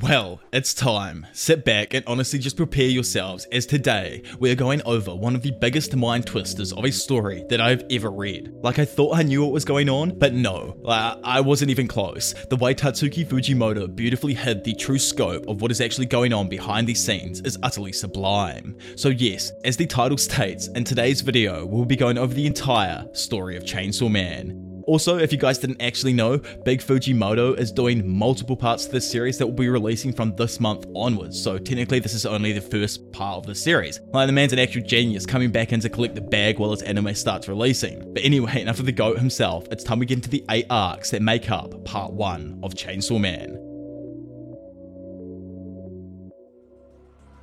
Well, it's time. Sit back and honestly just prepare yourselves as today we are going over one of the biggest mind twisters of a story that I've ever read. Like I thought I knew what was going on, but no, I wasn't even close. The way Tatsuki Fujimoto beautifully hid the true scope of what is actually going on behind the scenes is utterly sublime. So yes, as the title states, in today's video we'll be going over the entire story of Chainsaw Man. Also, if you guys didn't actually know, Big Fujimoto is doing multiple parts to this series that will be releasing from this month onwards, so technically this is only the first part of the series. Like, the man's an actual genius coming back in to collect the bag while his anime starts releasing. But anyway, enough of the GOAT himself, it's time we get into the 8 arcs that make up part 1 of Chainsaw Man.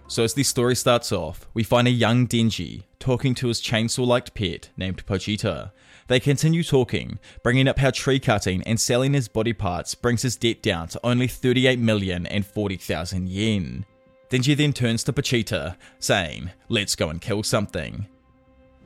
So as the story starts off, we find a young Denji talking to his chainsaw-like pet named Pochita. They continue talking, bringing up how tree cutting and selling his body parts brings his debt down to only 38 million and 40,000 yen. Denji then turns to Pochita, saying, Let's go and kill something.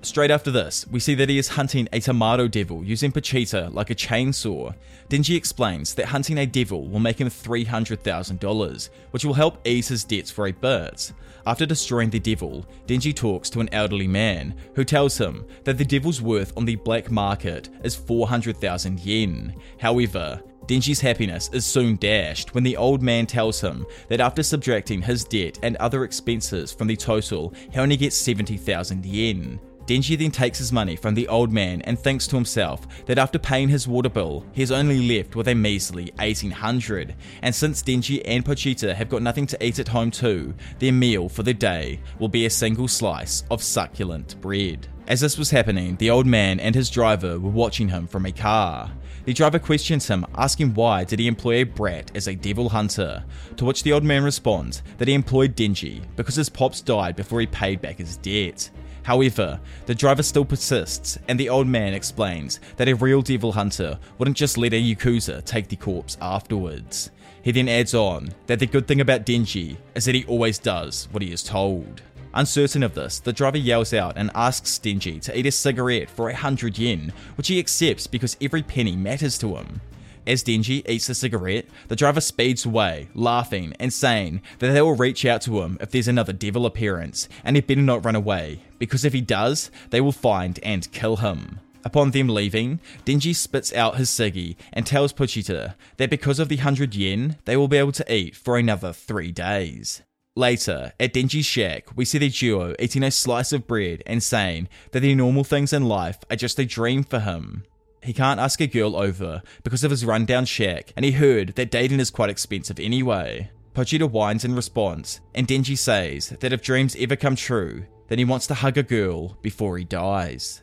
Straight after this, we see that he is hunting a tomato devil using Pochita like a chainsaw. Denji explains that hunting a devil will make him $300,000, which will help ease his debts for a bit. After destroying the devil, Denji talks to an elderly man who tells him that the devil's worth on the black market is 400,000 yen. However, Denji's happiness is soon dashed when the old man tells him that after subtracting his debt and other expenses from the total, he only gets 70,000 yen. Denji then takes his money from the old man and thinks to himself that after paying his water bill, he is only left with a measly 1800. And since Denji and Pochita have got nothing to eat at home too, their meal for the day will be a single slice of succulent bread. As this was happening, the old man and his driver were watching him from a car. The driver questions him, asking why did he employ a brat as a devil hunter, to which the old man responds that he employed Denji because his pops died before he paid back his debt. However, the driver still persists, and the old man explains that a real devil hunter wouldn't just let a Yakuza take the corpse afterwards. He then adds on that the good thing about Denji is that he always does what he is told. Uncertain of this, the driver yells out and asks Denji to eat a cigarette for a hundred yen, which he accepts because every penny matters to him. As Denji eats the cigarette, the driver speeds away, laughing and saying that they will reach out to him if there's another devil appearance, and he better not run away, because if he does, they will find and kill him. Upon them leaving, Denji spits out his ciggy and tells Pochita that because of the 100 yen, they will be able to eat for another three days. Later, at Denji's shack, we see the duo eating a slice of bread and saying that the normal things in life are just a dream for him. He can't ask a girl over because of his rundown shack, and he heard that dating is quite expensive anyway. Pochita whines in response, and Denji says that if dreams ever come true, then he wants to hug a girl before he dies.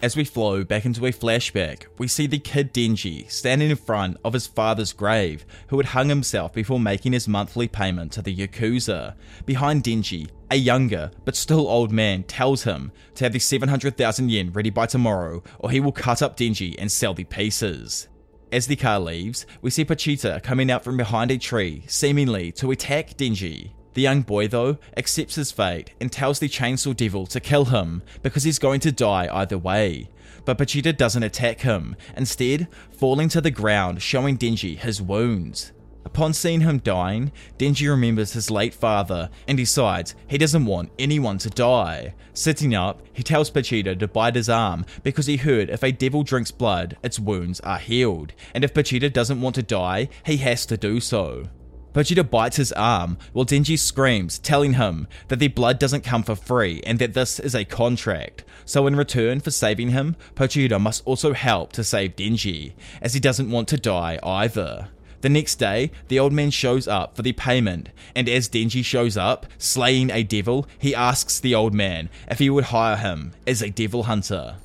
As we flow back into a flashback, we see the kid Denji standing in front of his father's grave, who had hung himself before making his monthly payment to the Yakuza. Behind Denji, a younger but still old man tells him to have the 700,000 yen ready by tomorrow, or he will cut up Denji and sell the pieces. As the car leaves, we see Pochita coming out from behind a tree, seemingly to attack Denji. The young boy, though, accepts his fate and tells the Chainsaw Devil to kill him because he's going to die either way. But Pochita doesn't attack him, instead, falling to the ground, showing Denji his wounds. Upon seeing him dying, Denji remembers his late father and decides he doesn't want anyone to die. Sitting up, he tells Pochita to bite his arm because he heard if a devil drinks blood, its wounds are healed, and if Pochita doesn't want to die, he has to do so. Pochita bites his arm while Denji screams, telling him that the blood doesn't come for free and that this is a contract. So, in return for saving him, Pochita must also help to save Denji, as he doesn't want to die either. The next day, the old man shows up for the payment, and as Denji shows up, slaying a devil, he asks the old man if he would hire him as a devil hunter.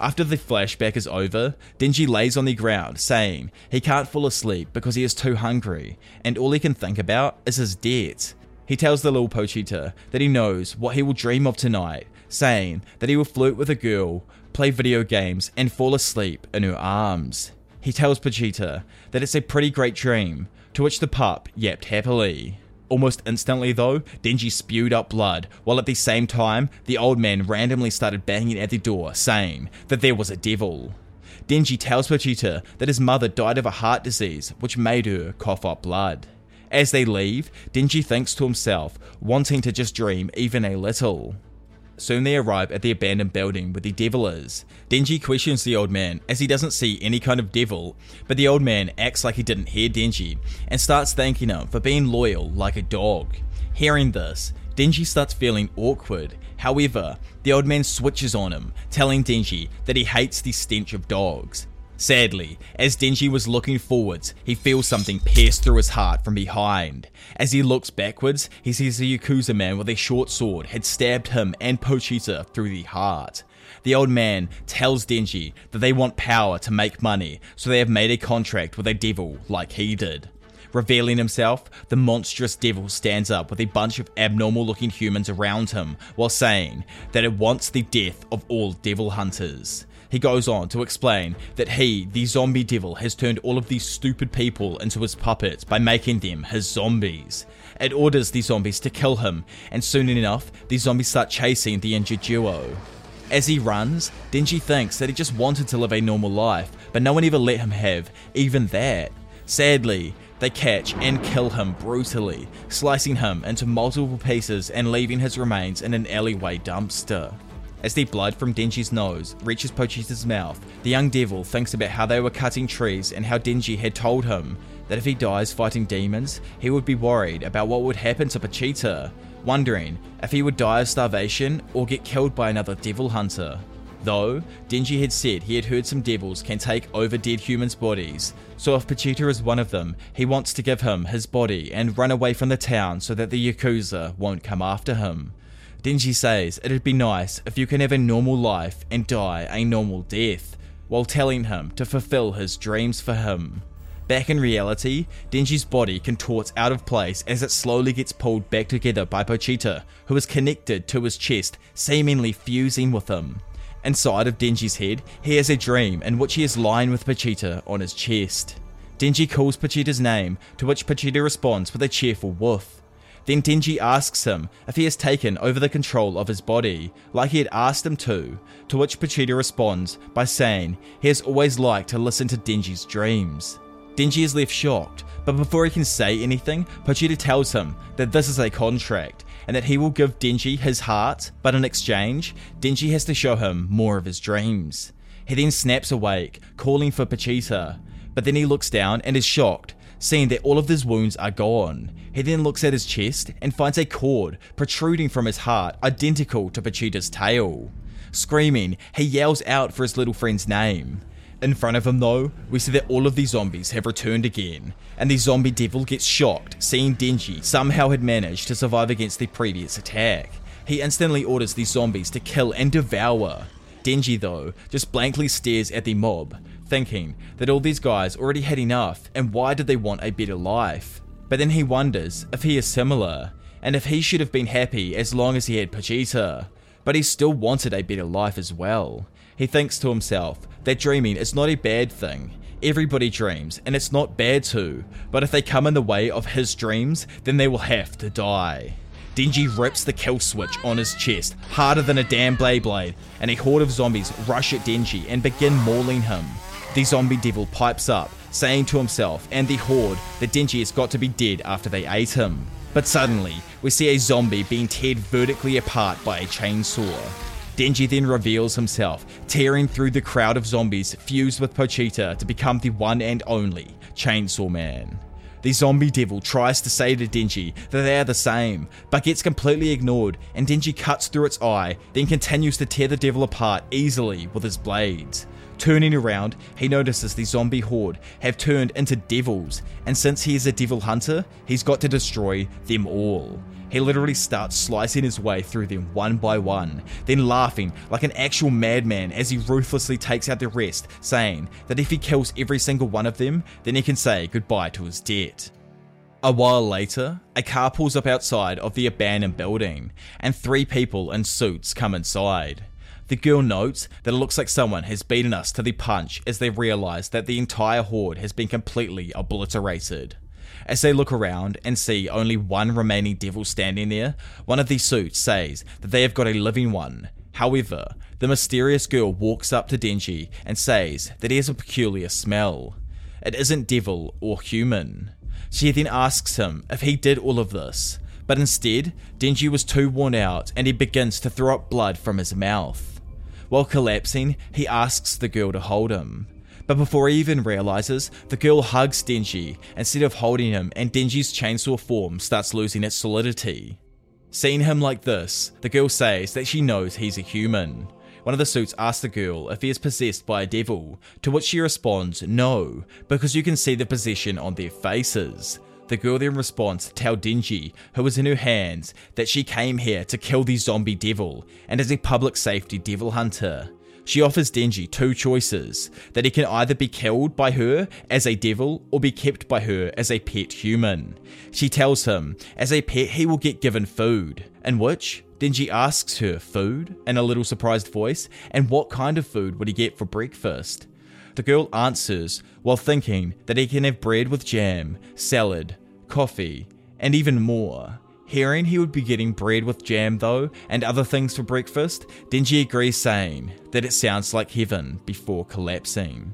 After the flashback is over, Denji lays on the ground, saying he can't fall asleep because he is too hungry, and all he can think about is his debt. He tells the little Pochita that he knows what he will dream of tonight, saying that he will flirt with a girl, play video games, and fall asleep in her arms. He tells Pochita that it's a pretty great dream, to which the pup yapped happily. Almost instantly, though, Denji spewed up blood, while at the same time, the old man randomly started banging at the door, saying that there was a devil. Denji tells Pochita that his mother died of a heart disease, which made her cough up blood. As they leave, Denji thinks to himself, wanting to just dream even a little. Soon they arrive at the abandoned building where the devil is. Denji questions the old man as he doesn't see any kind of devil, but the old man acts like he didn't hear Denji and starts thanking him for being loyal like a dog. Hearing this, Denji starts feeling awkward. However, the old man switches on him, telling Denji that he hates the stench of dogs. Sadly, as Denji was looking forwards, he feels something pierce through his heart from behind. As he looks backwards, he sees a Yakuza man with a short sword had stabbed him and Pochita through the heart. The old man tells Denji that they want power to make money, so they have made a contract with a devil like he did. Revealing himself, the monstrous devil stands up with a bunch of abnormal looking humans around him while saying that it wants the death of all devil hunters. He goes on to explain that he, the zombie devil, has turned all of these stupid people into his puppets by making them his zombies. It orders the zombies to kill him, and soon enough, the zombies start chasing the injured duo. As he runs, Denji thinks that he just wanted to live a normal life, but no one ever let him have even that. Sadly, they catch and kill him brutally, slicing him into multiple pieces and leaving his remains in an alleyway dumpster. As the blood from Denji's nose reaches Pochita's mouth, the young devil thinks about how they were cutting trees and how Denji had told him that if he dies fighting demons, he would be worried about what would happen to Pochita, wondering if he would die of starvation or get killed by another devil hunter. Though, Denji had said he had heard some devils can take over dead humans' bodies, so if Pochita is one of them, he wants to give him his body and run away from the town so that the Yakuza won't come after him. Denji says it'd be nice if you can have a normal life and die a normal death, while telling him to fulfill his dreams for him. Back in reality, Denji's body contorts out of place as it slowly gets pulled back together by Pochita, who is connected to his chest, seemingly fusing with him. Inside of Denji's head, he has a dream in which he is lying with Pochita on his chest. Denji calls Pochita's name, to which Pochita responds with a cheerful woof. Then Denji asks him if he has taken over the control of his body, like he had asked him to, to which Pochita responds by saying he has always liked to listen to Denji's dreams. Denji is left shocked, but before he can say anything, Pochita tells him that this is a contract and that he will give Denji his heart, but in exchange, Denji has to show him more of his dreams. He then snaps awake, calling for Pochita, but then he looks down and is shocked seeing that all of his wounds are gone. He then looks at his chest and finds a cord protruding from his heart, identical to Pochita's tail. Screaming, he yells out for his little friend's name. In front of him, though, we see that all of the zombies have returned again, and the zombie devil gets shocked, seeing Denji somehow had managed to survive against the previous attack. He instantly orders the zombies to kill and devour. Denji, though, just blankly stares at the mob, thinking that all these guys already had enough and why did they want a better life? But then he wonders if he is similar and if he should have been happy as long as he had Pochita. But he still wanted a better life as well. He thinks to himself that dreaming is not a bad thing. Everybody dreams, and it's not bad to, but if they come in the way of his dreams, then they will have to die. Denji rips the kill switch on his chest, harder than a damn blade blade, and a horde of zombies rush at Denji and begin mauling him. The zombie devil pipes up, saying to himself and the horde that Denji has got to be dead after they ate him. But suddenly, we see a zombie being teared vertically apart by a chainsaw. Denji then reveals himself, tearing through the crowd of zombies fused with Pochita to become the one and only Chainsaw Man. The zombie devil tries to say to Denji that they are the same, but gets completely ignored, and Denji cuts through its eye, then continues to tear the devil apart easily with his blades. Turning around, he notices the zombie horde have turned into devils, and since he is a devil hunter, he's got to destroy them all. He literally starts slicing his way through them one by one, then laughing like an actual madman as he ruthlessly takes out the rest, saying that if he kills every single one of them, then he can say goodbye to his debt. A while later, a car pulls up outside of the abandoned building, and three people in suits come inside. The girl notes that it looks like someone has beaten us to the punch as they realize that the entire horde has been completely obliterated. As they look around and see only one remaining devil standing there, one of the suits says that they have got a living one. However, the mysterious girl walks up to Denji and says that he has a peculiar smell. It isn't devil or human. She then asks him if he did all of this, but instead, Denji was too worn out and he begins to throw up blood from his mouth. While collapsing, he asks the girl to hold him. But before he even realizes, the girl hugs Denji instead of holding him, and Denji's chainsaw form starts losing its solidity. Seeing him like this, the girl says that she knows he's a human. One of the suits asks the girl if he is possessed by a devil, to which she responds, no, because you can see the possession on their faces. The girl then responds to tell Denji, who is in her hands, that she came here to kill the zombie devil and is a public safety devil hunter. She offers Denji two choices that he can either be killed by her as a devil or be kept by her as a pet human. She tells him, as a pet, he will get given food, in which Denji asks her food in a little surprised voice, and what kind of food would he get for breakfast? The girl answers while thinking that he can have bread with jam, salad, coffee, and even more. Hearing he would be getting bread with jam though, and other things for breakfast, Denji agrees saying that it sounds like heaven before collapsing.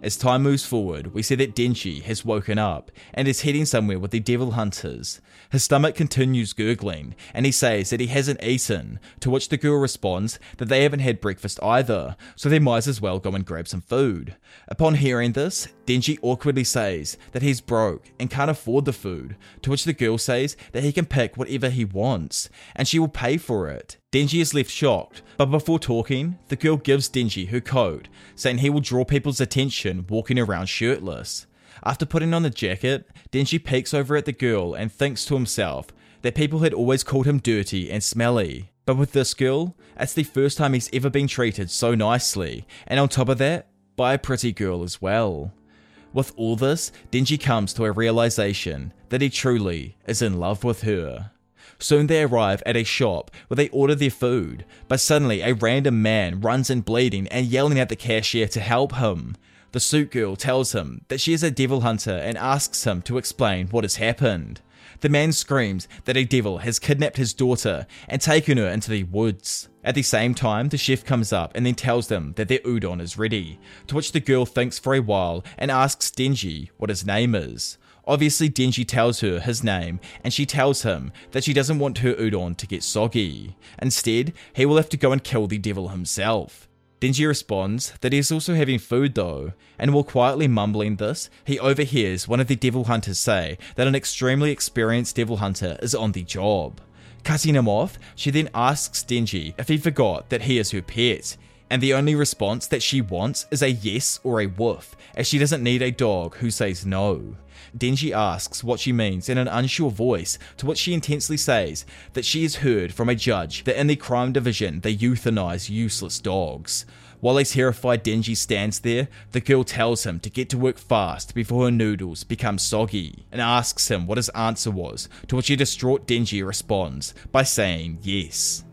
As time moves forward, we see that Denji has woken up and is heading somewhere with the devil hunters. His stomach continues gurgling, and he says that he hasn't eaten, to which the girl responds that they haven't had breakfast either, so they might as well go and grab some food. Upon hearing this, Denji awkwardly says that he's broke and can't afford the food, to which the girl says that he can pick whatever he wants, and she will pay for it. Denji is left shocked, but before talking, the girl gives Denji her coat, saying he will draw people's attention walking around shirtless. After putting on the jacket, Denji peeks over at the girl and thinks to himself that people had always called him dirty and smelly. But with this girl, it's the first time he's ever been treated so nicely, and on top of that, by a pretty girl as well. With all this, Denji comes to a realization that he truly is in love with her. Soon they arrive at a shop where they order their food, but suddenly a random man runs in bleeding and yelling at the cashier to help him. The suit girl tells him that she is a devil hunter and asks him to explain what has happened. The man screams that a devil has kidnapped his daughter and taken her into the woods. At the same time, the chef comes up and then tells them that their udon is ready, to which the girl thinks for a while and asks Denji what his name is. Obviously, Denji tells her his name, and she tells him that she doesn't want her udon to get soggy. Instead, he will have to go and kill the devil himself. Denji responds that he is also having food though, and while quietly mumbling this, he overhears one of the devil hunters say that an extremely experienced devil hunter is on the job. Cutting him off, she then asks Denji if he forgot that he is her pet, and the only response that she wants is a yes or a woof, as she doesn't need a dog who says no. Denji asks what she means in an unsure voice, to which she intensely says that she has heard from a judge that in the crime division they euthanize useless dogs. While a terrified Denji stands there, the girl tells him to get to work fast before her noodles become soggy, and asks him what his answer was, to which a distraught Denji responds by saying yes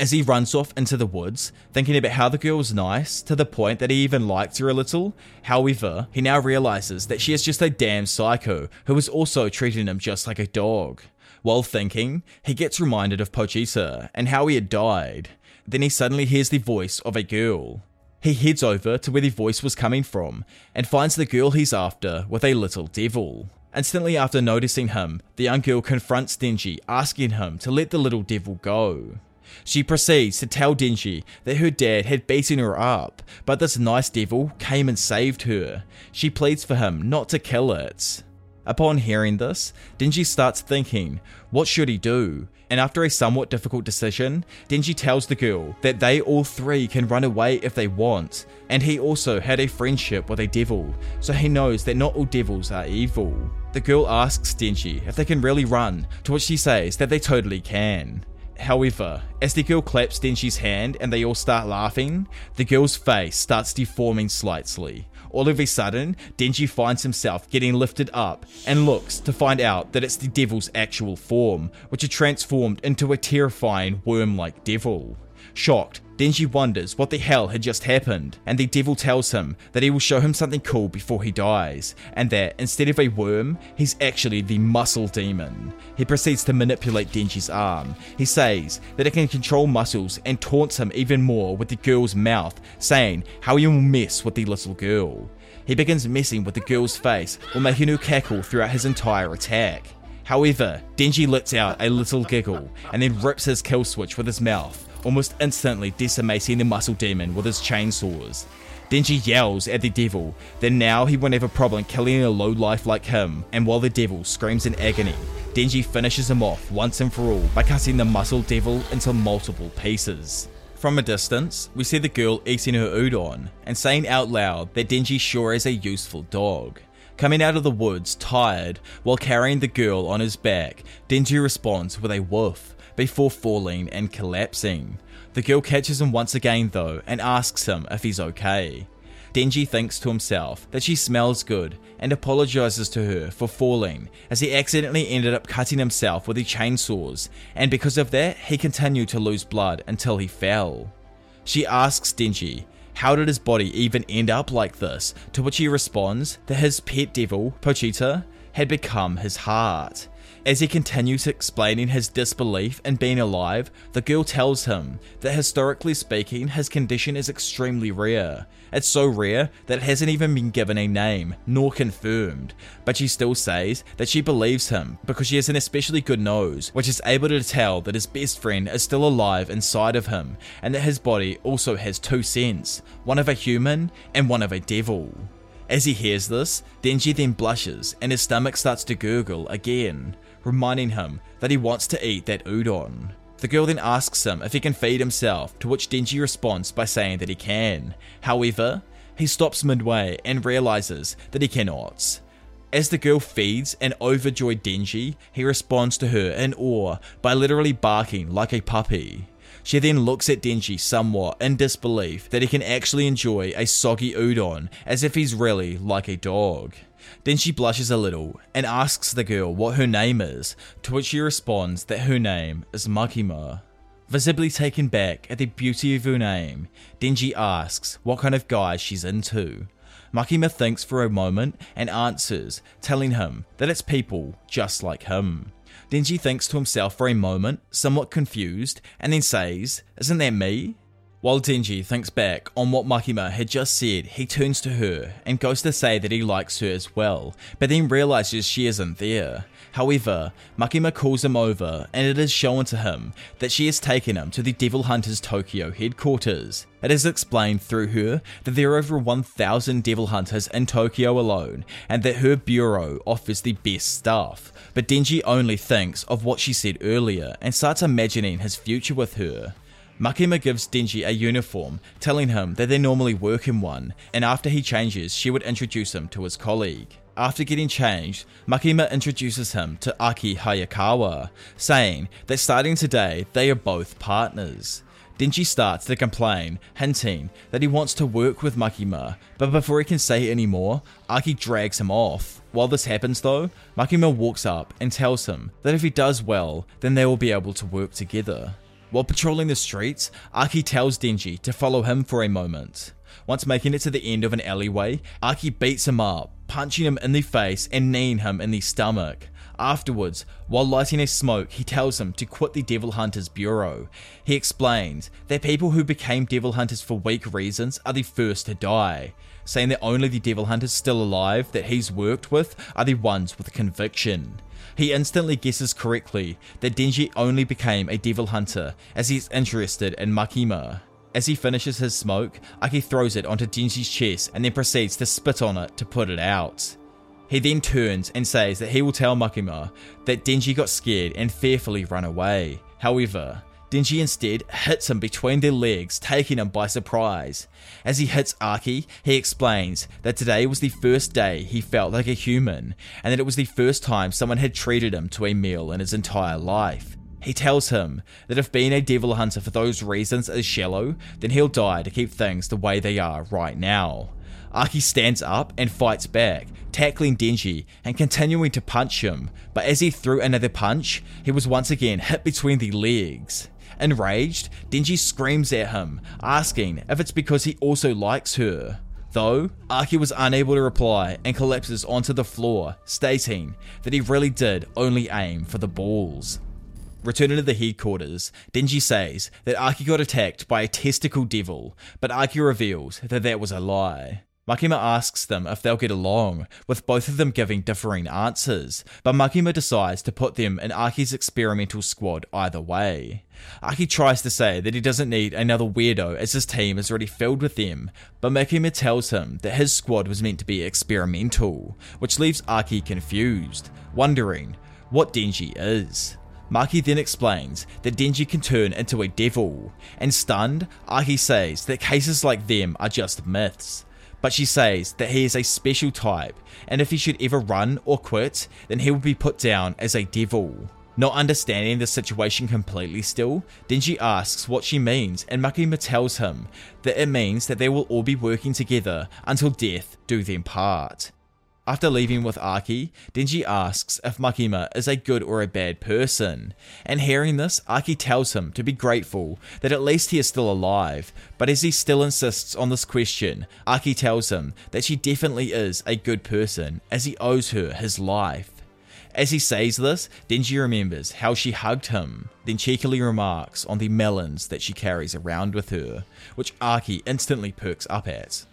as he runs off into the woods, thinking about how the girl was nice to the point that he even liked her a little. However, he now realizes that she is just a damn psycho who is also treating him just like a dog. While thinking, he gets reminded of Pochita and how he had died. Then he suddenly hears the voice of a girl. He heads over to where the voice was coming from and finds the girl he's after with a little devil. Instantly after noticing him, the young girl confronts Denji, asking him to let the little devil go. She proceeds to tell Denji that her dad had beaten her up, but this nice devil came and saved her. She pleads for him not to kill it. Upon hearing this, Denji starts thinking, what should he do? And after a somewhat difficult decision, Denji tells the girl that they all three can run away if they want, and he also had a friendship with a devil, so he knows that not all devils are evil. The girl asks Denji if they can really run, to which he says that they totally can. However, as the girl claps Denji's hand and they all start laughing, the girl's face starts deforming slightly. All of a sudden, Denji finds himself getting lifted up and looks to find out that it's the devil's actual form, which had transformed into a terrifying worm like devil. Shocked, Denji wonders what the hell had just happened, and the devil tells him that he will show him something cool before he dies, and that instead of a worm, he's actually the muscle demon. He proceeds to manipulate Denji's arm. He says that it can control muscles and taunts him even more with the girl's mouth, saying how he will mess with the little girl. he begins messing with the girl's face while making her cackle throughout his entire attack. However, Denji lets out a little giggle and then rips his kill switch with his mouth, almost instantly decimating the muscle demon with his chainsaws. Denji yells at the devil that now he won't have a problem killing a low life like him, and while the devil screams in agony, Denji finishes him off once and for all by cutting the muscle devil into multiple pieces. From a distance, we see the girl eating her udon and saying out loud that Denji sure is a useful dog. Coming out of the woods, tired, while carrying the girl on his back, Denji responds with a woof before falling and collapsing. The girl catches him once again though and asks him if he's okay. Denji thinks to himself that she smells good and apologizes to her for falling as he accidentally ended up cutting himself with the chainsaws and because of that he continued to lose blood until he fell. She asks Denji how did his body even end up like this? To which he responds that his pet devil, Pochita, had become his heart. As he continues explaining his disbelief in being alive, the girl tells him that historically speaking, his condition is extremely rare. It's so rare that it hasn't even been given a name, nor confirmed, but she still says that she believes him because she has an especially good nose, which is able to tell that his best friend is still alive inside of him, and that his body also has two scents, one of a human and one of a devil. As he hears this, Denji then blushes and his stomach starts to gurgle again reminding him that he wants to eat that udon. The girl then asks him if he can feed himself, to which Denji responds by saying that he can. However, he stops midway and realizes that he cannot. As the girl feeds an overjoyed Denji, he responds to her in awe by literally barking like a puppy. She then looks at Denji somewhat in disbelief that he can actually enjoy a soggy udon as if he's really like a dog. Then she blushes a little and asks the girl what her name is, to which she responds that her name is Makima. Visibly taken back at the beauty of her name, Denji asks what kind of guy she's into. Makima thinks for a moment and answers, telling him that it's people just like him. Denji thinks to himself for a moment, somewhat confused, and then says, Isn't that me? While Denji thinks back on what Makima had just said, he turns to her and goes to say that he likes her as well, but then realizes she isn't there. However, Makima calls him over and it is shown to him that she has taken him to the Devil Hunters Tokyo headquarters. It is explained through her that there are over 1,000 Devil Hunters in Tokyo alone and that her bureau offers the best stuff. But Denji only thinks of what she said earlier and starts imagining his future with her. Makima gives Denji a uniform, telling him that they normally work in one, and after he changes, she would introduce him to his colleague. After getting changed, Makima introduces him to Aki Hayakawa, saying that starting today, they are both partners. Denji starts to complain, hinting that he wants to work with Makima, but before he can say any more, Aki drags him off. While this happens though, Makima walks up and tells him that if he does well, then they will be able to work together. While patrolling the streets, Aki tells Denji to follow him for a moment. Once making it to the end of an alleyway, Aki beats him up, punching him in the face and kneeing him in the stomach. Afterwards, while lighting a smoke, he tells him to quit the Devil Hunters Bureau. He explains that people who became Devil Hunters for weak reasons are the first to die, saying that only the Devil Hunters still alive that he's worked with are the ones with conviction. He instantly guesses correctly that Denji only became a devil hunter as he's interested in Makima. As he finishes his smoke, Aki throws it onto Denji's chest and then proceeds to spit on it to put it out. He then turns and says that he will tell Makima that Denji got scared and fearfully run away. However, Denji instead hits him between their legs, taking him by surprise. As he hits Aki, he explains that today was the first day he felt like a human, and that it was the first time someone had treated him to a meal in his entire life. He tells him that if being a devil hunter for those reasons is shallow, then he'll die to keep things the way they are right now. Aki stands up and fights back, tackling Denji and continuing to punch him, but as he threw another punch, he was once again hit between the legs. Enraged, Denji screams at him, asking if it's because he also likes her. Though, Aki was unable to reply and collapses onto the floor, stating that he really did only aim for the balls. Returning to the headquarters, Denji says that Aki got attacked by a testicle devil, but Aki reveals that that was a lie. Makima asks them if they'll get along, with both of them giving differing answers, but Makima decides to put them in Aki's experimental squad either way. Aki tries to say that he doesn't need another weirdo as his team is already filled with them, but Makima tells him that his squad was meant to be experimental, which leaves Aki confused, wondering what Denji is. Maki then explains that Denji can turn into a devil, and stunned, Aki says that cases like them are just myths. But she says that he is a special type, and if he should ever run or quit, then he will be put down as a devil. Not understanding the situation completely still, Denji asks what she means, and Makima tells him that it means that they will all be working together until death do them part. After leaving with Aki, Denji asks if Makima is a good or a bad person, and hearing this, Aki tells him to be grateful that at least he is still alive, but as he still insists on this question, Aki tells him that she definitely is a good person as he owes her his life. As he says this, Denji remembers how she hugged him, then cheekily remarks on the melons that she carries around with her, which Aki instantly perks up at.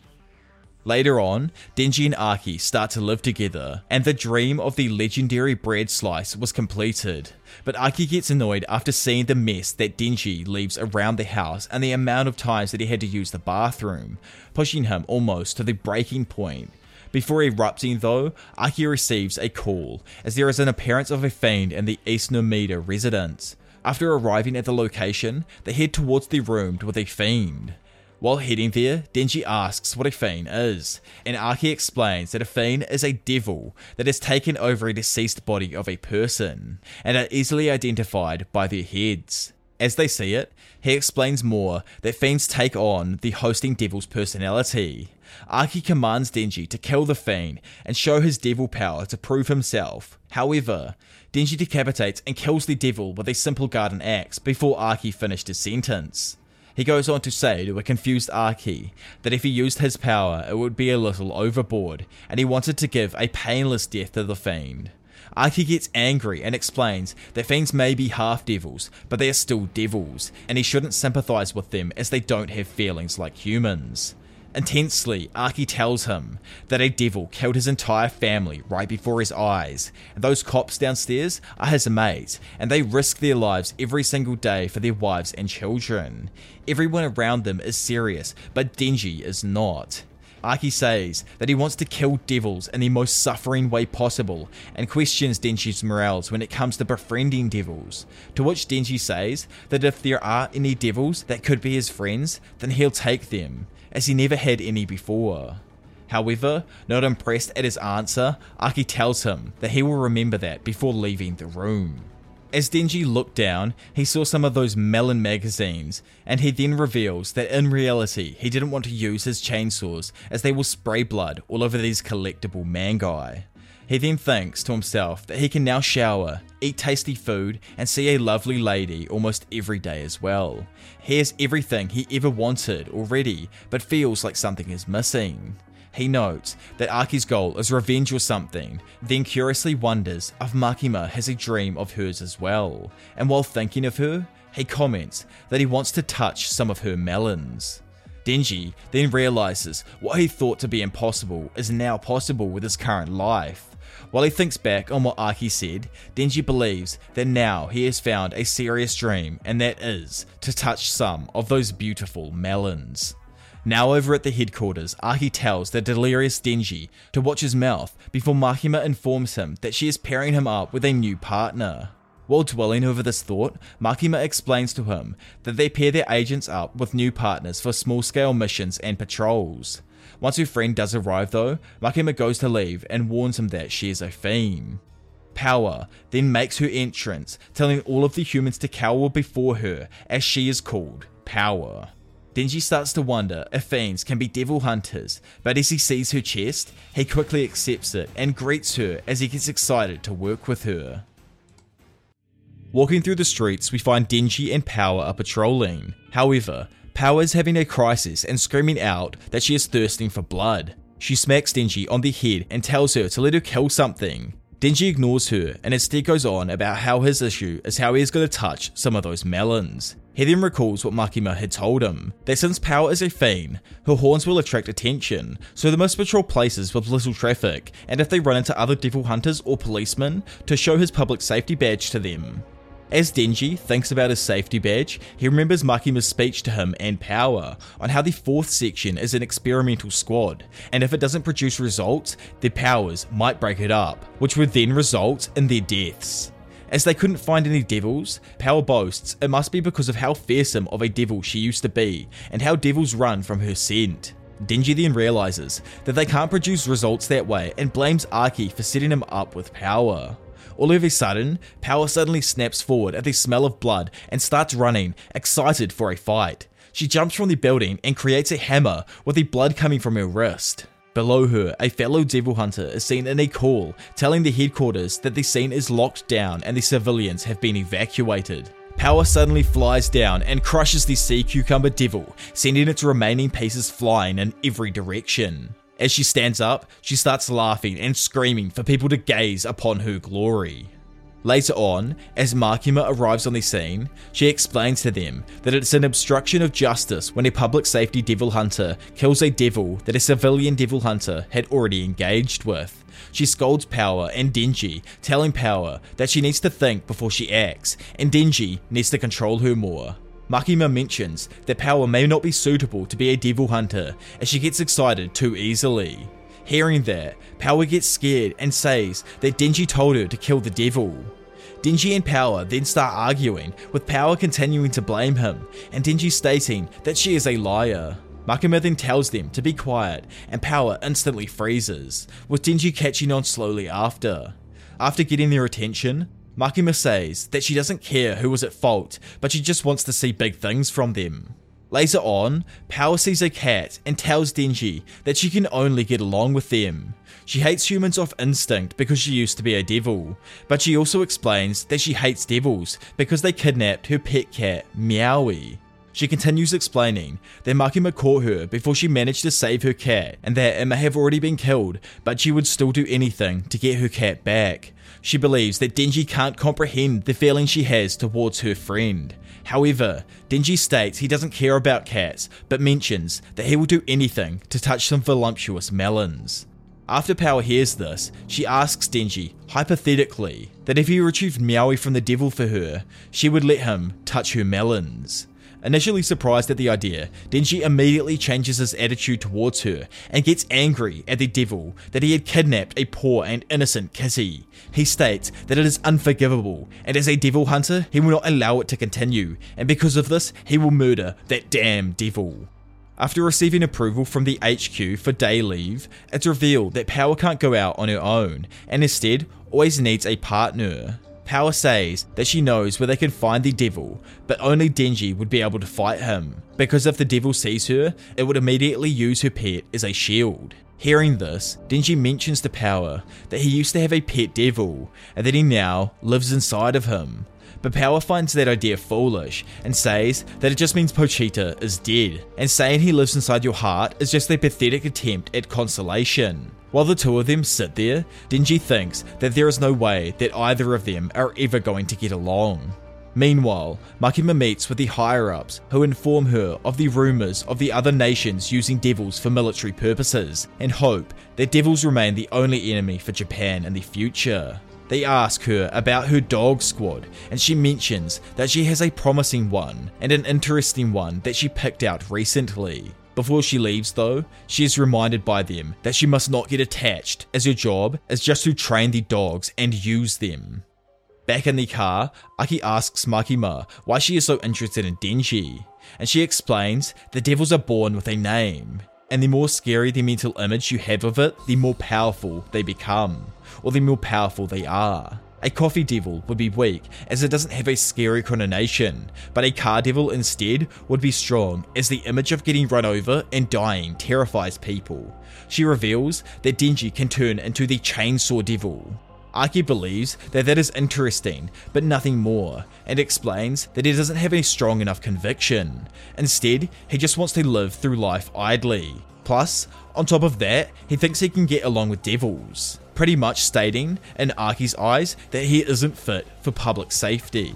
Later on, Denji and Aki start to live together, and the dream of the legendary bread slice was completed. But Aki gets annoyed after seeing the mess that Denji leaves around the house and the amount of times that he had to use the bathroom, pushing him almost to the breaking point. Before erupting though, Aki receives a call, as there is an appearance of a fiend in the East Numida residence. After arriving at the location, they head towards the room with a fiend. While heading there, Denji asks what a fiend is, and Aki explains that a fiend is a devil that has taken over a deceased body of a person, and are easily identified by their heads. As they see it, he explains more that fiends take on the hosting devil's personality. Aki commands Denji to kill the fiend and show his devil power to prove himself. However, Denji decapitates and kills the devil with a simple garden axe before Aki finished his sentence. He goes on to say to a confused Aki that if he used his power, it would be a little overboard, and he wanted to give a painless death to the fiend. Aki gets angry and explains that fiends may be half devils, but they are still devils, and he shouldn't sympathize with them as they don't have feelings like humans. Intensely, Aki tells him that a devil killed his entire family right before his eyes, and those cops downstairs are his mates, and they risk their lives every single day for their wives and children. Everyone around them is serious, but Denji is not. Aki says that he wants to kill devils in the most suffering way possible and questions Denji's morals when it comes to befriending devils. To which Denji says that if there are any devils that could be his friends, then he'll take them as he never had any before. However, not impressed at his answer, Aki tells him that he will remember that before leaving the room. As Denji looked down, he saw some of those melon magazines, and he then reveals that in reality he didn't want to use his chainsaws as they will spray blood all over these collectible mangai. He then thinks to himself that he can now shower, eat tasty food, and see a lovely lady almost every day as well. He has everything he ever wanted already, but feels like something is missing. He notes that Aki's goal is revenge or something, then curiously wonders if Makima has a dream of hers as well, and while thinking of her, he comments that he wants to touch some of her melons. Denji then realizes what he thought to be impossible is now possible with his current life. While he thinks back on what Aki said, Denji believes that now he has found a serious dream, and that is to touch some of those beautiful melons. Now over at the headquarters, Aki tells the delirious Denji to watch his mouth before Makima informs him that she is pairing him up with a new partner. While dwelling over this thought, Makima explains to him that they pair their agents up with new partners for small scale missions and patrols. Once her friend does arrive though, Makima goes to leave and warns him that she is a fiend. Power then makes her entrance, telling all of the humans to cower before her, as she is called Power. Denji starts to wonder if fiends can be devil hunters, but as he sees her chest, he quickly accepts it and greets her as he gets excited to work with her. Walking through the streets, we find Denji and Power are patrolling. However, Power is having a crisis and screaming out that she is thirsting for blood. She smacks Denji on the head and tells her to let her kill something. Denji ignores her and instead goes on about how his issue is how he is going to touch some of those melons. He then recalls what Makima had told him that since Power is a fiend, her horns will attract attention, so they must patrol places with little traffic, and if they run into other devil hunters or policemen, to show his public safety badge to them. As Denji thinks about his safety badge, he remembers Makima's speech to him and Power on how the fourth section is an experimental squad, and if it doesn't produce results, their powers might break it up, which would then result in their deaths. As they couldn't find any devils, Power boasts it must be because of how fearsome of a devil she used to be, and how devils run from her scent. Denji then realizes that they can't produce results that way and blames Aki for setting him up with Power. All of a sudden, Power suddenly snaps forward at the smell of blood and starts running, excited for a fight. She jumps from the building and creates a hammer with the blood coming from her wrist. Below her, a fellow devil hunter is seen in a call telling the headquarters that the scene is locked down and the civilians have been evacuated. Power suddenly flies down and crushes the sea cucumber devil, sending its remaining pieces flying in every direction. As she stands up, she starts laughing and screaming for people to gaze upon her glory. Later on, as Makima arrives on the scene, she explains to them that it's an obstruction of justice when a public safety devil hunter kills a devil that a civilian devil hunter had already engaged with. She scolds Power and Denji, telling Power that she needs to think before she acts, and Denji needs to control her more. Makima mentions that Power may not be suitable to be a devil hunter as she gets excited too easily. Hearing that, Power gets scared and says that Denji told her to kill the devil. Denji and Power then start arguing, with Power continuing to blame him, and Denji stating that she is a liar. Makima then tells them to be quiet, and Power instantly freezes, with Denji catching on slowly after. After getting their attention, Makima says that she doesn't care who was at fault, but she just wants to see big things from them. Later on, Power sees a cat and tells Denji that she can only get along with them. She hates humans off instinct because she used to be a devil, but she also explains that she hates devils because they kidnapped her pet cat, Meowie. She continues explaining that Makima caught her before she managed to save her cat and that it may have already been killed, but she would still do anything to get her cat back. She believes that Denji can't comprehend the feeling she has towards her friend. However, Denji states he doesn't care about cats, but mentions that he will do anything to touch some voluptuous melons. After Power hears this, she asks Denji, hypothetically, that if he retrieved Meowie from the devil for her, she would let him touch her melons. Initially surprised at the idea, Denji immediately changes his attitude towards her and gets angry at the devil that he had kidnapped a poor and innocent kitty. He states that it is unforgivable, and as a devil hunter, he will not allow it to continue, and because of this, he will murder that damn devil. After receiving approval from the HQ for day leave, it's revealed that Power can't go out on her own, and instead always needs a partner. Power says that she knows where they can find the devil, but only Denji would be able to fight him, because if the devil sees her, it would immediately use her pet as a shield. Hearing this, Denji mentions to Power that he used to have a pet devil, and that he now lives inside of him. But Power finds that idea foolish and says that it just means Pochita is dead, and saying he lives inside your heart is just a pathetic attempt at consolation. While the two of them sit there, Denji thinks that there is no way that either of them are ever going to get along. Meanwhile, Makima meets with the higher ups who inform her of the rumours of the other nations using devils for military purposes and hope that devils remain the only enemy for Japan in the future. They ask her about her dog squad, and she mentions that she has a promising one and an interesting one that she picked out recently. Before she leaves, though, she is reminded by them that she must not get attached, as her job is just to train the dogs and use them. Back in the car, Aki asks Makima why she is so interested in Denji, and she explains the devils are born with a name, and the more scary the mental image you have of it, the more powerful they become, or the more powerful they are. A coffee devil would be weak as it doesn't have a scary connotation, but a car devil instead would be strong as the image of getting run over and dying terrifies people. She reveals that Denji can turn into the chainsaw devil. Aki believes that that is interesting, but nothing more, and explains that he doesn't have a strong enough conviction. Instead, he just wants to live through life idly. Plus, on top of that, he thinks he can get along with devils. Pretty much stating, in Aki's eyes, that he isn't fit for public safety.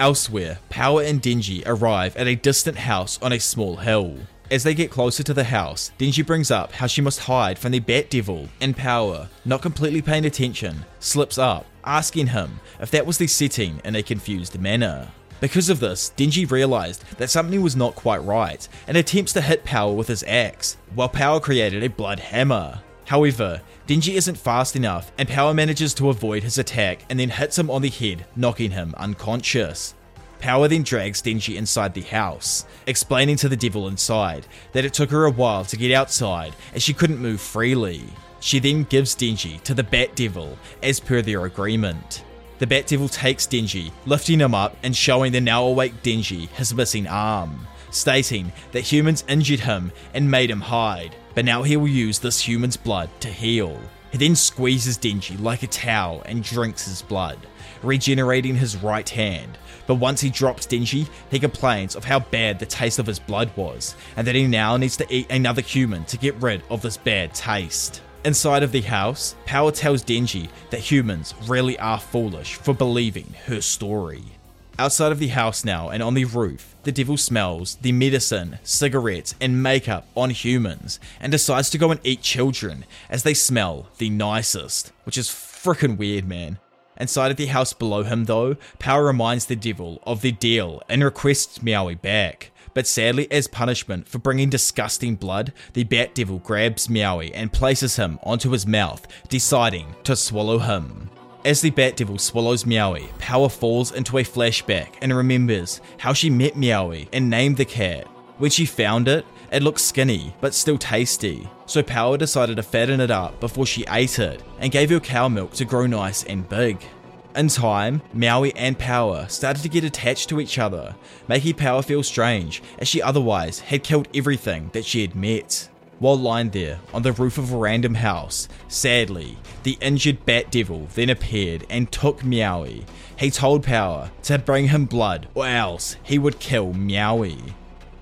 Elsewhere, Power and Denji arrive at a distant house on a small hill. As they get closer to the house, Denji brings up how she must hide from the Bat Devil, and Power, not completely paying attention, slips up, asking him if that was the setting in a confused manner. Because of this, Denji realized that something was not quite right and attempts to hit Power with his axe, while Power created a blood hammer. However, Denji isn't fast enough and Power manages to avoid his attack and then hits him on the head, knocking him unconscious. Power then drags Denji inside the house, explaining to the devil inside that it took her a while to get outside as she couldn't move freely. She then gives Denji to the Bat Devil as per their agreement. The Bat Devil takes Denji, lifting him up and showing the now awake Denji his missing arm, stating that humans injured him and made him hide, but now he will use this human's blood to heal. He then squeezes Denji like a towel and drinks his blood, regenerating his right hand, but once he drops Denji, he complains of how bad the taste of his blood was, and that he now needs to eat another human to get rid of this bad taste. Inside of the house, Power tells Denji that humans really are foolish for believing her story. Outside of the house now and on the roof, the devil smells the medicine, cigarettes, and makeup on humans and decides to go and eat children as they smell the nicest, which is freaking weird, man. Inside of the house below him, though, Power reminds the devil of the deal and requests Meowie back. But sadly, as punishment for bringing disgusting blood, the Bat Devil grabs Meowie and places him onto his mouth, deciding to swallow him. As the Bat Devil swallows Meowie, Power falls into a flashback and remembers how she met Meowie and named the cat. When she found it, it looked skinny, but still tasty, so Power decided to fatten it up before she ate it, and gave her cow milk to grow nice and big. In time, Meowie and Power started to get attached to each other, making Power feel strange, as she otherwise had killed everything that she had met. While lying there on the roof of a random house, sadly, the injured Bat Devil then appeared and took Meowie. He told Power to bring him blood or else he would kill Meowie.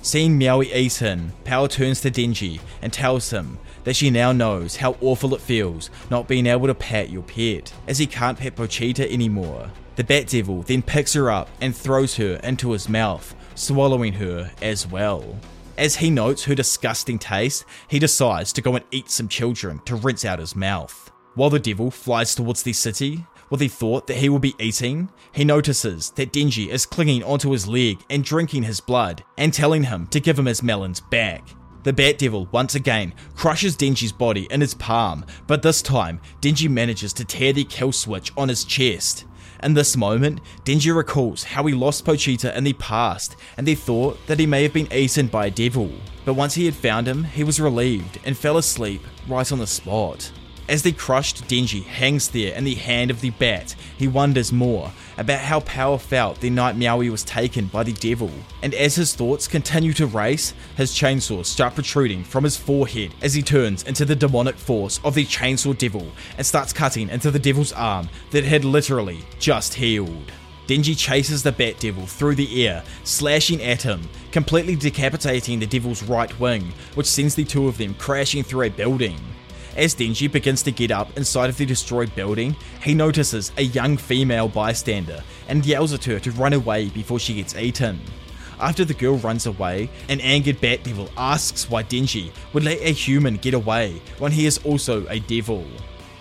Seeing Meowie eaten, Power turns to Denji and tells him that she now knows how awful it feels not being able to pat your pet, as he can't pet Pochita anymore. The Bat Devil then picks her up and throws her into his mouth, swallowing her as well. As he notes her disgusting taste, he decides to go and eat some children to rinse out his mouth. While the devil flies towards the city, with the thought that he will be eating, he notices that Denji is clinging onto his leg and drinking his blood, and telling him to give him his melons back. The Bat Devil once again crushes Denji's body in his palm, but this time Denji manages to tear the kill switch on his chest. In this moment, Denji recalls how he lost Pochita in the past and the thought that he may have been eaten by a devil. But once he had found him, he was relieved and fell asleep right on the spot. As the crushed Denji hangs there in the hand of the bat, he wonders more about how Power felt the night Meowie was taken by the devil. And as his thoughts continue to race, his chainsaws start protruding from his forehead as he turns into the demonic force of the chainsaw devil and starts cutting into the devil's arm that had literally just healed. Denji chases the Bat Devil through the air, slashing at him, completely decapitating the devil's right wing, which sends the two of them crashing through a building. As Denji begins to get up inside of the destroyed building, he notices a young female bystander and yells at her to run away before she gets eaten. After the girl runs away, an angered Bat Devil asks why Denji would let a human get away when he is also a devil.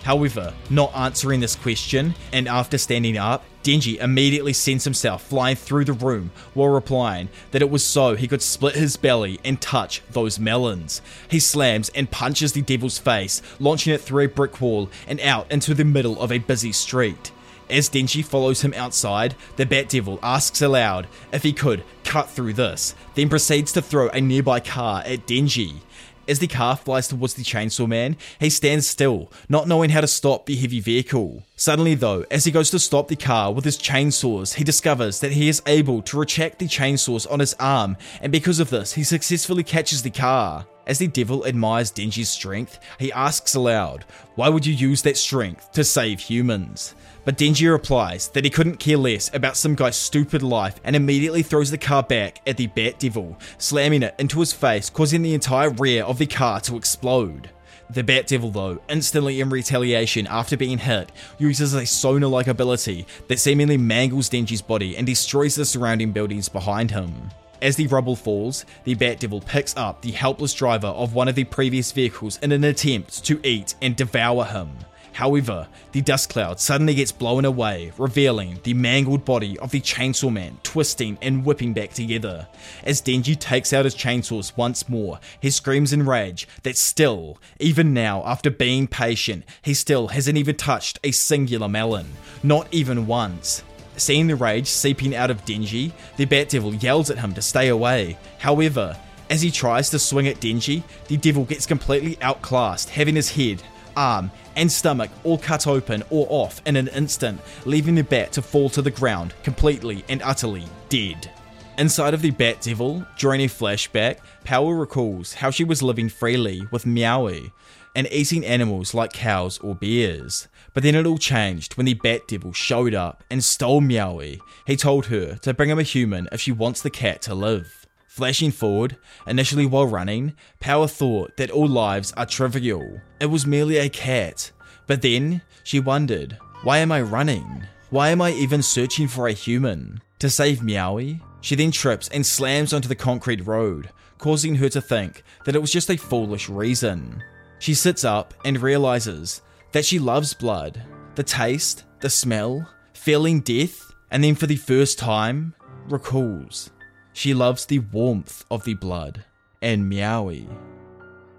However, not answering this question, and after standing up, Denji immediately sends himself flying through the room while replying that it was so he could split his belly and touch those melons. He slams and punches the devil's face, launching it through a brick wall and out into the middle of a busy street. As Denji follows him outside, the Bat Devil asks aloud if he could cut through this, then proceeds to throw a nearby car at Denji. As the car flies towards the chainsaw man, he stands still, not knowing how to stop the heavy vehicle. Suddenly, though, as he goes to stop the car with his chainsaws, he discovers that he is able to retract the chainsaws on his arm, and because of this, he successfully catches the car. As the devil admires Denji's strength, he asks aloud, Why would you use that strength to save humans? But Denji replies that he couldn't care less about some guy's stupid life and immediately throws the car back at the Bat Devil, slamming it into his face, causing the entire rear of the car to explode. The Bat Devil, though, instantly in retaliation after being hit, uses a sonar like ability that seemingly mangles Denji's body and destroys the surrounding buildings behind him. As the rubble falls, the Bat Devil picks up the helpless driver of one of the previous vehicles in an attempt to eat and devour him. However, the dust cloud suddenly gets blown away, revealing the mangled body of the Chainsaw Man twisting and whipping back together. As Denji takes out his chainsaws once more, he screams in rage that still, even now, after being patient, he still hasn't even touched a singular melon. Not even once. Seeing the rage seeping out of Denji, the Bat Devil yells at him to stay away. However, as he tries to swing at Denji, the devil gets completely outclassed, having his head, arm, and stomach all cut open or off in an instant, leaving the bat to fall to the ground completely and utterly dead. Inside of the Bat Devil, during a flashback, Power recalls how she was living freely with Meowie and eating animals like cows or bears. But then it all changed when the Bat Devil showed up and stole Meowie. He told her to bring him a human if she wants the cat to live. Flashing forward, initially while running, Power thought that all lives are trivial. It was merely a cat. But then she wondered, why am I running? Why am I even searching for a human? To save Meowie? She then trips and slams onto the concrete road, causing her to think that it was just a foolish reason. She sits up and realizes that she loves blood. The taste, the smell, feeling death, and then for the first time, recalls she loves the warmth of the blood and Meowie.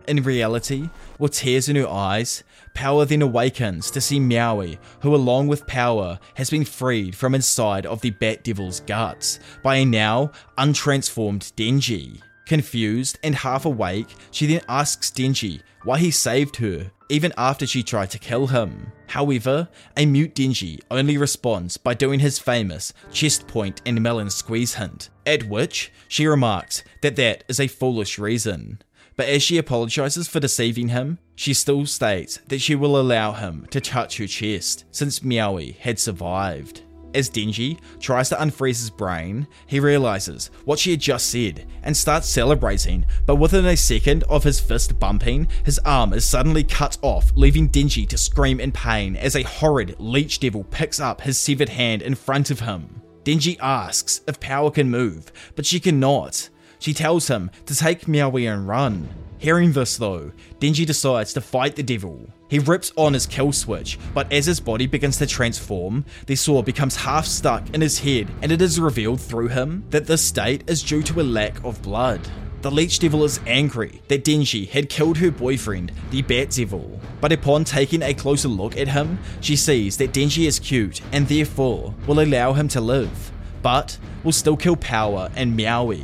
In reality, with tears in her eyes, Power then awakens to see Meowie, who along with Power has been freed from inside of the Bat Devil's guts by a now untransformed Denji. Confused and half awake, she then asks Denji why he saved her, even after she tried to kill him. However, a mute Denji only responds by doing his famous chest point and melon squeeze hint, at which she remarks that that is a foolish reason. But as she apologizes for deceiving him, she still states that she will allow him to touch her chest since Meowie had survived. As Denji tries to unfreeze his brain, he realizes what she had just said and starts celebrating, but within a second of his fist bumping, his arm is suddenly cut off, leaving Denji to scream in pain as a horrid leech devil picks up his severed hand in front of him. Denji asks if Power can move, but she cannot. She tells him to take Meowie and run. Hearing this though, Denji decides to fight the devil. He rips on his kill switch, but as his body begins to transform, the sword becomes half stuck in his head and it is revealed through him that this state is due to a lack of blood. The Leech Devil is angry that Denji had killed her boyfriend, the Bat Devil. But upon taking a closer look at him, she sees that Denji is cute and therefore will allow him to live, but will still kill Power and Meowie.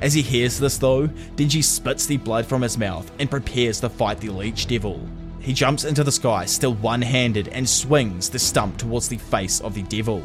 As he hears this though, Denji spits the blood from his mouth and prepares to fight the Leech Devil. He jumps into the sky, still one handed, and swings the stump towards the face of the devil.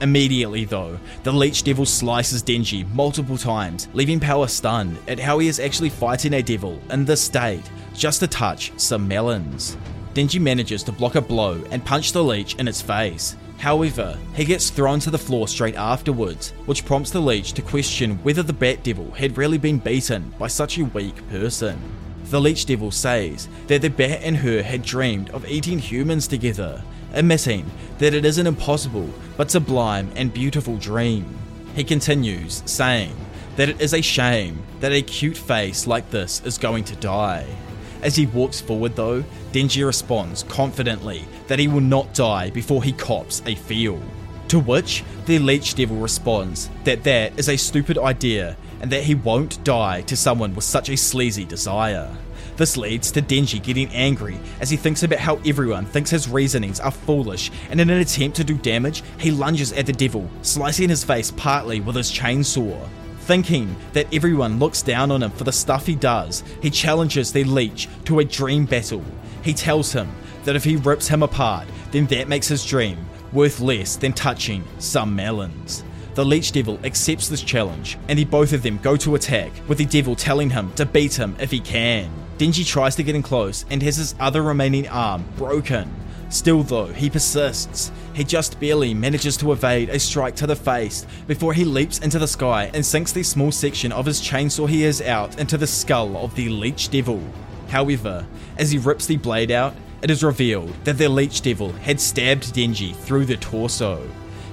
Immediately, though, the Leech Devil slices Denji multiple times, leaving Power stunned at how he is actually fighting a devil in this state, just to touch some melons. Denji manages to block a blow and punch the leech in its face. However, he gets thrown to the floor straight afterwards, which prompts the leech to question whether the Bat Devil had really been beaten by such a weak person. The Leech Devil says that the bat and her had dreamed of eating humans together, admitting that it is an impossible but sublime and beautiful dream. He continues, saying that it is a shame that a cute face like this is going to die. As he walks forward, though, Denji responds confidently that he will not die before he cops a feel. To which the Leech Devil responds that that is a stupid idea and that he won't die to someone with such a sleazy desire. This leads to Denji getting angry as he thinks about how everyone thinks his reasonings are foolish, and in an attempt to do damage, he lunges at the devil, slicing his face partly with his chainsaw. Thinking that everyone looks down on him for the stuff he does, he challenges the leech to a dream battle. He tells him that if he rips him apart, then that makes his dream worth less than touching some melons. The Leech Devil accepts this challenge, and the both of them go to attack, with the devil telling him to beat him if he can. Denji tries to get in close and has his other remaining arm broken. Still, though, he persists. He just barely manages to evade a strike to the face before he leaps into the sky and sinks the small section of his chainsaw he has out into the skull of the Leech Devil. However, as he rips the blade out, it is revealed that the Leech Devil had stabbed Denji through the torso.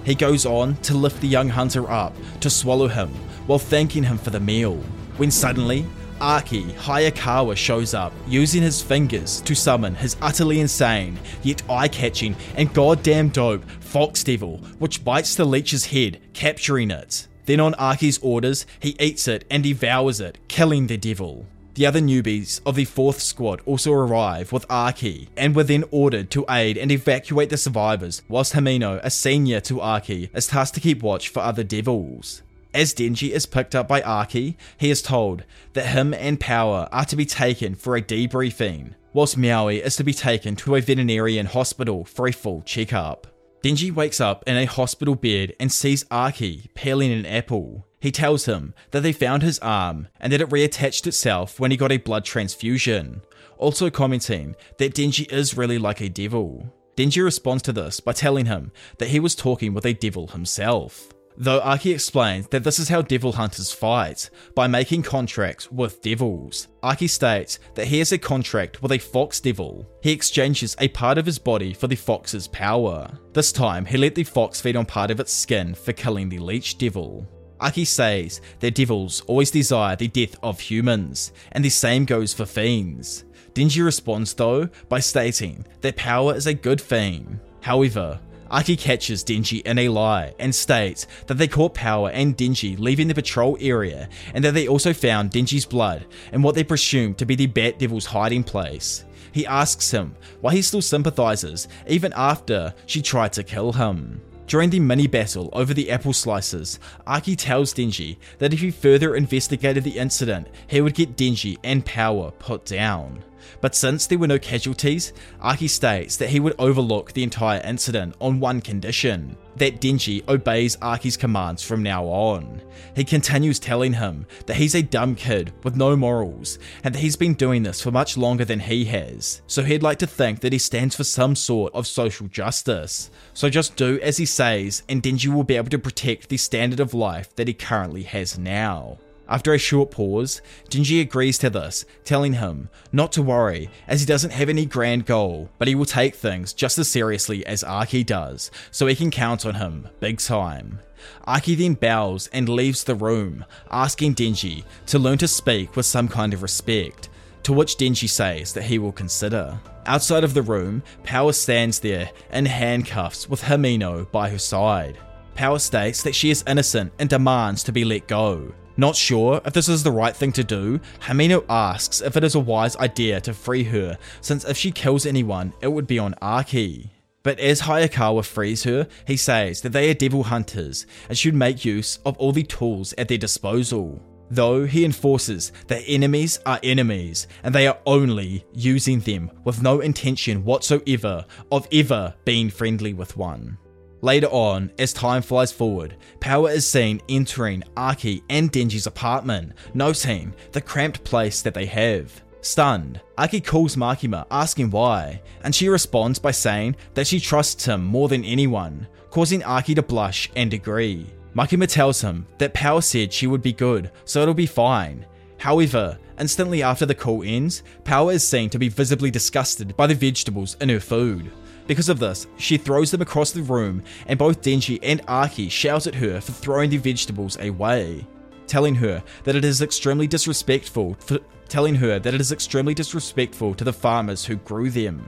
He goes on to lift the young hunter up to swallow him while thanking him for the meal, when suddenly Aki Hayakawa shows up using his fingers to summon his utterly insane, yet eye catching and goddamn dope Fox Devil, which bites the leech's head, capturing it. Then, on Aki's orders, he eats it and devours it, killing the devil. The other newbies of the 4th squad also arrive with Aki and were then ordered to aid and evacuate the survivors, whilst Himeno, a senior to Aki, is tasked to keep watch for other devils. As Denji is picked up by Aki, he is told that him and Power are to be taken for a debriefing, whilst Meowie is to be taken to a veterinarian hospital for a full checkup. Denji wakes up in a hospital bed and sees Aki peeling an apple. He tells him that they found his arm and that it reattached itself when he got a blood transfusion, also commenting that Denji is really like a devil. Denji responds to this by telling him that he was talking with a devil himself. Though Aki explains that this is how devil hunters fight, by making contracts with devils. Aki states that he has a contract with a fox devil. He exchanges a part of his body for the fox's power. This time, he let the fox feed on part of its skin for killing the leech devil. Aki says that devils always desire the death of humans, and the same goes for fiends. Denji responds though by stating that power is a good thing. However, Aki catches Denji in a lie and states that they caught Power and Denji leaving the patrol area and that they also found Denji's blood in what they presume to be the Bat Devil's hiding place. He asks him why he still sympathizes even after she tried to kill him. During the mini battle over the apple slices, Aki tells Denji that if he further investigated the incident, he would get Denji and Power put down. But since there were no casualties, Aki states that he would overlook the entire incident on one condition that Denji obeys Aki's commands from now on. He continues telling him that he's a dumb kid with no morals and that he's been doing this for much longer than he has, so he'd like to think that he stands for some sort of social justice. So just do as he says, and Denji will be able to protect the standard of life that he currently has now. After a short pause, Denji agrees to this, telling him not to worry, as he doesn't have any grand goal, but he will take things just as seriously as Aki does, so he can count on him, big time. Aki then bows and leaves the room, asking Denji to learn to speak with some kind of respect, to which Denji says that he will consider. Outside of the room, Power stands there in handcuffs with Himeno by her side. Power states that she is innocent and demands to be let go. Not sure if this is the right thing to do, Himeno asks if it is a wise idea to free her, since if she kills anyone, it would be on Aki. But as Hayakawa frees her, he says that they are devil hunters and should make use of all the tools at their disposal. Though he enforces that enemies are enemies and they are only using them with no intention whatsoever of ever being friendly with one. Later on, as time flies forward, Power is seen entering Aki and Denji's apartment, noting the cramped place that they have. Stunned, Aki calls Makima asking why, and she responds by saying that she trusts him more than anyone, causing Aki to blush and agree. Makima tells him that Power said she would be good, so it'll be fine. However, instantly after the call ends, Power is seen to be visibly disgusted by the vegetables in her food. Because of this, she throws them across the room, and both Denji and Aki shout at her for throwing the vegetables away, telling her that it is extremely disrespectful for telling her that it is extremely disrespectful to the farmers who grew them.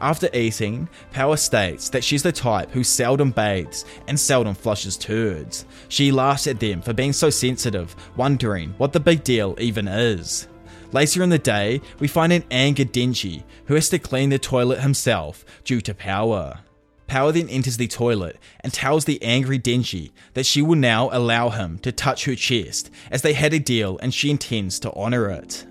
After eating, Power states that she's the type who seldom bathes and seldom flushes turds. She laughs at them for being so sensitive, wondering what the big deal even is. Later in the day, we find an angered Denji who has to clean the toilet himself due to Power. Power then enters the toilet and tells the angry Denji that she will now allow him to touch her chest as they had a deal and she intends to honour it.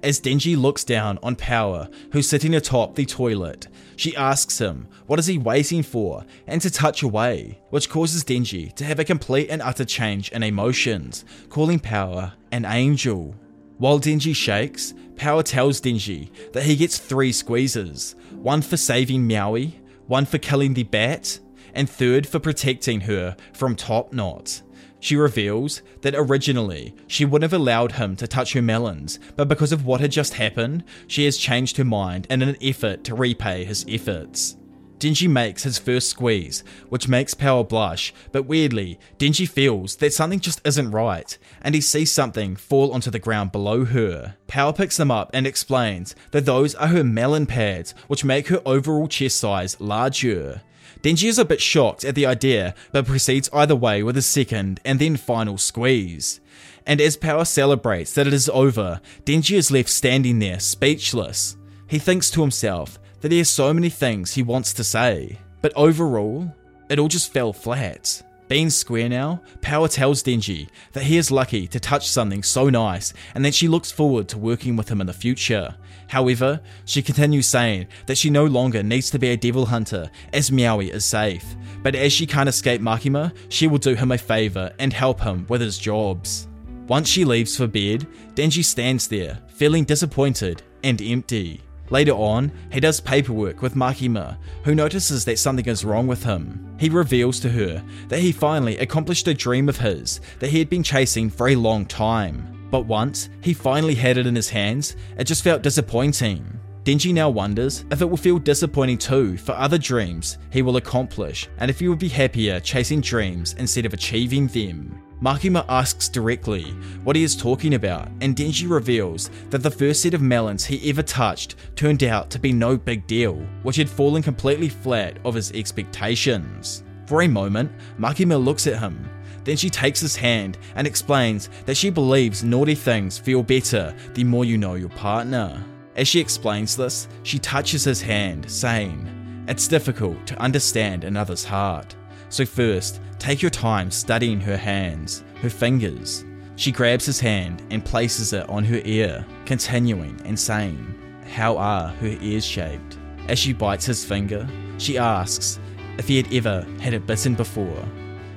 As Denji looks down on Power, who's sitting atop the toilet, she asks him what is he waiting for and to touch away, which causes Denji to have a complete and utter change in emotions, calling Power an angel. While Denji shakes, Power tells Denji that he gets three squeezes one for saving Meowie, one for killing the bat, and third for protecting her from Top Knot. She reveals that originally she would have allowed him to touch her melons, but because of what had just happened, she has changed her mind in an effort to repay his efforts. Denji makes his first squeeze, which makes Power blush, but weirdly, Denji feels that something just isn't right, and he sees something fall onto the ground below her. Power picks them up and explains that those are her melon pads, which make her overall chest size larger. Denji is a bit shocked at the idea, but proceeds either way with a second and then final squeeze. And as Power celebrates that it is over, Denji is left standing there, speechless. He thinks to himself that he has so many things he wants to say, but overall, it all just fell flat. Being square now, Power tells Denji that he is lucky to touch something so nice and that she looks forward to working with him in the future. However, she continues saying that she no longer needs to be a devil hunter as Meowie is safe, but as she can't escape Makima, she will do him a favour and help him with his jobs. Once she leaves for bed, Denji stands there, feeling disappointed and empty. Later on, he does paperwork with Makima, who notices that something is wrong with him. He reveals to her that he finally accomplished a dream of his that he had been chasing for a long time. But once he finally had it in his hands, it just felt disappointing. Denji now wonders if it will feel disappointing too for other dreams he will accomplish, and if he would be happier chasing dreams instead of achieving them. Makima asks directly what he is talking about, and Denji reveals that the first set of melons he ever touched turned out to be no big deal, which had fallen completely flat of his expectations. For a moment, Makima looks at him. Then she takes his hand and explains that she believes naughty things feel better the more you know your partner. As she explains this, she touches his hand, saying, It's difficult to understand another's heart. So, first, take your time studying her hands, her fingers. She grabs his hand and places it on her ear, continuing and saying, How are her ears shaped? As she bites his finger, she asks if he had ever had it bitten before.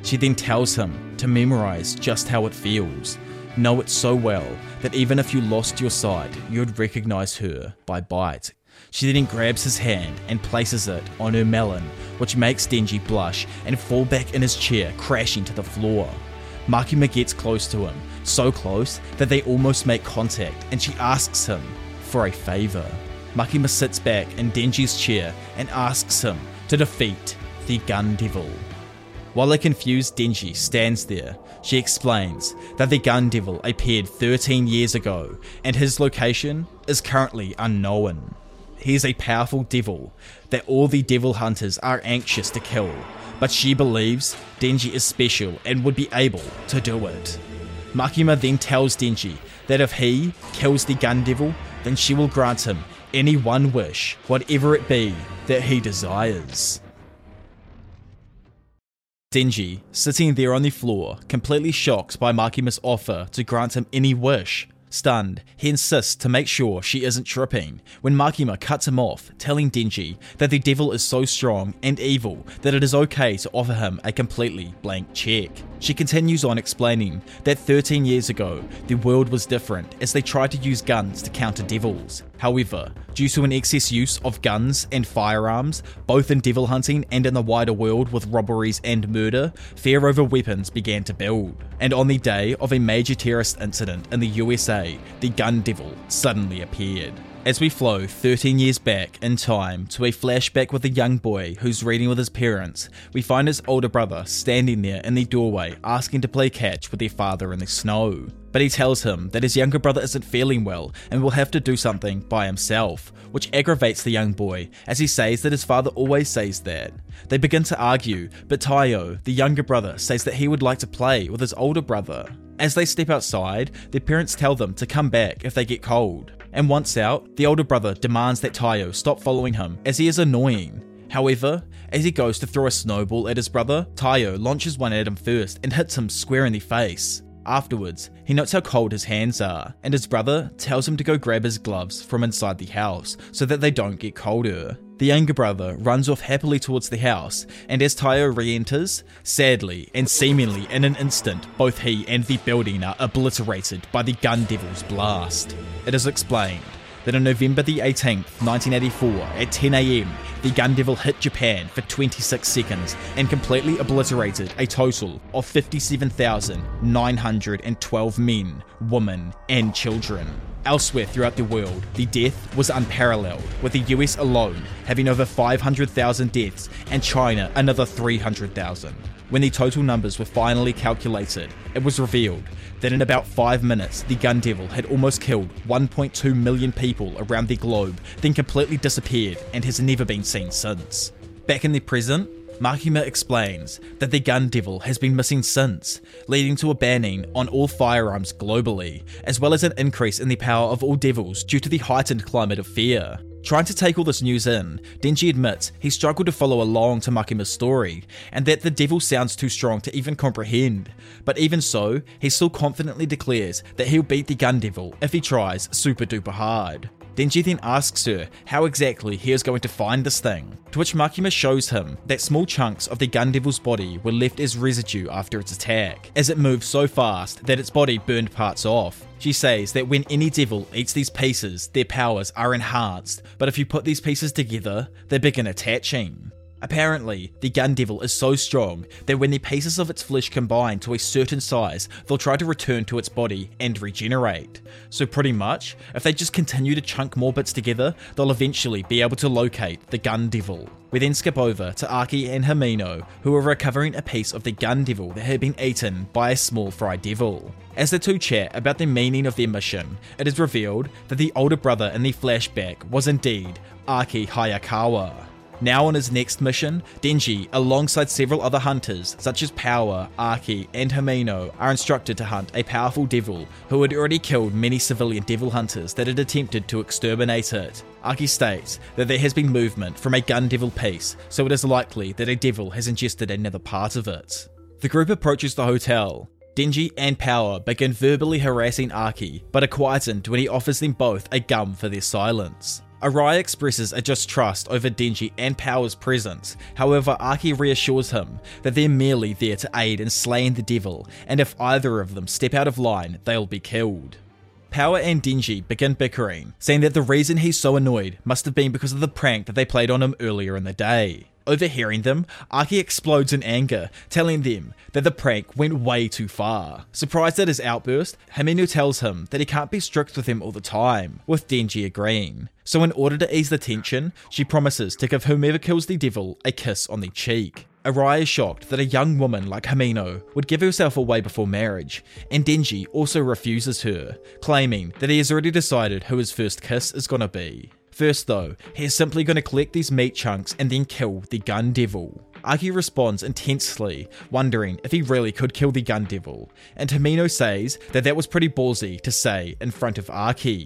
She then tells him to memorize just how it feels, know it so well that even if you lost your sight, you'd recognize her by bite she then grabs his hand and places it on her melon, which makes Denji blush and fall back in his chair, crashing to the floor. Makima gets close to him, so close that they almost make contact, and she asks him for a favor. Makima sits back in Denji's chair and asks him to defeat the Gun Devil. While a confused Denji stands there, she explains that the Gun Devil appeared 13 years ago and his location is currently unknown. He is a powerful devil that all the devil hunters are anxious to kill, but she believes Denji is special and would be able to do it. Makima then tells Denji that if he kills the gun devil, then she will grant him any one wish, whatever it be that he desires. Denji, sitting there on the floor, completely shocked by Makima's offer to grant him any wish, Stunned, he insists to make sure she isn't tripping when Makima cuts him off, telling Denji that the devil is so strong and evil that it is okay to offer him a completely blank check. She continues on explaining that 13 years ago, the world was different as they tried to use guns to counter devils. However, due to an excess use of guns and firearms, both in devil hunting and in the wider world with robberies and murder, fear over weapons began to build. And on the day of a major terrorist incident in the USA, the gun devil suddenly appeared. As we flow 13 years back in time to a flashback with a young boy who's reading with his parents, we find his older brother standing there in the doorway asking to play catch with their father in the snow. But he tells him that his younger brother isn't feeling well and will have to do something by himself, which aggravates the young boy as he says that his father always says that. They begin to argue, but Taiyo, the younger brother, says that he would like to play with his older brother. As they step outside, their parents tell them to come back if they get cold and once out, the older brother demands that Taiyo stop following him as he is annoying. However, as he goes to throw a snowball at his brother, Taiyo launches one at him first and hits him square in the face. Afterwards, he notes how cold his hands are, and his brother tells him to go grab his gloves from inside the house so that they don't get colder. The younger brother runs off happily towards the house, and as Taiyo re enters, sadly and seemingly in an instant, both he and the building are obliterated by the gun devil's blast. It is explained that on November the 18th, 1984, at 10am, the Gun Devil hit Japan for 26 seconds and completely obliterated a total of 57,912 men, women, and children. Elsewhere throughout the world, the death was unparalleled, with the US alone having over 500,000 deaths and China another 300,000. When the total numbers were finally calculated, it was revealed that in about 5 minutes, the Gun Devil had almost killed 1.2 million people around the globe, then completely disappeared and has never been seen since. Back in the present, Makima explains that the gun devil has been missing since, leading to a banning on all firearms globally, as well as an increase in the power of all devils due to the heightened climate of fear. Trying to take all this news in, Denji admits he struggled to follow along to Makima's story, and that the devil sounds too strong to even comprehend. But even so, he still confidently declares that he'll beat the gun devil if he tries super duper hard. Denji then asks her how exactly he is going to find this thing, to which Makima shows him that small chunks of the Gun Devil's body were left as residue after its attack, as it moved so fast that its body burned parts off. She says that when any devil eats these pieces, their powers are enhanced, but if you put these pieces together, they begin attaching. Apparently, the gun devil is so strong that when the pieces of its flesh combine to a certain size, they'll try to return to its body and regenerate. So, pretty much, if they just continue to chunk more bits together, they'll eventually be able to locate the gun devil. We then skip over to Aki and Himeno, who are recovering a piece of the gun devil that had been eaten by a small fry devil. As the two chat about the meaning of their mission, it is revealed that the older brother in the flashback was indeed Aki Hayakawa. Now on his next mission, Denji, alongside several other hunters such as Power, Aki, and Himeno, are instructed to hunt a powerful devil who had already killed many civilian devil hunters that had attempted to exterminate it. Aki states that there has been movement from a gun devil piece, so it is likely that a devil has ingested another part of it. The group approaches the hotel. Denji and Power begin verbally harassing Aki, but are quietened when he offers them both a gum for their silence. Arai expresses a distrust over Denji and Power's presence, however, Aki reassures him that they're merely there to aid in slaying the devil, and if either of them step out of line, they'll be killed. Power and Denji begin bickering, saying that the reason he's so annoyed must have been because of the prank that they played on him earlier in the day. Overhearing them, Aki explodes in anger, telling them that the prank went way too far. Surprised at his outburst, Himeno tells him that he can't be strict with him all the time, with Denji agreeing. So, in order to ease the tension, she promises to give whomever kills the devil a kiss on the cheek. Arai is shocked that a young woman like Himeno would give herself away before marriage, and Denji also refuses her, claiming that he has already decided who his first kiss is gonna be. First, though, he is simply going to collect these meat chunks and then kill the Gun Devil. Aki responds intensely, wondering if he really could kill the Gun Devil, and Himeno says that that was pretty ballsy to say in front of Aki.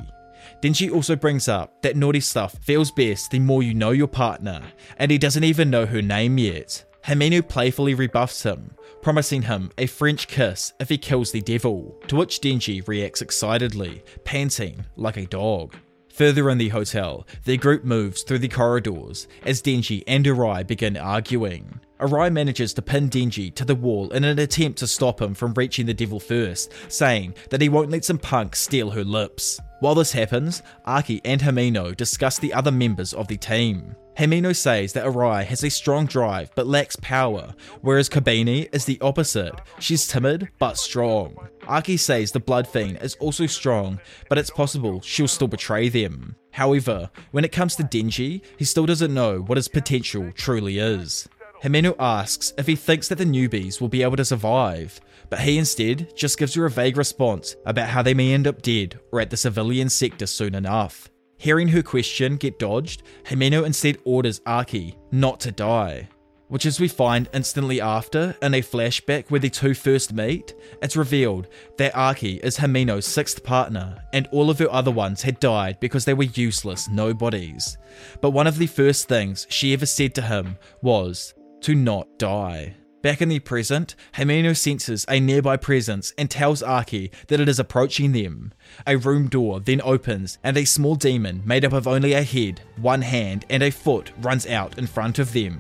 Denji also brings up that naughty stuff feels best the more you know your partner, and he doesn't even know her name yet. Himeno playfully rebuffs him, promising him a French kiss if he kills the devil, to which Denji reacts excitedly, panting like a dog. Further in the hotel, their group moves through the corridors as Denji and Arai begin arguing. Arai manages to pin Denji to the wall in an attempt to stop him from reaching the devil first, saying that he won't let some punk steal her lips. While this happens, Aki and Himeno discuss the other members of the team. Himeno says that Arai has a strong drive but lacks power, whereas Kobeni is the opposite. She's timid but strong. Aki says the Blood Fiend is also strong, but it's possible she'll still betray them. However, when it comes to Denji, he still doesn't know what his potential truly is. Himeno asks if he thinks that the newbies will be able to survive, but he instead just gives her a vague response about how they may end up dead or at the civilian sector soon enough. Hearing her question get dodged, Himeno instead orders Aki not to die. Which, as we find instantly after in a flashback where the two first meet, it's revealed that Aki is Himeno's sixth partner, and all of her other ones had died because they were useless nobodies. But one of the first things she ever said to him was to not die. Back in the present, Himeno senses a nearby presence and tells Aki that it is approaching them. A room door then opens and a small demon made up of only a head, one hand, and a foot runs out in front of them.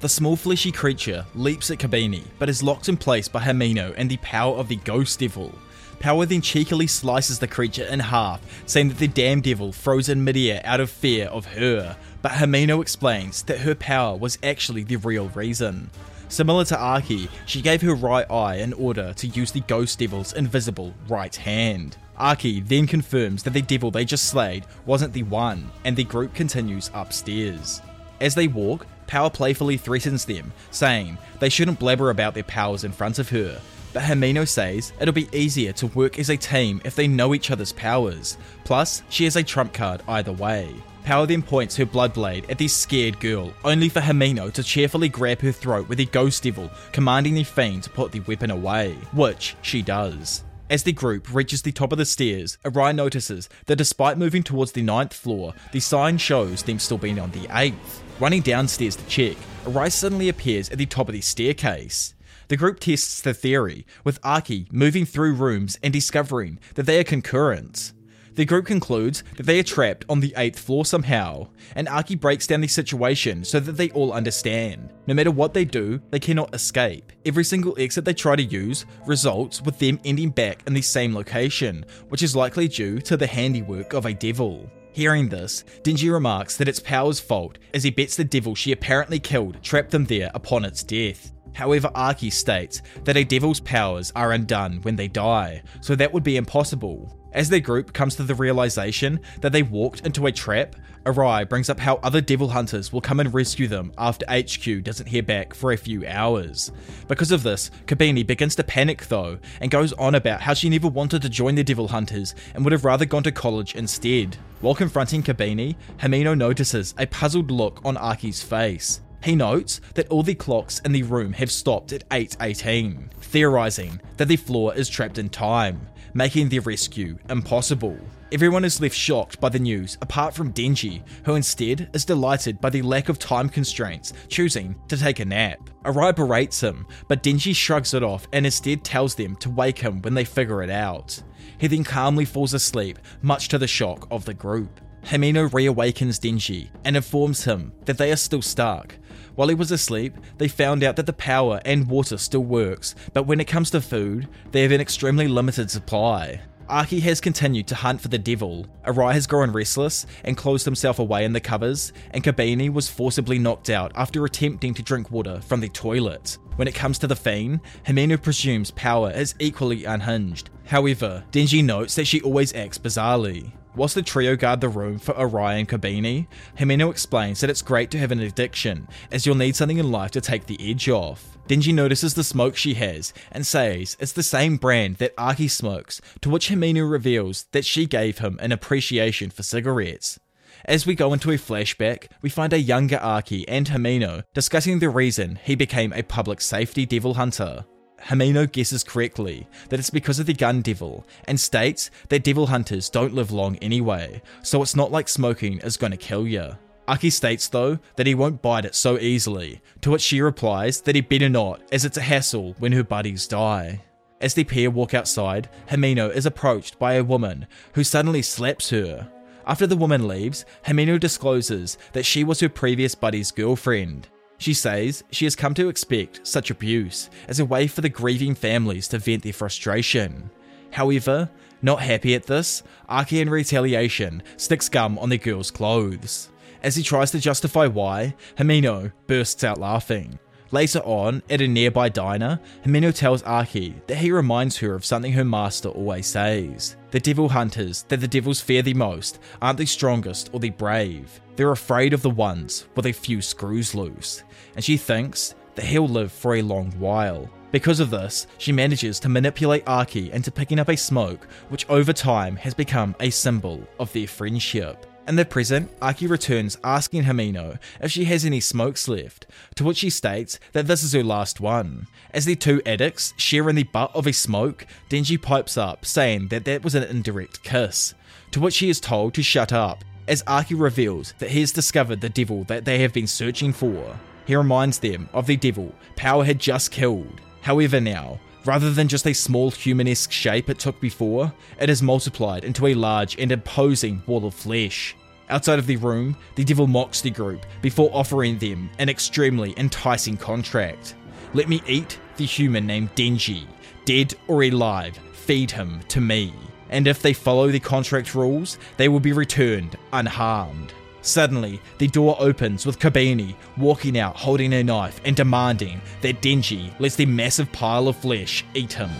The small fleshy creature leaps at Kobeni, but is locked in place by Himeno and the power of the Ghost Devil. Power then cheekily slices the creature in half, saying that the damn devil froze in midair out of fear of her, but Himeno explains that her power was actually the real reason. Similar to Aki, she gave her right eye in order to use the Ghost Devil's invisible right hand. Aki then confirms that the devil they just slayed wasn't the one, and the group continues upstairs. As they walk, Power playfully threatens them, saying they shouldn't blabber about their powers in front of her. But Himeno says it'll be easier to work as a team if they know each other's powers. Plus, she has a trump card either way. Power then points her blood blade at the scared girl, only for Himeno to cheerfully grab her throat with the ghost devil, commanding the fiend to put the weapon away, which she does. As the group reaches the top of the stairs, Arai notices that despite moving towards the ninth floor, the sign shows them still being on the eighth. Running downstairs to check, Arai suddenly appears at the top of the staircase. The group tests the theory, with Aki moving through rooms and discovering that they are concurrent. The group concludes that they are trapped on the 8th floor somehow, and Aki breaks down the situation so that they all understand. No matter what they do, they cannot escape. Every single exit they try to use results with them ending back in the same location, which is likely due to the handiwork of a devil. Hearing this, Denji remarks that it's Power's fault as he bets the devil she apparently killed trapped them there upon its death. However, Aki states that a devil's powers are undone when they die, so that would be impossible. As their group comes to the realization that they walked into a trap, Arai brings up how other devil hunters will come and rescue them after HQ doesn't hear back for a few hours. Because of this, Kobeni begins to panic though, and goes on about how she never wanted to join the devil hunters and would have rather gone to college instead. While confronting Kobeni, Himeno notices a puzzled look on Aki's face. He notes that all the clocks in the room have stopped at 8.18, theorising that the floor is trapped in time making the rescue impossible. Everyone is left shocked by the news, apart from Denji, who instead is delighted by the lack of time constraints, choosing to take a nap. Arai berates him, but Denji shrugs it off and instead tells them to wake him when they figure it out. He then calmly falls asleep, much to the shock of the group. Himeno reawakens Denji and informs him that they are still stuck, while he was asleep, they found out that the power and water still works, but when it comes to food, they have an extremely limited supply. Aki has continued to hunt for the devil. Arai has grown restless and closed himself away in the covers, and Kobeni was forcibly knocked out after attempting to drink water from the toilet. When it comes to the Fiend, Himeno presumes power is equally unhinged. However, Denji notes that she always acts bizarrely. Whilst the trio guard the room for Orion and Kobeni, Himeno explains that it's great to have an addiction, as you'll need something in life to take the edge off. Denji notices the smoke she has and says it's the same brand that Aki smokes, to which Himeno reveals that she gave him an appreciation for cigarettes. As we go into a flashback, we find a younger Aki and Himeno discussing the reason he became a public safety devil hunter. Himeno guesses correctly that it's because of the gun devil and states that devil hunters don't live long anyway, so it's not like smoking is gonna kill you. Aki states though that he won't bite it so easily, to which she replies that he better not as it's a hassle when her buddies die. As the pair walk outside, Himeno is approached by a woman who suddenly slaps her. After the woman leaves, Himeno discloses that she was her previous buddy's girlfriend, she says she has come to expect such abuse as a way for the grieving families to vent their frustration. However, not happy at this, Aki in retaliation sticks gum on the girl's clothes. As he tries to justify why, Himeno bursts out laughing. Later on, at a nearby diner, Himeno tells Aki that he reminds her of something her master always says. The devil hunters that the devils fear the most aren't the strongest or the brave. They're afraid of the ones with a few screws loose, and she thinks that he'll live for a long while. Because of this, she manages to manipulate Aki into picking up a smoke, which over time has become a symbol of their friendship. In the present, Aki returns asking Himeno if she has any smokes left, to which she states that this is her last one. As the two addicts share in the butt of a smoke, Denji pipes up, saying that that was an indirect kiss, to which he is told to shut up, as Aki reveals that he has discovered the devil that they have been searching for. He reminds them of the devil Power had just killed. However, now, Rather than just a small humanesque shape it took before, it is multiplied into a large and imposing wall of flesh. Outside of the room, the devil mocks the group before offering them an extremely enticing contract. Let me eat the human named Denji, dead or alive, feed him to me. And if they follow the contract rules, they will be returned unharmed. Suddenly, the door opens with Kobeni walking out holding a knife and demanding that Denji lets the massive pile of flesh eat him.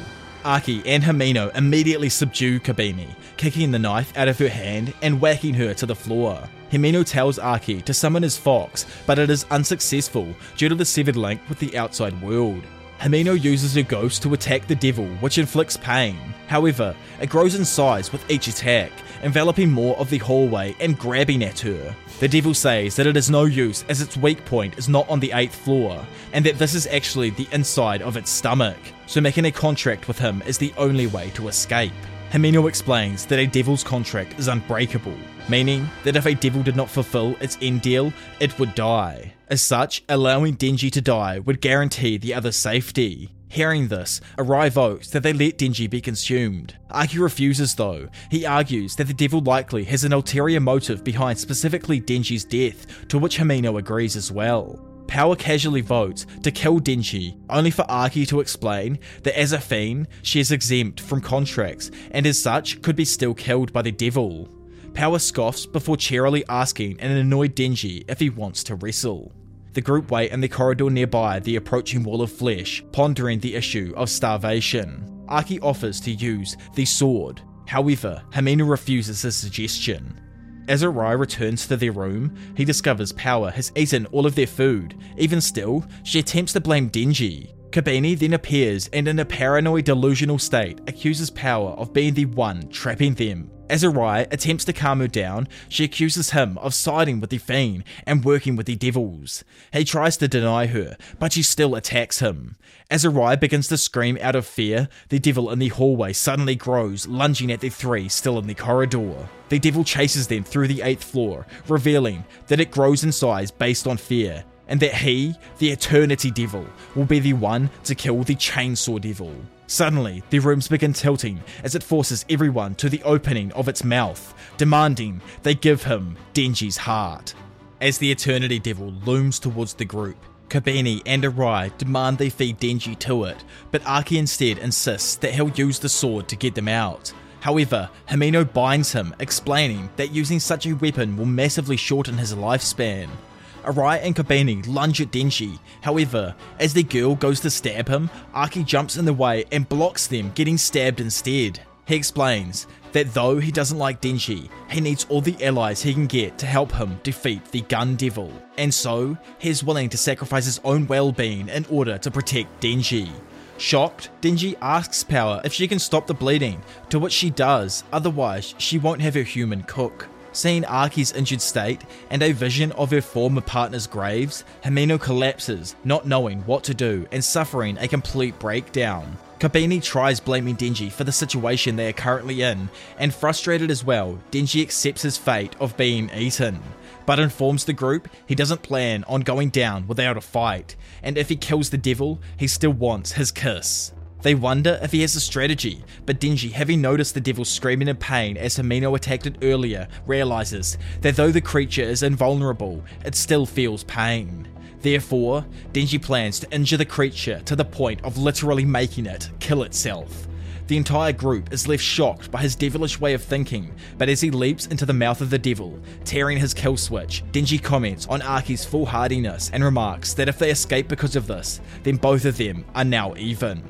Aki and Himeno immediately subdue Kobeni, kicking the knife out of her hand and whacking her to the floor. Himeno tells Aki to summon his fox, but it is unsuccessful due to the severed link with the outside world. Himeno uses her ghost to attack the devil, which inflicts pain. However, it grows in size with each attack, enveloping more of the hallway and grabbing at her. The devil says that it is no use as its weak point is not on the 8th floor, and that this is actually the inside of its stomach, so making a contract with him is the only way to escape. Himeno explains that a devil's contract is unbreakable, meaning that if a devil did not fulfill its end deal, it would die. As such, allowing Denji to die would guarantee the other's safety. Hearing this, Arai votes that they let Denji be consumed. Aki refuses though. He argues that the devil likely has an ulterior motive behind specifically Denji's death, to which Himeno agrees as well. Power casually votes to kill Denji, only for Aki to explain that as a fiend, she is exempt from contracts and as such could be still killed by the devil. Power scoffs before cheerily asking an annoyed Denji if he wants to wrestle. The group wait in the corridor nearby the approaching wall of flesh, pondering the issue of starvation. Aki offers to use the sword. However, Himeno refuses his suggestion. As Arai returns to their room, he discovers Power has eaten all of their food. Even still, she attempts to blame Denji. Kobeni then appears and, in a paranoid delusional state, accuses Power of being the one trapping them. As Arai attempts to calm her down, she accuses him of siding with the Fiend and working with the devils. He tries to deny her, but she still attacks him. As Arai begins to scream out of fear, the devil in the hallway suddenly grows, lunging at the three still in the corridor. The devil chases them through the eighth floor, revealing that it grows in size based on fear, and that he, the Eternity Devil, will be the one to kill the Chainsaw Devil. Suddenly, the rooms begin tilting as it forces everyone to the opening of its mouth, demanding they give him Denji's heart. As the Eternity Devil looms towards the group, Kobeni and Arai demand they feed Denji to it, but Aki instead insists that he'll use the sword to get them out. However, Himeno binds him, explaining that using such a weapon will massively shorten his lifespan. Arai and Kobeni lunge at Denji. However, as the girl goes to stab him, Aki jumps in the way and blocks them getting stabbed instead. He explains that though he doesn't like Denji, he needs all the allies he can get to help him defeat the Gun Devil, and so he is willing to sacrifice his own well being in order to protect Denji. Shocked, Denji asks Power if she can stop the bleeding, to which she does, otherwise, she won't have her human cook. Seeing Aki's injured state and a vision of her former partner's graves, Himeno collapses, not knowing what to do and suffering a complete breakdown. Kobeni tries blaming Denji for the situation they are currently in, and frustrated as well, Denji accepts his fate of being eaten, but informs the group he doesn't plan on going down without a fight, and if he kills the devil, he still wants his kiss. They wonder if he has a strategy, but Denji, having noticed the devil screaming in pain as Himeno attacked it earlier, realizes that though the creature is invulnerable, it still feels pain. Therefore, Denji plans to injure the creature to the point of literally making it kill itself. The entire group is left shocked by his devilish way of thinking, but as he leaps into the mouth of the devil, tearing his kill switch, Denji comments on Aki's foolhardiness and remarks that if they escape because of this, then both of them are now even.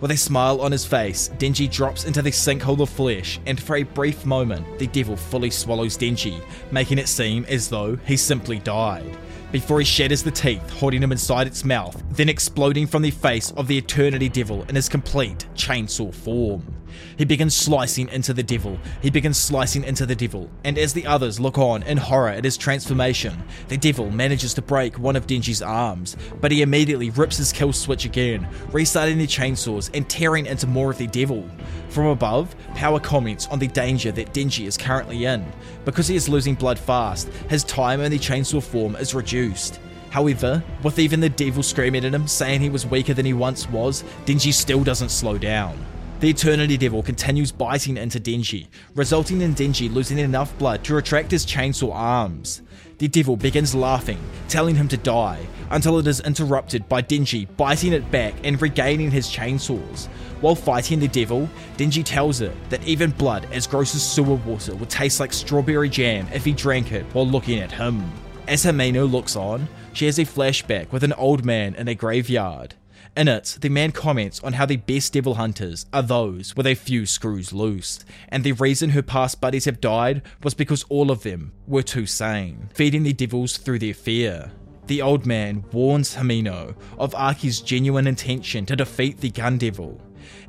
With a smile on his face, Denji drops into the sinkhole of flesh, and for a brief moment, the devil fully swallows Denji, making it seem as though he simply died. Before he shatters the teeth, holding him inside its mouth, then exploding from the face of the Eternity Devil in his complete chainsaw form. He begins slicing into the devil. He begins slicing into the devil. And as the others look on in horror at his transformation, the devil manages to break one of Denji's arms, but he immediately rips his kill switch again, restarting the chainsaws and tearing into more of the devil. From above, Power comments on the danger that Denji is currently in. Because he is losing blood fast, his time in the chainsaw form is reduced. However, with even the devil screaming at him, saying he was weaker than he once was, Denji still doesn't slow down. The Eternity Devil continues biting into Denji, resulting in Denji losing enough blood to retract his chainsaw arms. The devil begins laughing, telling him to die, until it is interrupted by Denji biting it back and regaining his chainsaws. While fighting the devil, Denji tells it that even blood as gross as sewer water would taste like strawberry jam if he drank it while looking at him. As Himeno looks on, she has a flashback with an old man in a graveyard. In it, the man comments on how the best devil hunters are those with a few screws loose, and the reason her past buddies have died was because all of them were too sane, feeding the devils through their fear. The old man warns Himeno of Aki's genuine intention to defeat the gun devil,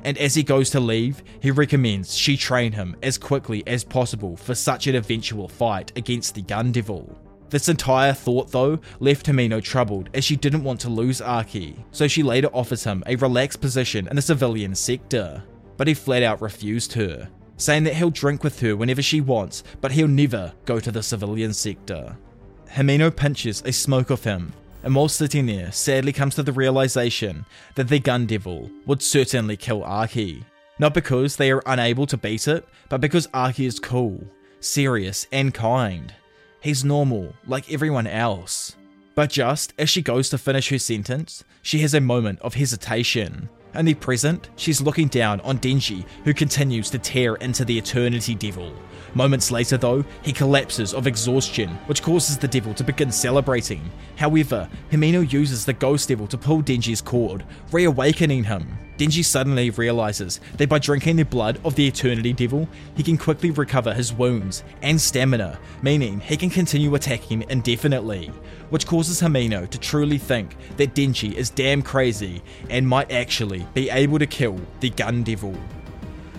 and as he goes to leave, he recommends she train him as quickly as possible for such an eventual fight against the gun devil. This entire thought, though, left Himeno troubled as she didn't want to lose Aki, so she later offers him a relaxed position in the civilian sector. But he flat out refused her, saying that he'll drink with her whenever she wants, but he'll never go to the civilian sector. Himeno pinches a smoke of him, and while sitting there, sadly comes to the realization that the gun devil would certainly kill Aki. Not because they are unable to beat it, but because Aki is cool, serious, and kind. He's normal, like everyone else. But just as she goes to finish her sentence, she has a moment of hesitation. In the present, she's looking down on Denji, who continues to tear into the Eternity Devil. Moments later, though, he collapses of exhaustion, which causes the devil to begin celebrating. However, Himeno uses the Ghost Devil to pull Denji's cord, reawakening him. Denji suddenly realizes that by drinking the blood of the Eternity Devil, he can quickly recover his wounds and stamina, meaning he can continue attacking indefinitely, which causes Himeno to truly think that Denji is damn crazy and might actually be able to kill the Gun Devil.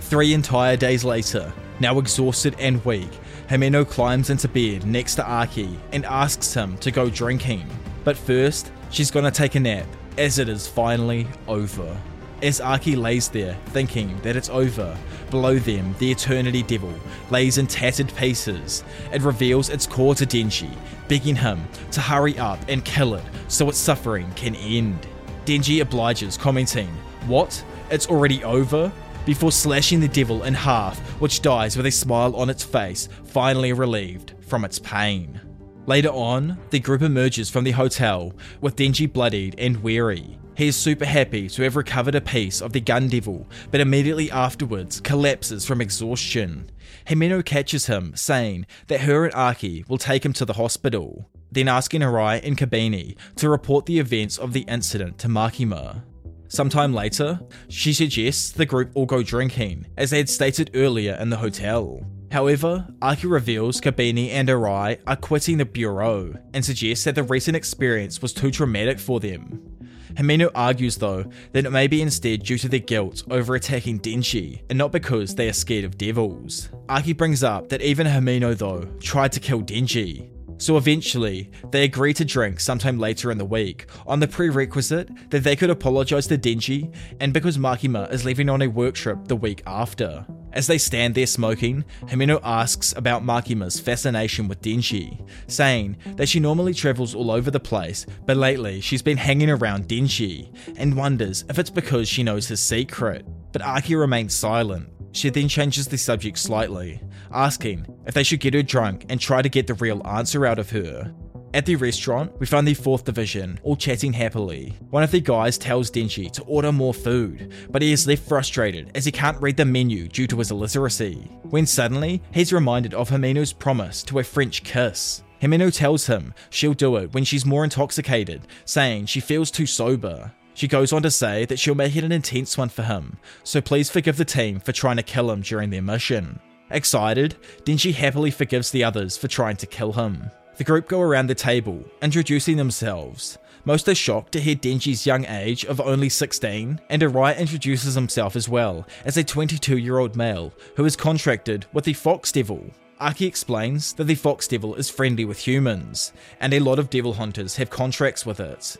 Three entire days later, now exhausted and weak, Himeno climbs into bed next to Aki and asks him to go drinking. But first, she's gonna take a nap, as it is finally over. As Aki lays there, thinking that it's over, below them, the Eternity Devil lays in tattered pieces. It reveals its core to Denji, begging him to hurry up and kill it so its suffering can end. Denji obliges, commenting, What? It's already over? Before slashing the devil in half, which dies with a smile on its face, finally relieved from its pain. Later on, the group emerges from the hotel with Denji bloodied and weary. He is super happy to have recovered a piece of the gun devil, but immediately afterwards collapses from exhaustion. Himeno catches him, saying that her and Aki will take him to the hospital, then asking Arai and Kobeni to report the events of the incident to Makima. Sometime later, she suggests the group all go drinking, as they had stated earlier in the hotel. However, Aki reveals Kobeni and Arai are quitting the bureau and suggests that the recent experience was too traumatic for them. Himeno argues though that it may be instead due to their guilt over attacking Denji and not because they are scared of devils. Aki brings up that even Himeno though tried to kill Denji. So eventually, they agree to drink sometime later in the week on the prerequisite that they could apologize to Denji and because Makima is leaving on a work trip the week after. As they stand there smoking, Himeno asks about Makima's fascination with Denji, saying that she normally travels all over the place, but lately she's been hanging around Denji, and wonders if it's because she knows his secret. But Aki remains silent. She then changes the subject slightly, asking if they should get her drunk and try to get the real answer out of her. At the restaurant, we find the 4th Division, all chatting happily. One of the guys tells Denji to order more food, but he is left frustrated as he can't read the menu due to his illiteracy. When suddenly, he's reminded of Himeno's promise to a French kiss. Himeno tells him she'll do it when she's more intoxicated, saying she feels too sober. She goes on to say that she'll make it an intense one for him, so please forgive the team for trying to kill him during their mission. Excited, Denji happily forgives the others for trying to kill him. The group go around the table, introducing themselves. Most are shocked to hear Denji's young age of only 16, and Arai introduces himself as well as a 22 year old male who is contracted with the Fox Devil. Aki explains that the Fox Devil is friendly with humans, and a lot of devil hunters have contracts with it.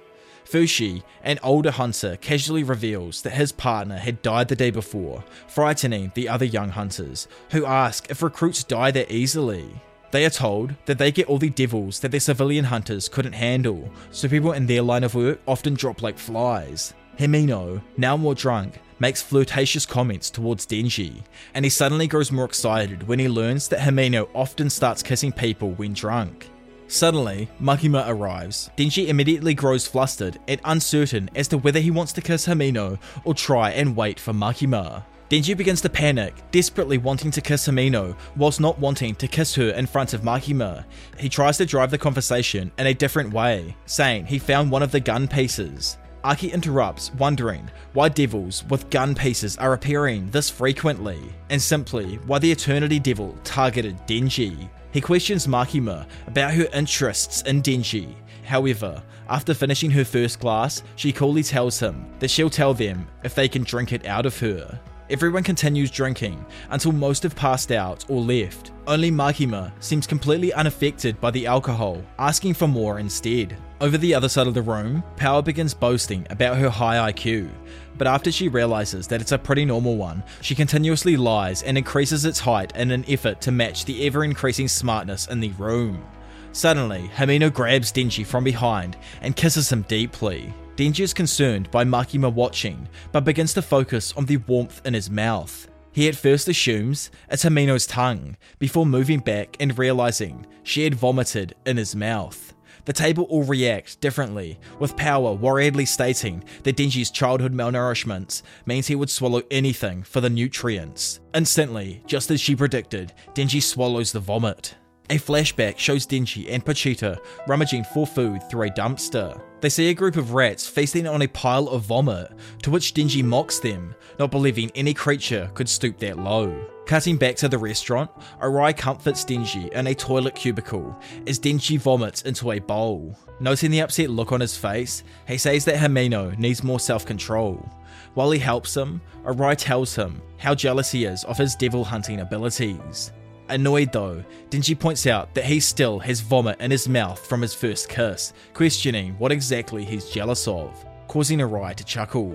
Fushi, an older hunter, casually reveals that his partner had died the day before, frightening the other young hunters, who ask if recruits die that easily. They are told that they get all the devils that their civilian hunters couldn't handle, so people in their line of work often drop like flies. Himeno, now more drunk, makes flirtatious comments towards Denji, and he suddenly grows more excited when he learns that Himeno often starts kissing people when drunk. Suddenly, Makima arrives. Denji immediately grows flustered and uncertain as to whether he wants to kiss Himeno or try and wait for Makima. Denji begins to panic, desperately wanting to kiss Himeno, whilst not wanting to kiss her in front of Makima. He tries to drive the conversation in a different way, saying he found one of the gun pieces. Aki interrupts, wondering why devils with gun pieces are appearing this frequently, and simply why the Eternity Devil targeted Denji. He questions Makima about her interests in Denji. However, after finishing her first glass, she coolly tells him that she'll tell them if they can drink it out of her. Everyone continues drinking until most have passed out or left. Only Makima seems completely unaffected by the alcohol, asking for more instead. Over the other side of the room, Power begins boasting about her high IQ, but after she realizes that it's a pretty normal one, she continuously lies and increases its height in an effort to match the ever increasing smartness in the room. Suddenly, Himeno grabs Denji from behind and kisses him deeply. Denji is concerned by Makima watching, but begins to focus on the warmth in his mouth. He at first assumes it's Himeno's tongue, before moving back and realizing she had vomited in his mouth. The table all react differently, with Power worriedly stating that Denji's childhood malnourishment means he would swallow anything for the nutrients. Instantly, just as she predicted, Denji swallows the vomit. A flashback shows Denji and Pochita rummaging for food through a dumpster. They see a group of rats feasting on a pile of vomit, to which Denji mocks them, not believing any creature could stoop that low. Cutting back to the restaurant, Arai comforts Denji in a toilet cubicle as Denji vomits into a bowl. Noting the upset look on his face, he says that Himeno needs more self control. While he helps him, Arai tells him how jealous he is of his devil hunting abilities. Annoyed though, Denji points out that he still has vomit in his mouth from his first kiss, questioning what exactly he's jealous of, causing Arai to chuckle.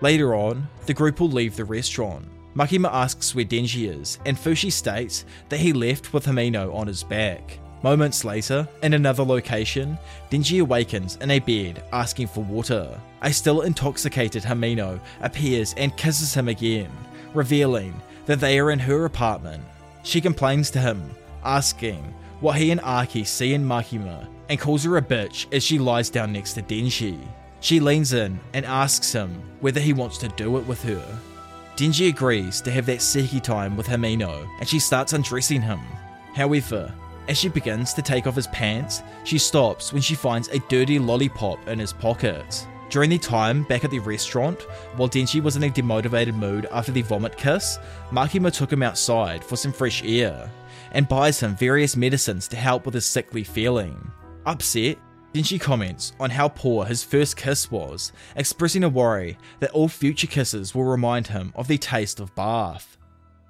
Later on, the group will leave the restaurant. Makima asks where Denji is, and Fushi states that he left with Himeno on his back. Moments later, in another location, Denji awakens in a bed asking for water. A still intoxicated Himeno appears and kisses him again, revealing that they are in her apartment she complains to him, asking what he and Aki see in Makima, and calls her a bitch as she lies down next to Denji. She leans in and asks him whether he wants to do it with her. Denji agrees to have that seki time with Himeno, and she starts undressing him. However, as she begins to take off his pants, she stops when she finds a dirty lollipop in his pocket. During the time back at the restaurant, while Denji was in a demotivated mood after the vomit kiss, Makima took him outside for some fresh air and buys him various medicines to help with his sickly feeling. Upset, Denji comments on how poor his first kiss was, expressing a worry that all future kisses will remind him of the taste of bath.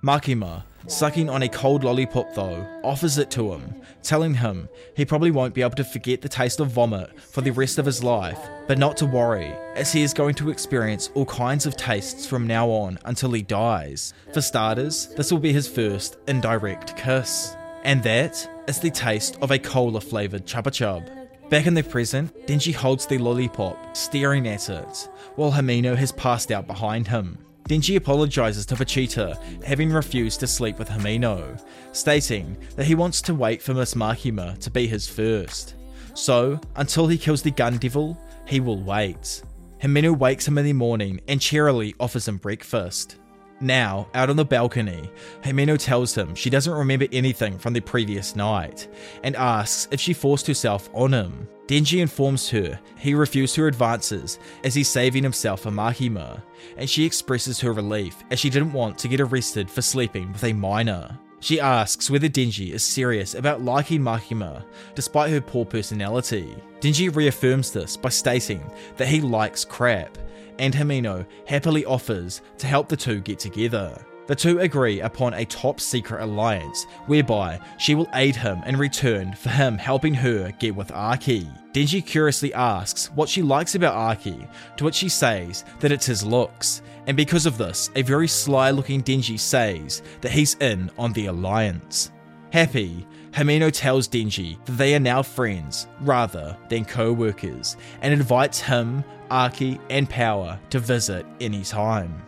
Makima, sucking on a cold lollipop though, offers it to him, telling him he probably won't be able to forget the taste of vomit for the rest of his life, but not to worry, as he is going to experience all kinds of tastes from now on until he dies. For starters, this will be his first indirect kiss, and that is the taste of a cola flavoured Chupa Chups. Back in the present, Denji holds the lollipop, staring at it, while Himeno has passed out behind him. Denji apologizes to Pochita, having refused to sleep with Himeno, stating that he wants to wait for Miss Makima to be his first. So, until he kills the gun devil, he will wait. Himeno wakes him in the morning and cheerily offers him breakfast. Now, out on the balcony, Himeno tells him she doesn't remember anything from the previous night and asks if she forced herself on him. Denji informs her he refused her advances as he's saving himself for Makima, and she expresses her relief as she didn't want to get arrested for sleeping with a minor. She asks whether Denji is serious about liking Makima despite her poor personality. Denji reaffirms this by stating that he likes crap, and Himeno happily offers to help the two get together. The two agree upon a top secret alliance whereby she will aid him in return for him helping her get with Aki. Denji curiously asks what she likes about Aki, to which she says that it's his looks, and because of this, a very sly looking Denji says that he's in on the alliance. Happy, Himeno tells Denji that they are now friends rather than co workers and invites him, Aki, and Power to visit anytime.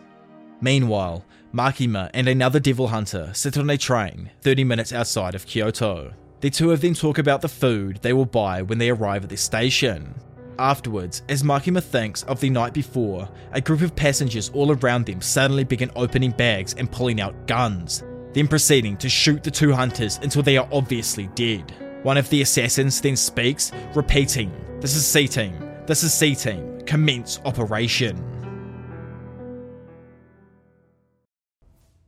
Meanwhile, Makima and another devil hunter sit on a train 30 minutes outside of Kyoto. The two of them talk about the food they will buy when they arrive at the station. Afterwards, as Makima thinks of the night before, a group of passengers all around them suddenly begin opening bags and pulling out guns, then proceeding to shoot the two hunters until they are obviously dead. One of the assassins then speaks, repeating, This is C Team, this is C Team, commence operation.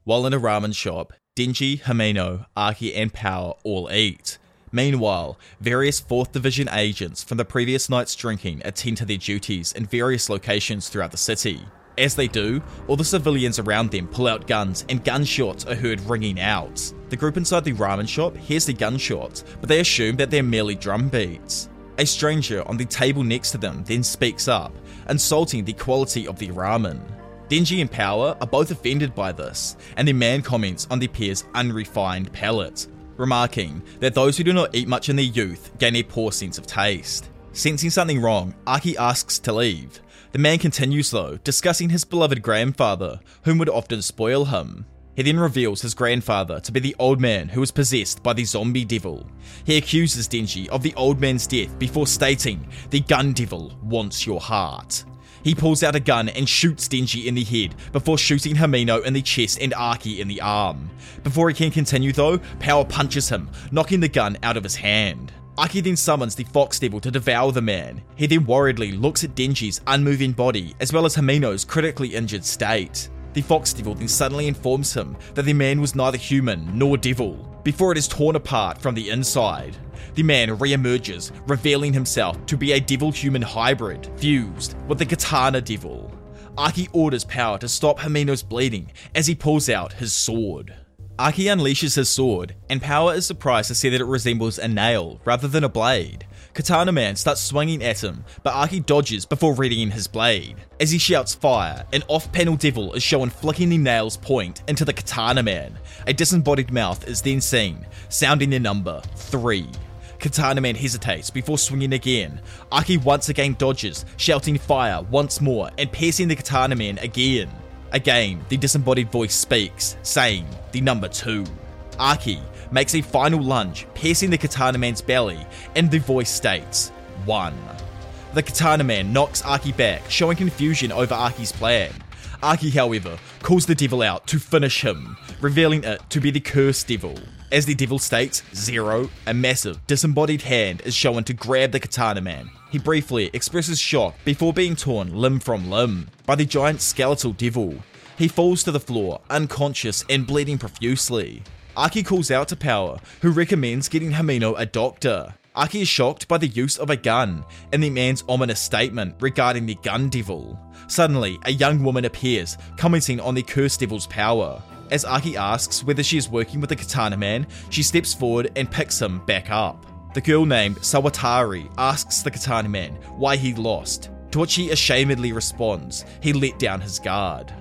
While in a ramen shop, Denji, Himeno, Aki, and Power all eat. Meanwhile, various 4th Division agents from the previous night's drinking attend to their duties in various locations throughout the city. As they do, all the civilians around them pull out guns and gunshots are heard ringing out. The group inside the ramen shop hears the gunshots, but they assume that they're merely drum beats. A stranger on the table next to them then speaks up, insulting the quality of the ramen. Denji and Power are both offended by this, and the man comments on the pair's unrefined palate, remarking that those who do not eat much in their youth gain a poor sense of taste. Sensing something wrong, Aki asks to leave. The man continues though, discussing his beloved grandfather, whom would often spoil him. He then reveals his grandfather to be the old man who was possessed by the zombie devil. He accuses Denji of the old man's death before stating, The gun devil wants your heart. He pulls out a gun and shoots Denji in the head before shooting Himeno in the chest and Aki in the arm. Before he can continue though, Power punches him, knocking the gun out of his hand. Aki then summons the Fox Devil to devour the man. He then worriedly looks at Denji's unmoving body as well as Himeno's critically injured state. The Fox Devil then suddenly informs him that the man was neither human nor devil, before it is torn apart from the inside. The man re-emerges, revealing himself to be a devil-human hybrid, fused with the Katana Devil. Aki orders Power to stop Himeno's bleeding as he pulls out his sword. Aki unleashes his sword, and Power is surprised to see that it resembles a nail rather than a blade. Katana Man starts swinging at him, but Aki dodges before readying his blade. As he shouts fire, an off-panel devil is shown flicking the nail's point into the Katana Man. A disembodied mouth is then seen, sounding the number 3. Katana Man hesitates before swinging again. Aki once again dodges, shouting fire once more and piercing the Katana Man again. Again, the disembodied voice speaks, saying the number 2. Aki makes a final lunge, piercing the Katana Man's belly, and the voice states, 1. The Katana Man knocks Aki back, showing confusion over Aki's plan. Aki, however, calls the devil out to finish him, revealing it to be the Cursed Devil. As the devil states, Zero, a massive, disembodied hand is shown to grab the Katana Man. He briefly expresses shock before being torn limb from limb by the giant skeletal devil. He falls to the floor, unconscious and bleeding profusely. Aki calls out to Power, who recommends getting Himeno a doctor. Aki is shocked by the use of a gun and the man's ominous statement regarding the gun devil. Suddenly, a young woman appears, commenting on the cursed devil's power. As Aki asks whether she is working with the Katana Man, she steps forward and picks him back up. The girl named Sawatari asks the Katana Man why he lost, to which he ashamedly responds he let down his guard.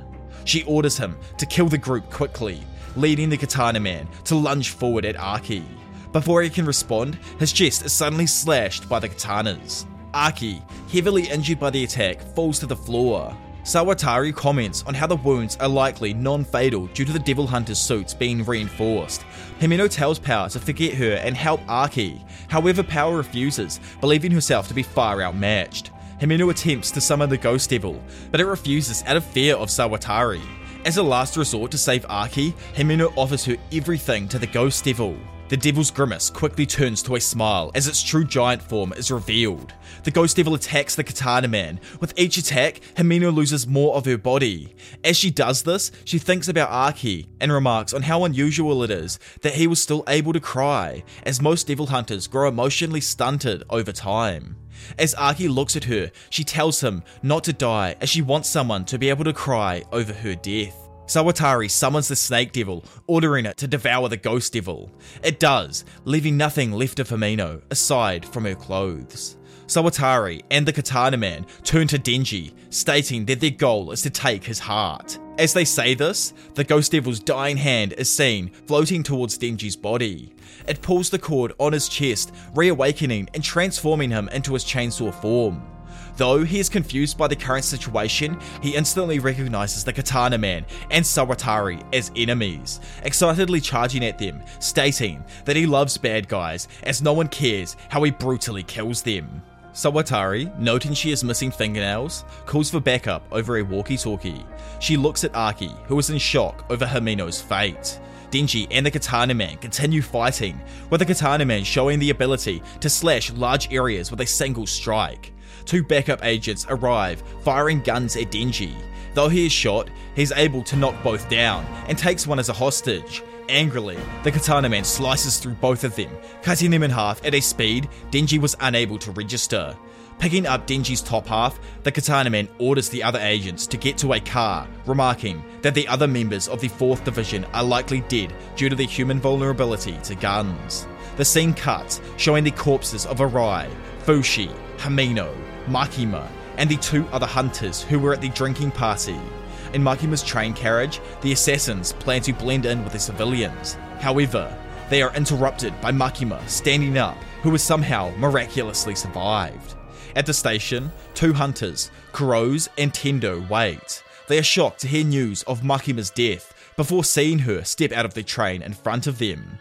She orders him to kill the group quickly, leading the Katana Man to lunge forward at Aki. Before he can respond, his chest is suddenly slashed by the katanas. Aki, heavily injured by the attack, falls to the floor. Sawatari comments on how the wounds are likely non fatal due to the Devil Hunter's suits being reinforced. Himeno tells Power to forget her and help Aki. However, Power refuses, believing herself to be far outmatched. Himeno attempts to summon the Ghost Devil, but it refuses out of fear of Sawatari. As a last resort to save Aki, Himeno offers her everything to the Ghost Devil. The devil's grimace quickly turns to a smile as its true giant form is revealed. The ghost devil attacks the katana man. With each attack, Himeno loses more of her body. As she does this, she thinks about Aki and remarks on how unusual it is that he was still able to cry, as most devil hunters grow emotionally stunted over time. As Aki looks at her, she tells him not to die as she wants someone to be able to cry over her death. Sawatari summons the Snake Devil, ordering it to devour the Ghost Devil. It does, leaving nothing left of Himeno aside from her clothes. Sawatari and the Katana Man turn to Denji, stating that their goal is to take his heart. As they say this, the Ghost Devil's dying hand is seen floating towards Denji's body. It pulls the cord on his chest, reawakening and transforming him into his chainsaw form. Though he is confused by the current situation, he instantly recognizes the Katana Man and Sawatari as enemies, excitedly charging at them, stating that he loves bad guys as no one cares how he brutally kills them. Sawatari, noting she is missing fingernails, calls for backup over a walkie talkie. She looks at Aki, who is in shock over Himeno's fate. Denji and the Katana Man continue fighting, with the Katana Man showing the ability to slash large areas with a single strike. Two backup agents arrive, firing guns at Denji. Though he is shot, he's able to knock both down and takes one as a hostage. Angrily, the Katana Man slices through both of them, cutting them in half at a speed Denji was unable to register. Picking up Denji's top half, the Katana Man orders the other agents to get to a car, remarking that the other members of the 4th Division are likely dead due to their human vulnerability to guns. The scene cuts, showing the corpses of Arai, Fushi, Himeno, Makima, and the two other hunters who were at the drinking party. In Makima's train carriage, the assassins plan to blend in with the civilians. However, they are interrupted by Makima standing up, who has somehow miraculously survived. At the station, two hunters, Kurose and Tendo, wait. They are shocked to hear news of Makima's death before seeing her step out of the train in front of them.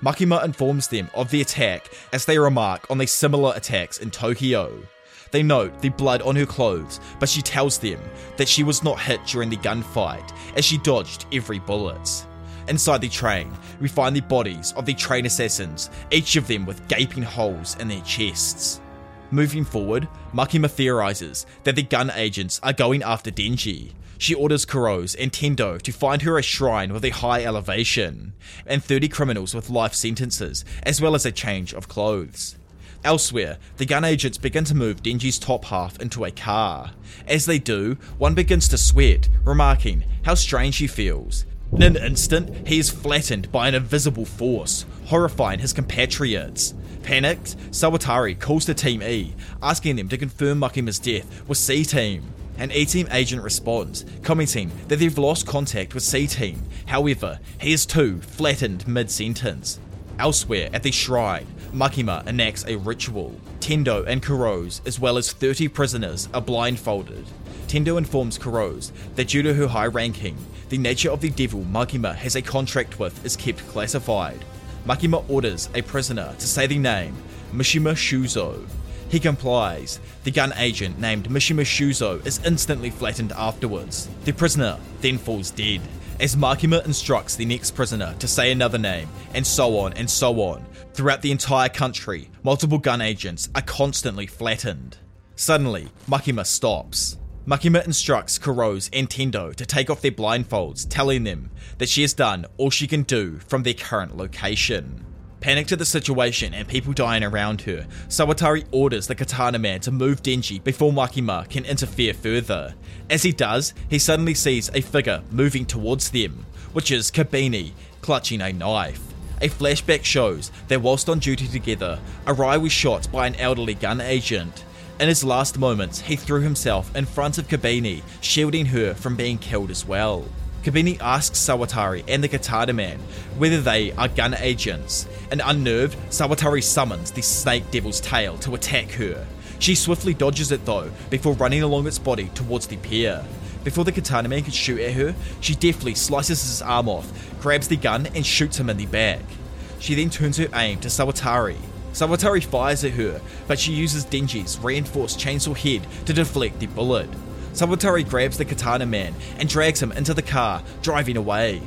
Makima informs them of the attack as they remark on the similar attacks in Tokyo. They note the blood on her clothes, but she tells them that she was not hit during the gunfight, as she dodged every bullet. Inside the train, we find the bodies of the train assassins, each of them with gaping holes in their chests. Moving forward, Makima theorizes that the gun agents are going after Denji. She orders Kurose and Tendo to find her a shrine with a high elevation, and 30 criminals with life sentences, as well as a change of clothes. Elsewhere, the gun agents begin to move Denji's top half into a car. As they do, one begins to sweat, remarking how strange he feels. In an instant, he is flattened by an invisible force, horrifying his compatriots. Panicked, Sawatari calls to Team E, asking them to confirm Makima's death with C Team. An E Team agent responds, commenting that they've lost contact with C Team. However, he is too flattened mid sentence. Elsewhere, at the shrine, Makima enacts a ritual. Tendo and Kurose, as well as 30 prisoners, are blindfolded. Tendo informs Kurose that due to her high ranking, the nature of the devil Makima has a contract with is kept classified. Makima orders a prisoner to say the name Mishima Shuzo. He complies. The gun agent named Mishima Shuzo is instantly flattened afterwards. The prisoner then falls dead as Makima instructs the next prisoner to say another name, and so on and so on. Throughout the entire country, multiple gun agents are constantly flattened. Suddenly, Makima stops. Makima instructs Kurose and Tendo to take off their blindfolds, telling them that she has done all she can do from their current location. Panicked at the situation and people dying around her, Sawatari orders the Katana Man to move Denji before Makima can interfere further. As he does, he suddenly sees a figure moving towards them, which is Kobeni, clutching a knife. A flashback shows that whilst on duty together, Arai was shot by an elderly gun agent. In his last moments, he threw himself in front of Kobeni, shielding her from being killed as well. Kobeni asks Sawatari and the Katana Man whether they are gun agents, and unnerved, Sawatari summons the snake devil's tail to attack her. She swiftly dodges it though, before running along its body towards the pier. Before the Katana Man can shoot at her, she deftly slices his arm off, grabs the gun, and shoots him in the back. She then turns her aim to Sawatari. Sawatari fires at her, but she uses Denji's reinforced chainsaw head to deflect the bullet. Sawatari grabs the katana man and drags him into the car, driving away.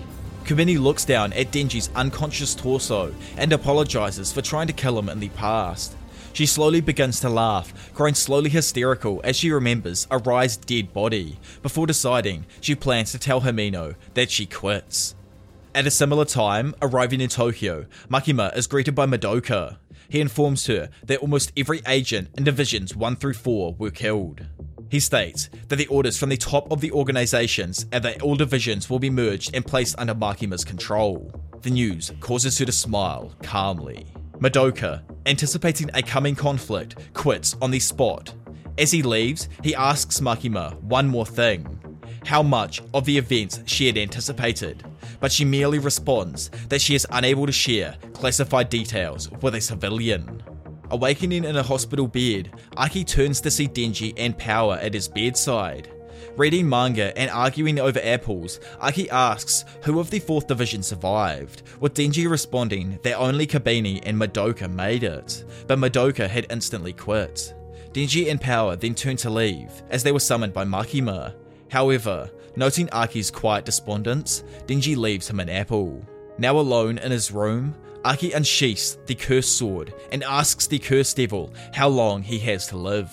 Kobeni looks down at Denji's unconscious torso and apologizes for trying to kill him in the past. She slowly begins to laugh, growing slowly hysterical as she remembers Arai's dead body, before deciding she plans to tell Himeno that she quits. At a similar time, arriving in Tokyo, Makima is greeted by Madoka. He informs her that almost every agent in Divisions 1 through 4 were killed. He states that the orders from the top of the organizations and that all divisions will be merged and placed under Makima's control. The news causes her to smile calmly. Madoka, anticipating a coming conflict, quits on the spot. As he leaves, he asks Makima one more thing. how much of the events she had anticipated, but she merely responds that she is unable to share classified details with a civilian. Awakening in a hospital bed, Aki turns to see Denji and Power at his bedside. Reading manga and arguing over apples, Aki asks who of the 4th Division survived, with Denji responding that only Kobeni and Madoka made it, but Madoka had instantly quit. Denji and Power then turn to leave, as they were summoned by Makima. However, noting Aki's quiet despondence, Denji leaves him an apple. Now alone in his room, Aki unsheaths the cursed sword and asks the cursed devil how long he has to live.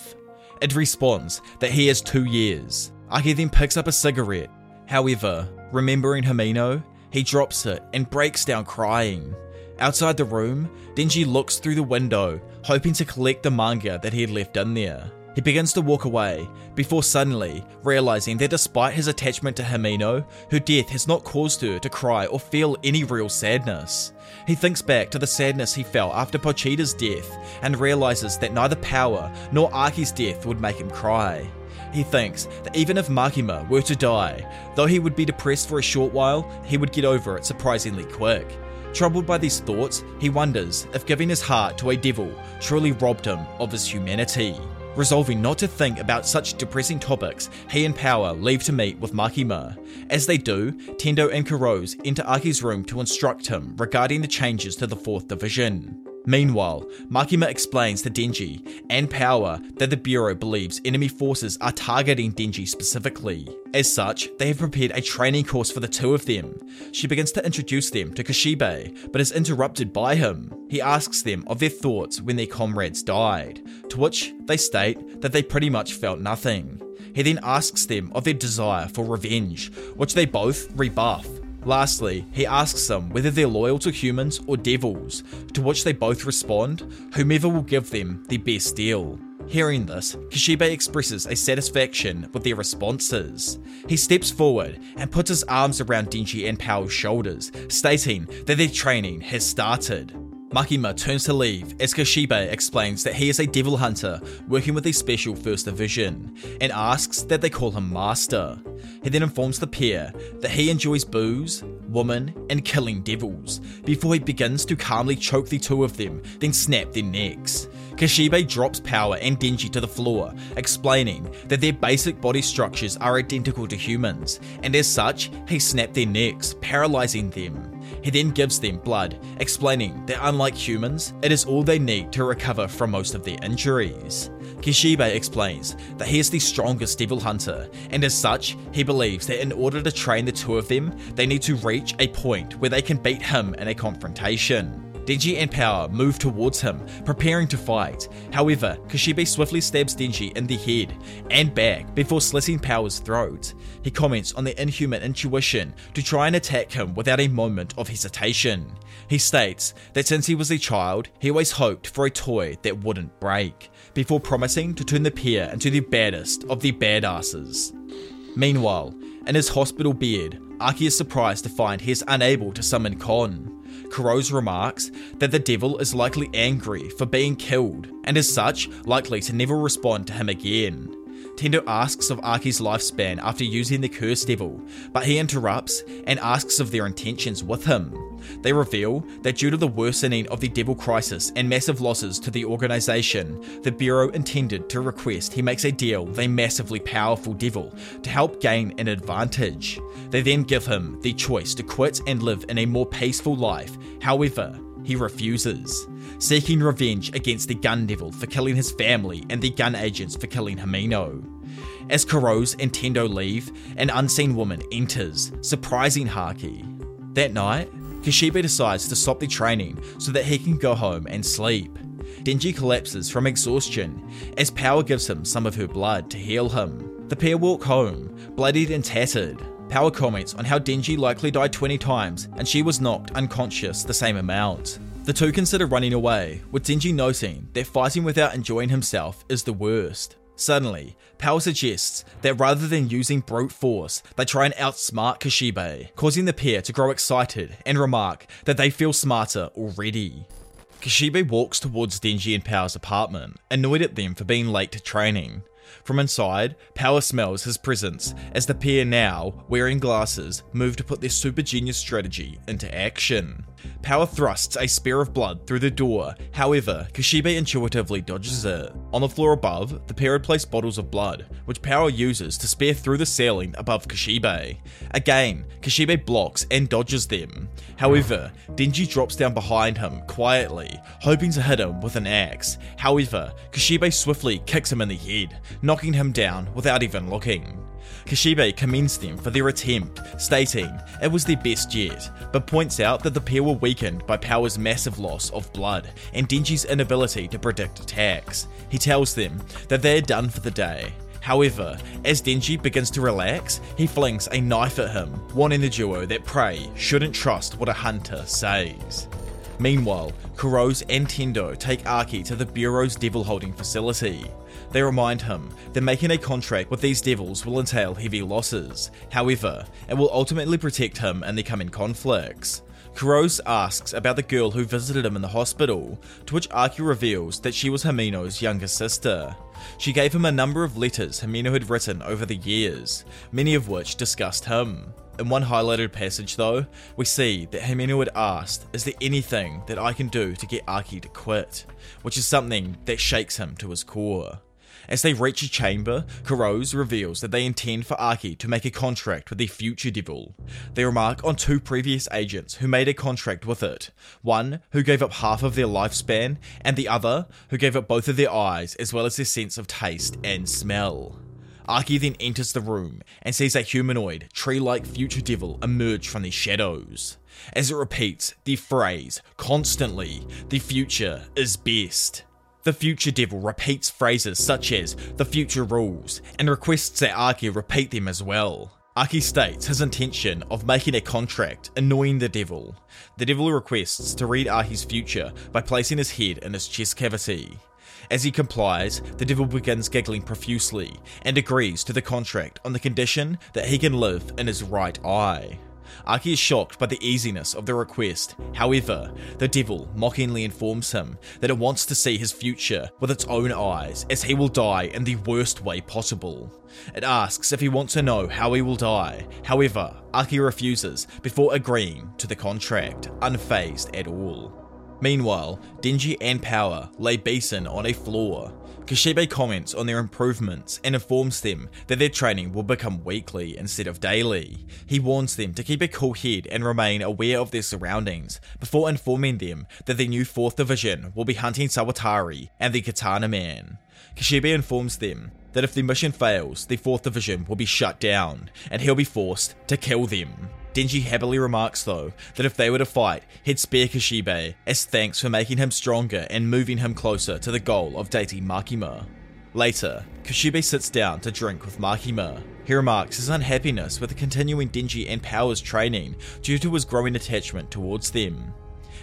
It responds that he has two years. Aki then picks up a cigarette. However, remembering Himeno, he drops it and breaks down crying. Outside the room, Denji looks through the window, hoping to collect the manga that he had left in there. He begins to walk away, before suddenly realizing that despite his attachment to Himeno, her death has not caused her to cry or feel any real sadness. He thinks back to the sadness he felt after Pochita's death and realizes that neither Power nor Aki's death would make him cry. He thinks that even if Makima were to die, though he would be depressed for a short while, he would get over it surprisingly quick. Troubled by these thoughts, he wonders if giving his heart to a devil truly robbed him of his humanity. Resolving not to think about such depressing topics, he and Power leave to meet with Makima. As they do, Tendo and Kurose enter Aki's room to instruct him regarding the changes to the 4th Division. Meanwhile, Makima explains to Denji and Power that the Bureau believes enemy forces are targeting Denji specifically. As such, they have prepared a training course for the two of them. She begins to introduce them to Kishibe, but is interrupted by him. He asks them of their thoughts when their comrades died, to which they state that they pretty much felt nothing. He then asks them of their desire for revenge, which they both rebuff Lastly, he asks them whether they're loyal to humans or devils, to which they both respond, whomever will give them the best deal. Hearing this, Kishibe expresses a satisfaction with their responses. He steps forward and puts his arms around Denji and Power's shoulders, stating that their training has started. Makima turns to leave as Kishibe explains that he is a devil hunter working with a special First Division and asks that they call him Master. He then informs the pair that he enjoys booze, women, and killing devils before he begins to calmly choke the two of them, then snap their necks. Kishibe drops Power and Denji to the floor, explaining that their basic body structures are identical to humans, and as such, he snapped their necks, paralyzing them. He then gives them blood, explaining that unlike humans, it is all they need to recover from most of their injuries. Kishibe explains that he is the strongest devil hunter, and as such, he believes that in order to train the two of them, they need to reach a point where they can beat him in a confrontation. Denji and Power move towards him, preparing to fight. However, Kishibe swiftly stabs Denji in the head and back before slitting Power's throat. He comments on the inhuman intuition to try and attack him without a moment of hesitation. He states that since he was a child, he always hoped for a toy that wouldn't break, before promising to turn the pair into the baddest of the badasses. Meanwhile, in his hospital bed, Aki is surprised to find he is unable to summon Kon. Kurose remarks that the devil is likely angry for being killed, and as such, likely to never respond to him again. Tendo asks of Aki's lifespan after using the Curse Devil, but he interrupts and asks of their intentions with him. They reveal that due to the worsening of the Devil crisis and massive losses to the organization, the Bureau intended to request he makes a deal with a massively powerful devil to help gain an advantage. They then give him the choice to quit and live in a more peaceful life, however, he refuses, seeking revenge against the Gun Devil for killing his family and the gun agents for killing Himeno. As Kurose and Tendo leave, an unseen woman enters, surprising Aki. That night, Kishibe decides to stop the training so that he can go home and sleep. Denji collapses from exhaustion as Power gives him some of her blood to heal him. The pair walk home, bloodied and tattered. Power comments on how Denji likely died 20 times and she was knocked unconscious the same amount. The two consider running away, with Denji noting that fighting without enjoying himself is the worst. Suddenly, Power suggests that rather than using brute force, they try and outsmart Kishibe, causing the pair to grow excited and remark that they feel smarter already. Kishibe walks towards Denji and Power's apartment, annoyed at them for being late to training. From inside, Power smells his presence as the pair now, wearing glasses, move to put their super genius strategy into action. Power thrusts a spear of blood through the door, however, Kishibe intuitively dodges it. On the floor above, the pair had placed bottles of blood, which Power uses to spear through the ceiling above Kishibe. Again, Kishibe blocks and dodges them. However, Denji drops down behind him quietly, hoping to hit him with an axe. However, Kishibe swiftly kicks him in the head, knocking him down without even looking. Kishibe commends them for their attempt, stating it was their best yet, but points out that the pair were weakened by Power's massive loss of blood and Denji's inability to predict attacks. He tells them that they are done for the day. However, as Denji begins to relax, he flings a knife at him, warning the duo that prey shouldn't trust what a hunter says. Meanwhile, Kurose and Tendo take Aki to the Bureau's devil holding facility. They remind him that making a contract with these devils will entail heavy losses. However, it will ultimately protect him in the coming conflicts. Kurose asks about the girl who visited him in the hospital, to which Aki reveals that she was Himeno's younger sister. She gave him a number of letters Himeno had written over the years, many of which discussed him. In one highlighted passage, though, we see that Himeno had asked, Is there anything that I can do to get Aki to quit? Which is something that shakes him to his core. As they reach a chamber, Kurose reveals that they intend for Aki to make a contract with the future devil. They remark on two previous agents who made a contract with it one who gave up half of their lifespan, and the other who gave up both of their eyes as well as their sense of taste and smell. Aki then enters the room and sees a humanoid, tree like future devil emerge from the shadows. As it repeats the phrase constantly, the future is best. The future devil repeats phrases such as the future rules and requests that Aki repeat them as well. Aki states his intention of making a contract, annoying the devil. The devil requests to read Aki's future by placing his head in his chest cavity. As he complies, the devil begins giggling profusely and agrees to the contract on the condition that he can live in his right eye. Aki is shocked by the easiness of the request. However, the devil mockingly informs him that it wants to see his future with its own eyes, as he will die in the worst way possible. It asks if he wants to know how he will die. However, Aki refuses before agreeing to the contract, unfazed at all. Meanwhile, Denji and Power lay Beeson on a floor. Kishibe comments on their improvements and informs them that their training will become weekly instead of daily. He warns them to keep a cool head and remain aware of their surroundings before informing them that the new 4th Division will be hunting Sawatari and the Katana Man. Kishibe informs them that if the mission fails, the 4th Division will be shut down and he'll be forced to kill them. Denji happily remarks though that if they were to fight, he'd spare Kishibe as thanks for making him stronger and moving him closer to the goal of dating Makima. Later, Kishibe sits down to drink with Makima. He remarks his unhappiness with the continuing Denji and Power's training due to his growing attachment towards them.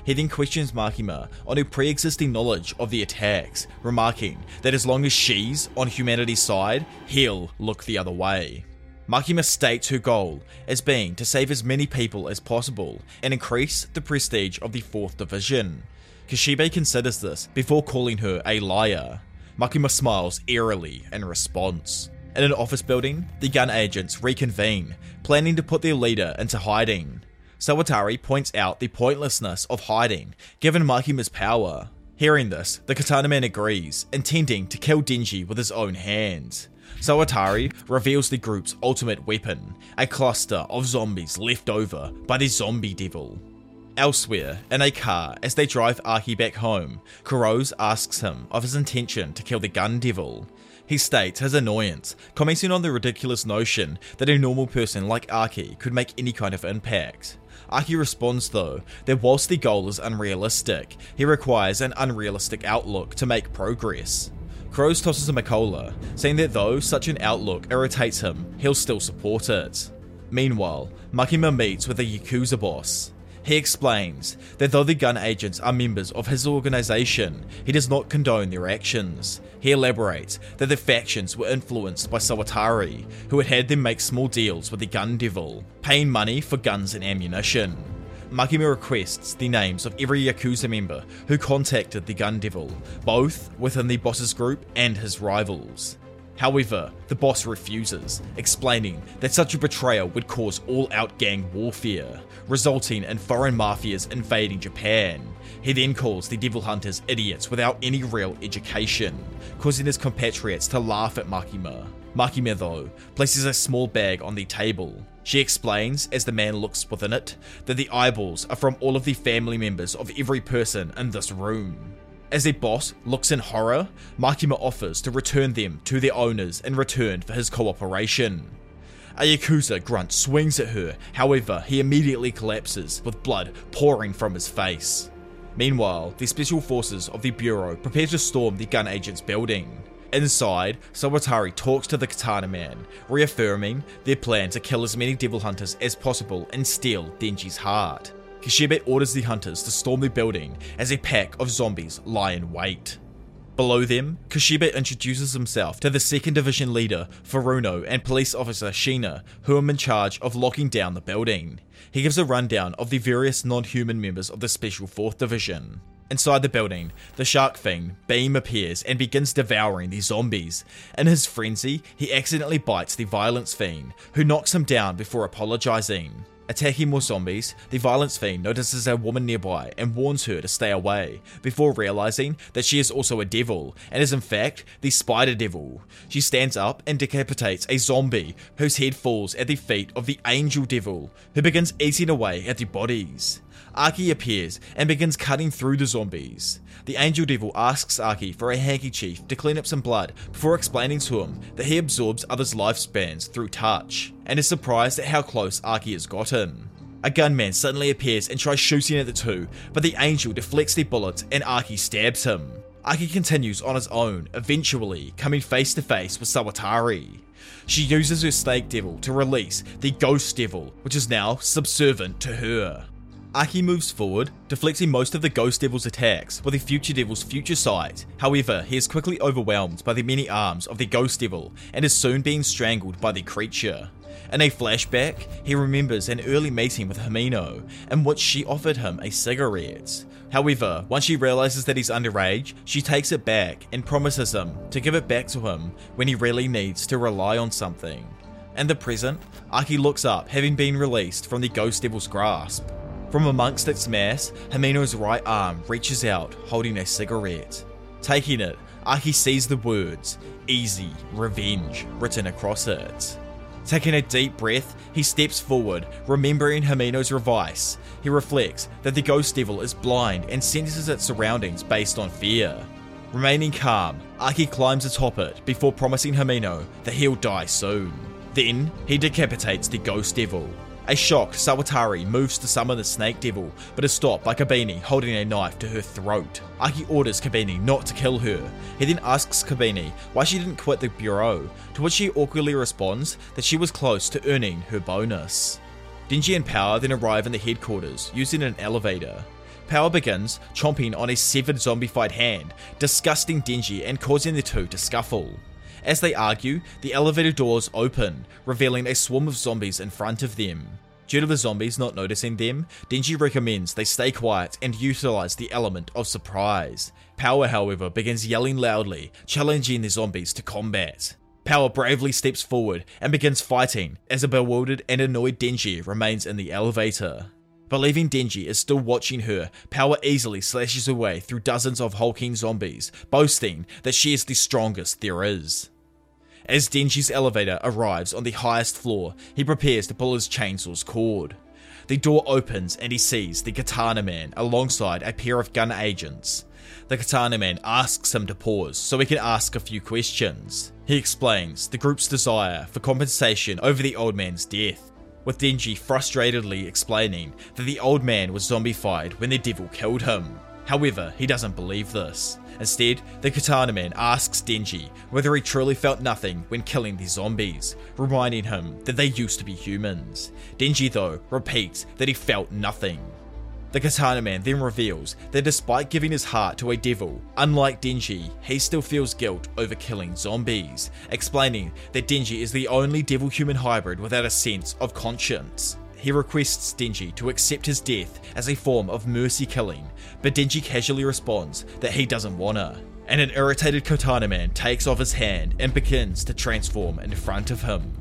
He then questions Makima on her pre existing knowledge of the attacks, remarking that as long as she's on humanity's side, he'll look the other way. Makima states her goal as being to save as many people as possible and increase the prestige of the 4th Division. Kishibe considers this before calling her a liar. Makima smiles eerily in response. In an office building, the gun agents reconvene, planning to put their leader into hiding. Sawatari points out the pointlessness of hiding, given Makima's power. Hearing this, the Katana Man agrees, intending to kill Denji with his own hands. Sawatari reveals the group's ultimate weapon, a cluster of zombies left over by the zombie devil. Elsewhere, in a car, as they drive Aki back home, Kurose asks him of his intention to kill the gun devil. He states his annoyance, commenting on the ridiculous notion that a normal person like Aki could make any kind of impact. Aki responds though that whilst the goal is unrealistic, he requires an unrealistic outlook to make progress. Kurose tosses him a cola, saying that though such an outlook irritates him, he'll still support it. Meanwhile, Makima meets with the Yakuza boss. He explains that though the gun agents are members of his organization, he does not condone their actions. He elaborates that the factions were influenced by Sawatari, who had had them make small deals with the gun devil, paying money for guns and ammunition. Makima requests the names of every Yakuza member who contacted the Gun Devil, both within the boss's group and his rivals. However, the boss refuses, explaining that such a betrayal would cause all out gang warfare, resulting in foreign mafias invading Japan. He then calls the Devil Hunters idiots without any real education, causing his compatriots to laugh at Makima. Makima, though, places a small bag on the table. She explains, as the man looks within it, that the eyeballs are from all of the family members of every person in this room. As the boss looks in horror, Makima offers to return them to their owners in return for his cooperation. A Yakuza grunt swings at her, however, he immediately collapses, with blood pouring from his face. Meanwhile, the special forces of the Bureau prepare to storm the gun agent's building. Inside, Sawatari talks to the Katana Man, reaffirming their plan to kill as many devil hunters as possible and steal Denji's heart. Kishibe orders the hunters to storm the building as a pack of zombies lie in wait. Below them, Kishibe introduces himself to the 2nd Division leader, Furuno, and police officer Shina, who are in charge of locking down the building. He gives a rundown of the various non human members of the Special 4th Division. Inside the building, the shark fiend, Beam, appears and begins devouring the zombies. In his frenzy, he accidentally bites the violence fiend, who knocks him down before apologizing. Attacking more zombies, the violence fiend notices a woman nearby and warns her to stay away, before realizing that she is also a devil, and is in fact the spider devil. She stands up and decapitates a zombie whose head falls at the feet of the angel devil, who begins eating away at the bodies. Aki appears and begins cutting through the zombies. The angel devil asks Aki for a handkerchief to clean up some blood before explaining to him that he absorbs others' lifespans through touch, and is surprised at how close Aki has gotten. A gunman suddenly appears and tries shooting at the two, but the angel deflects the bullets and Aki stabs him. Aki continues on his own, eventually coming face to face with Sawatari. She uses her snake devil to release the ghost devil, which is now subservient to her. Aki moves forward, deflecting most of the Ghost Devil's attacks with the Future Devil's future sight. However, he is quickly overwhelmed by the many arms of the Ghost Devil and is soon being strangled by the creature. In a flashback, he remembers an early meeting with Himeno, in which she offered him a cigarette. However, once she realizes that he's underage, she takes it back and promises him to give it back to him when he really needs to rely on something. In the present, Aki looks up, having been released from the Ghost Devil's grasp. From amongst its mass, Himeno's right arm reaches out, holding a cigarette. Taking it, Aki sees the words, Easy, Revenge, written across it. Taking a deep breath, he steps forward, remembering Himeno's advice. He reflects that the ghost devil is blind and senses its surroundings based on fear. Remaining calm, Aki climbs atop it before promising Himeno that he'll die soon. Then, he decapitates the ghost devil. A shocked Sawatari moves to summon the Snake Devil, but is stopped by Kobeni holding a knife to her throat. Aki orders Kobeni not to kill her. He then asks Kobeni why she didn't quit the bureau, to which she awkwardly responds that she was close to earning her bonus. Denji and Power then arrive in the headquarters using an elevator. Power begins chomping on a severed zombified hand, disgusting Denji and causing the two to scuffle. As they argue, the elevator doors open, revealing a swarm of zombies in front of them. Due to the zombies not noticing them, Denji recommends they stay quiet and utilize the element of surprise. Power, however, begins yelling loudly, challenging the zombies to combat. Power bravely steps forward and begins fighting as a bewildered and annoyed Denji remains in the elevator. Believing Denji is still watching her, Power easily slashes her way through dozens of hulking zombies, boasting that she is the strongest there is. As Denji's elevator arrives on the highest floor, he prepares to pull his chainsaw's cord. The door opens and he sees the Katana Man alongside a pair of gun agents. The Katana Man asks him to pause so he can ask a few questions. He explains the group's desire for compensation over the old man's death, with Denji frustratedly explaining that the old man was zombified when the devil killed him. However, he doesn't believe this. Instead, the Katana Man asks Denji whether he truly felt nothing when killing the zombies, reminding him that they used to be humans. Denji, though, repeats that he felt nothing. The Katana Man then reveals that despite giving his heart to a devil, unlike Denji, he still feels guilt over killing zombies, explaining that Denji is the only devil human hybrid without a sense of conscience he requests Denji to accept his death as a form of mercy killing, but Denji casually responds that he doesn't wanna. and an irritated Katana Man takes off his hand and begins to transform in front of him.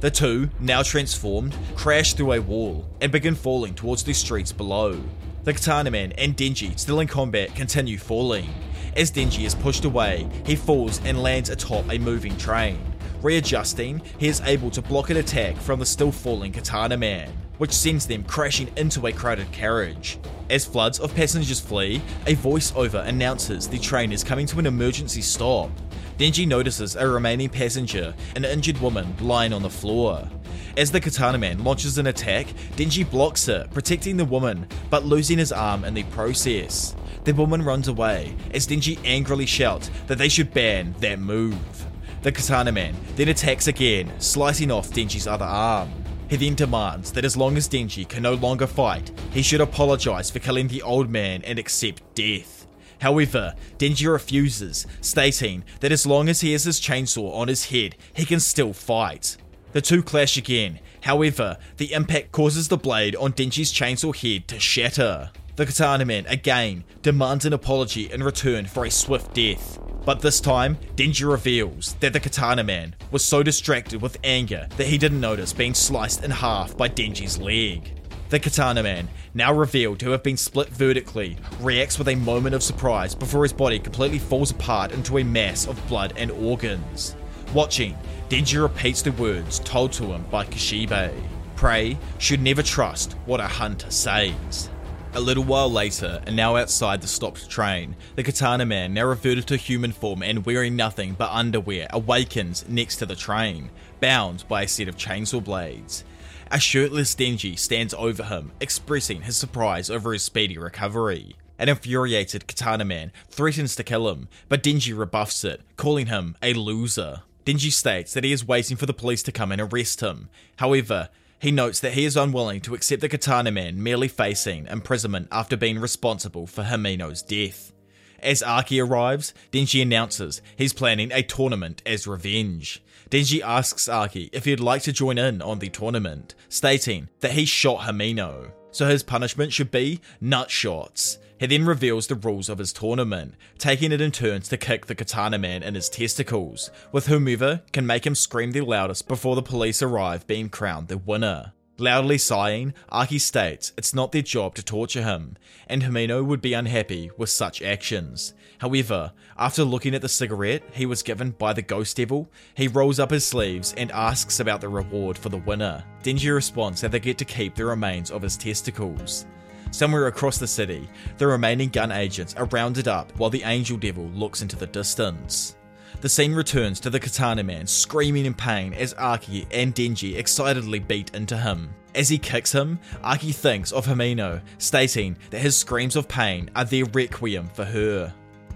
The two, now transformed, crash through a wall and begin falling towards the streets below. The Katana Man and Denji, still in combat, continue falling. As Denji is pushed away, he falls and lands atop a moving train. Readjusting, he is able to block an attack from the still falling Katana Man, which sends them crashing into a crowded carriage. As floods of passengers flee, a voiceover announces the train is coming to an emergency stop. Denji notices a remaining passenger, an injured woman, lying on the floor. As the Katana Man launches an attack, Denji blocks it, protecting the woman, but losing his arm in the process. The woman runs away, as Denji angrily shouts that they should ban that move. The Katana Man then attacks again, slicing off Denji's other arm. He then demands that as long as Denji can no longer fight, he should apologize for killing the old man and accept death. However, Denji refuses, stating that as long as he has his chainsaw on his head, he can still fight. The two clash again, however, the impact causes the blade on Denji's chainsaw head to shatter. The Katana Man again demands an apology in return for a swift death. But this time, Denji reveals that the Katana Man was so distracted with anger that he didn't notice being sliced in half by Denji's leg. The Katana Man, now revealed to have been split vertically, reacts with a moment of surprise before his body completely falls apart into a mass of blood and organs. Watching, Denji repeats the words told to him by Kishibe. Prey should never trust what a hunter says. A little while later, and now outside the stopped train, the Katana Man, now reverted to human form and wearing nothing but underwear, awakens next to the train, bound by a set of chainsaw blades. A shirtless Denji stands over him, expressing his surprise over his speedy recovery. An infuriated Katana Man threatens to kill him, but Denji rebuffs it, calling him a loser. Denji states that he is waiting for the police to come and arrest him. However, he notes that he is unwilling to accept the Katana Man merely facing imprisonment after being responsible for Himeno's death. As Aki arrives, Denji announces he's planning a tournament as revenge. Denji asks Aki if he'd like to join in on the tournament, stating that he shot Himeno, so his punishment should be nut shots. He then reveals the rules of his tournament, taking it in turns to kick the Katana Man in his testicles, with whomever can make him scream the loudest before the police arrive being crowned the winner. Loudly sighing, Aki states it's not their job to torture him, and Himeno would be unhappy with such actions. However, after looking at the cigarette he was given by the Ghost Devil, he rolls up his sleeves and asks about the reward for the winner. Denji responds that they get to keep the remains of his testicles. Somewhere across the city, the remaining gun agents are rounded up while the Angel Devil looks into the distance. The scene returns to the Katana Man screaming in pain as Aki and Denji excitedly beat into him. As he kicks him, Aki thinks of Himeno, stating that his screams of pain are their requiem for her.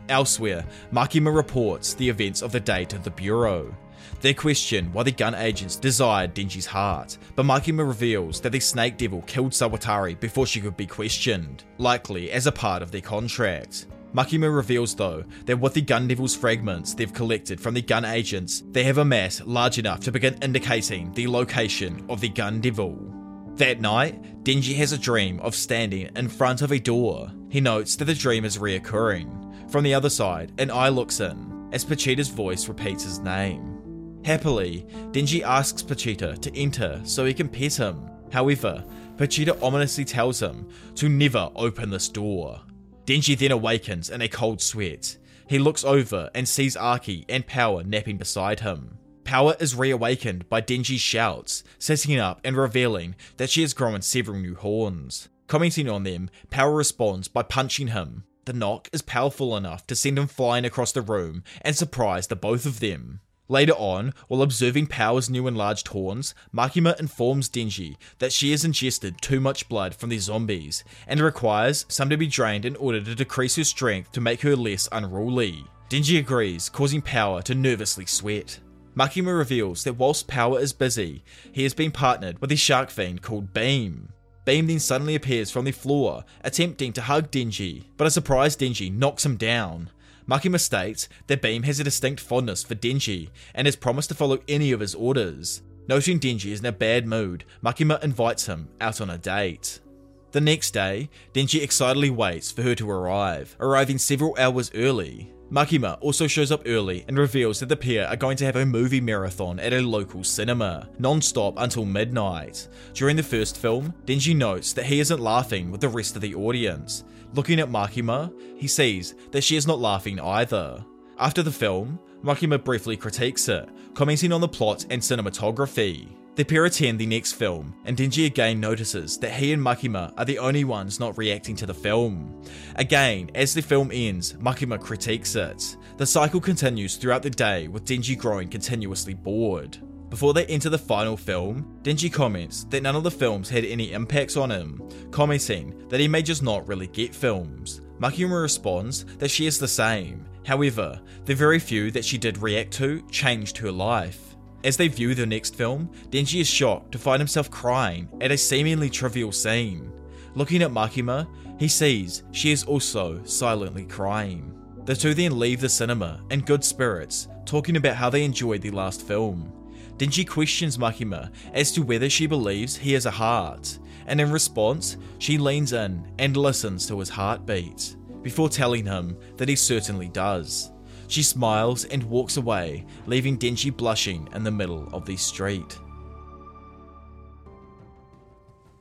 Elsewhere, Makima reports the events of the day to the Bureau. They question why the gun agents desired Denji's heart, but Makima reveals that the Snake Devil killed Sawatari before she could be questioned, likely as a part of their contract. Makima reveals though that with the Gun Devil's fragments they've collected from the gun agents, they have a mass large enough to begin indicating the location of the Gun Devil. That night, Denji has a dream of standing in front of a door. He notes that the dream is reoccurring. From the other side, an eye looks in, as Pochita's voice repeats his name. Happily, Denji asks Pochita to enter so he can pet him. However, Pochita ominously tells him to never open this door. Denji then awakens in a cold sweat. He looks over and sees Aki and Power napping beside him. Power is reawakened by Denji's shouts, sitting up and revealing that she has grown several new horns. Commenting on them, Power responds by punching him. The knock is powerful enough to send him flying across the room and surprise the both of them. Later on, while observing Power's new enlarged horns, Makima informs Denji that she has ingested too much blood from the zombies and requires some to be drained in order to decrease her strength to make her less unruly. Denji agrees, causing Power to nervously sweat. Makima reveals that whilst Power is busy, he has been partnered with a shark fiend called Beam. Beam then suddenly appears from the floor, attempting to hug Denji, but a surprised Denji knocks him down. Makima states that Beam has a distinct fondness for Denji and has promised to follow any of his orders. Noting Denji is in a bad mood, Makima invites him out on a date. The next day, Denji excitedly waits for her to arrive, arriving several hours early. Makima also shows up early and reveals that the pair are going to have a movie marathon at a local cinema, non-stop until midnight. During the first film, Denji notes that he isn't laughing with the rest of the audience. Looking at Makima, he sees that she is not laughing either. After the film, Makima briefly critiques it, commenting on the plot and cinematography. The pair attend the next film, and Denji again notices that he and Makima are the only ones not reacting to the film. Again, as the film ends, Makima critiques it. The cycle continues throughout the day, with Denji growing continuously bored. Before they enter the final film, Denji comments that none of the films had any impacts on him, commenting that he may just not really get films. Makima responds that she is the same, however, the very few that she did react to changed her life. As they view the next film, Denji is shocked to find himself crying at a seemingly trivial scene. Looking at Makima, he sees she is also silently crying. The two then leave the cinema in good spirits, talking about how they enjoyed the last film. Denji questions Makima as to whether she believes he has a heart, and in response, she leans in and listens to his heartbeat, before telling him that he certainly does. She smiles and walks away, leaving Denji blushing in the middle of the street.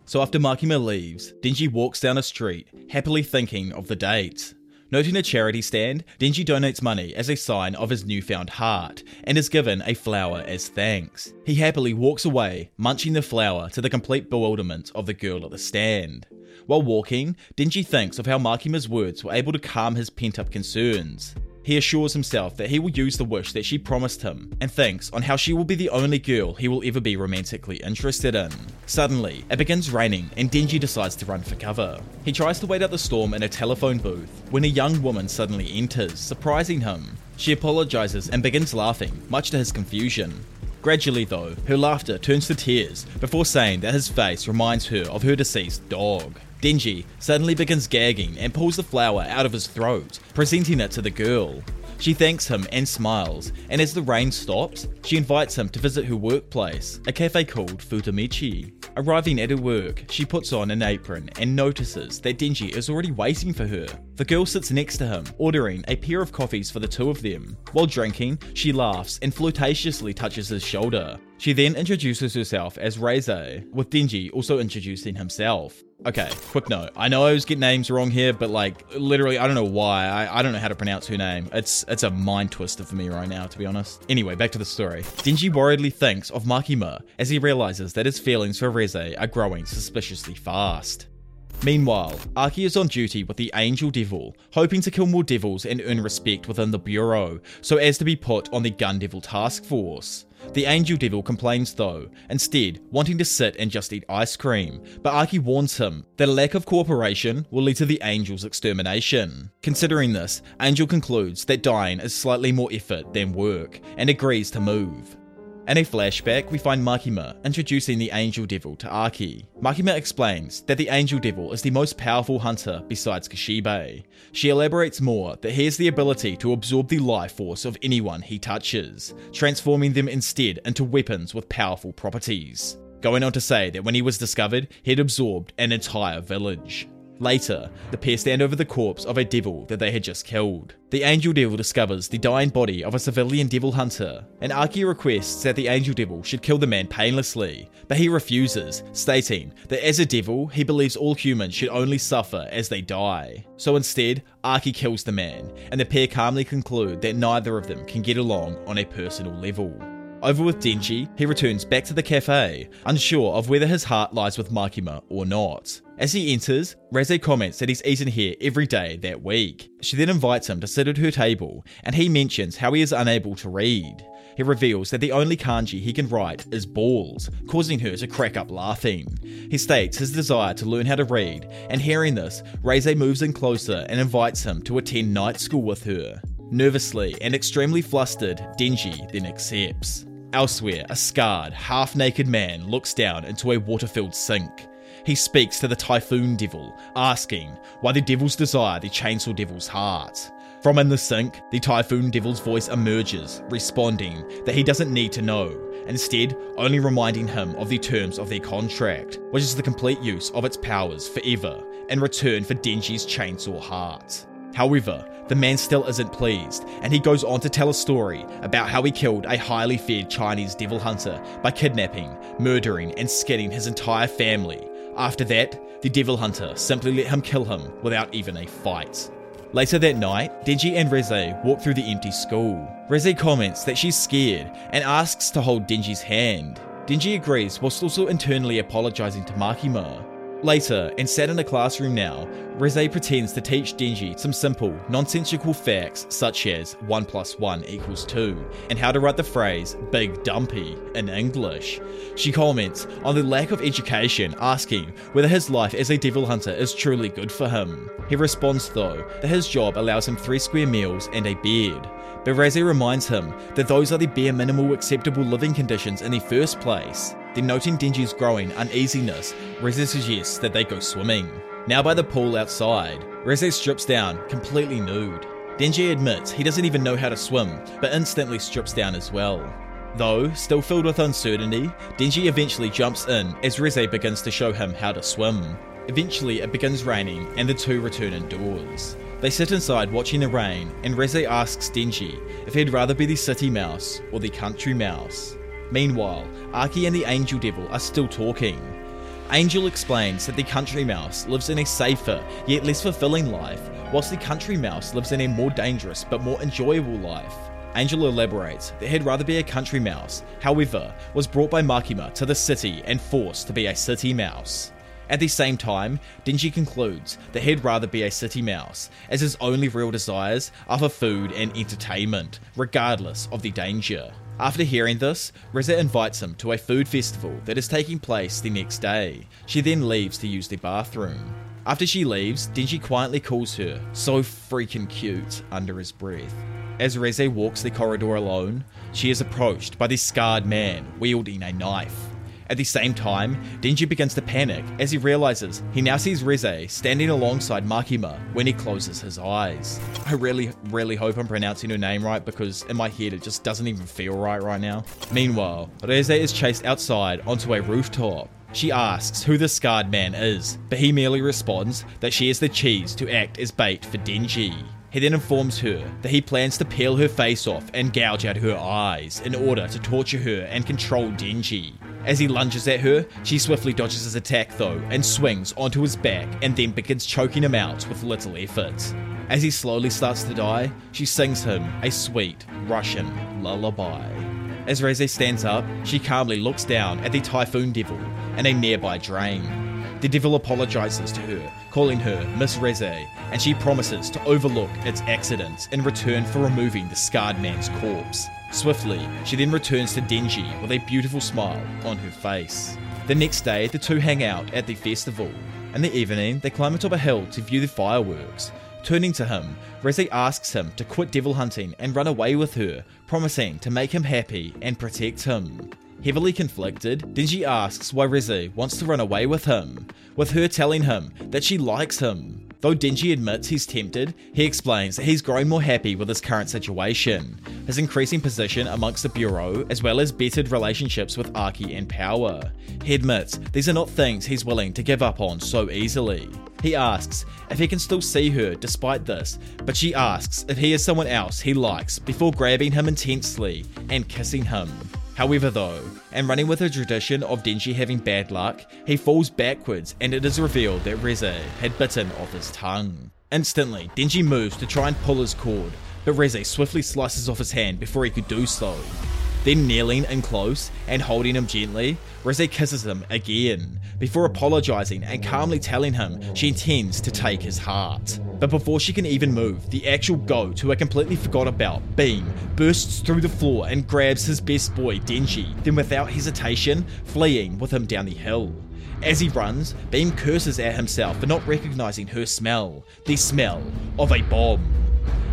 So after Makima leaves, Denji walks down a street, happily thinking of the date. Noting a charity stand, Denji donates money as a sign of his newfound heart and is given a flower as thanks. He happily walks away, munching the flower to the complete bewilderment of the girl at the stand. While walking, Denji thinks of how Makima's words were able to calm his pent up concerns. He assures himself that he will use the wish that she promised him, and thinks on how she will be the only girl he will ever be romantically interested in. Suddenly, it begins raining, and Denji decides to run for cover. He tries to wait out the storm in a telephone booth, when a young woman suddenly enters, surprising him. She apologizes and begins laughing, much to his confusion. Gradually, though, her laughter turns to tears before saying that his face reminds her of her deceased dog. Denji suddenly begins gagging and pulls the flower out of his throat, presenting it to the girl. She thanks him and smiles, and as the rain stops, she invites him to visit her workplace, a cafe called Futamichi. Arriving at her work, she puts on an apron and notices that Denji is already waiting for her. The girl sits next to him, ordering a pair of coffees for the two of them. While drinking, she laughs and flirtatiously touches his shoulder. She then introduces herself as Reze, with Denji also introducing himself. Okay, quick note. I know I was getting names wrong here, but like literally, I don't know why. I, I don't know how to pronounce her name. It's it's a mind twister for me right now, to be honest. Anyway, back to the story. Denji worriedly thinks of Makima as he realizes that his feelings for Reze are growing suspiciously fast. Meanwhile, Aki is on duty with the Angel Devil, hoping to kill more devils and earn respect within the Bureau, so as to be put on the Gun Devil task force. The Angel Devil complains though, instead wanting to sit and just eat ice cream, but Aki warns him that a lack of cooperation will lead to the Angel's extermination. Considering this, Angel concludes that dying is slightly more effort than work, and agrees to move. In a flashback, we find Makima introducing the Angel Devil to Aki. Makima explains that the Angel Devil is the most powerful hunter besides Kishibe. She elaborates more that he has the ability to absorb the life force of anyone he touches, transforming them instead into weapons with powerful properties. Going on to say that when he was discovered, he had absorbed an entire village. Later, the pair stand over the corpse of a devil that they had just killed. The Angel Devil discovers the dying body of a civilian devil hunter, and Aki requests that the Angel Devil should kill the man painlessly, but he refuses, stating that as a devil, he believes all humans should only suffer as they die. So instead, Aki kills the man, and the pair calmly conclude that neither of them can get along on a personal level. Over with Denji, he returns back to the cafe, unsure of whether his heart lies with Makima or not. As he enters, Reze comments that he's eaten here every day that week. She then invites him to sit at her table, and he mentions how he is unable to read. He reveals that the only kanji he can write is balls, causing her to crack up laughing. He states his desire to learn how to read, and hearing this, Reze moves in closer and invites him to attend night school with her. Nervously and extremely flustered, Denji then accepts. Elsewhere, a scarred, half naked man looks down into a water filled sink. He speaks to the Typhoon Devil, asking why the devils desire the Chainsaw Devil's heart. From in the sink, the Typhoon Devil's voice emerges, responding that he doesn't need to know, instead, only reminding him of the terms of their contract, which is the complete use of its powers forever, in return for Denji's chainsaw heart. However, the man still isn't pleased, and he goes on to tell a story about how he killed a highly feared Chinese devil hunter by kidnapping, murdering, and skinning his entire family. After that, the devil hunter simply let him kill him without even a fight. Later that night, Denji and Reze walk through the empty school. Reze comments that she's scared and asks to hold Denji's hand. Denji agrees whilst also internally apologising to Makima. Later, and sat in a classroom now, Reze pretends to teach Denji some simple, nonsensical facts such as 1 plus 1 equals 2, and how to write the phrase big dumpy in English. She comments on the lack of education, asking whether his life as a devil hunter is truly good for him. He responds though that his job allows him 3 square meals and a bed. But Reze reminds him that those are the bare minimal acceptable living conditions in the first place. Then noting Denji's growing uneasiness, Reze suggests that they go swimming. Now by the pool outside, Reze strips down, completely nude. Denji admits he doesn't even know how to swim, but instantly strips down as well. Though, still filled with uncertainty, Denji eventually jumps in as Reze begins to show him how to swim. Eventually, it begins raining and the two return indoors. They sit inside watching the rain, and Reze asks Denji if he'd rather be the city mouse or the country mouse. Meanwhile, Aki and the Angel Devil are still talking. Angel explains that the country mouse lives in a safer, yet less fulfilling life, whilst the country mouse lives in a more dangerous but more enjoyable life. Angel elaborates that he'd rather be a country mouse, however, was brought by Makima to the city and forced to be a city mouse. At the same time, Denji concludes that he'd rather be a city mouse, as his only real desires are for food and entertainment, regardless of the danger. After hearing this, Reza invites him to a food festival that is taking place the next day. She then leaves to use the bathroom. After she leaves, Denji quietly calls her, so freaking cute, under his breath. As Reze walks the corridor alone, she is approached by this scarred man wielding a knife. At the same time, Denji begins to panic as he realizes he now sees Reze standing alongside Makima when he closes his eyes. I really, really hope I'm pronouncing her name right because in my head it just doesn't even feel right right now. Meanwhile, Reze is chased outside onto a rooftop. She asks who the scarred man is, but he merely responds that she is the cheese to act as bait for Denji. He then informs her that he plans to peel her face off and gouge out her eyes in order to torture her and control Denji. As he lunges at her, she swiftly dodges his attack though and swings onto his back and then begins choking him out with little effort. As he slowly starts to die, she sings him a sweet Russian lullaby. As Reze stands up, she calmly looks down at the Typhoon Devil and a nearby drain. The devil apologizes to her, calling her Miss Reze, and she promises to overlook its accidents in return for removing the scarred man's corpse. Swiftly, she then returns to Denji with a beautiful smile on her face. The next day, the two hang out at the festival. In the evening, they climb atop a hill to view the fireworks. Turning to him, Reze asks him to quit devil hunting and run away with her, promising to make him happy and protect him. Heavily conflicted, Denji asks why Reze wants to run away with him, with her telling him that she likes him. Though Denji admits he's tempted, he explains that he's growing more happy with his current situation, his increasing position amongst the Bureau, as well as bettered relationships with Aki and Power. He admits these are not things he's willing to give up on so easily. He asks if he can still see her despite this, but she asks if he is someone else he likes before grabbing him intensely and kissing him. However, though, and running with a tradition of Denji having bad luck, he falls backwards and it is revealed that Reze had bitten off his tongue. Instantly, Denji moves to try and pull his cord, but Reze swiftly slices off his hand before he could do so. Then kneeling in close and holding him gently, Reze kisses him again, before apologising and calmly telling him she intends to take his heart. But before she can even move, the actual goat, who I completely forgot about, Beam, bursts through the floor and grabs his best boy, Denji, then without hesitation, fleeing with him down the hill. As he runs, Beam curses at himself for not recognising her smell, the smell of a bomb.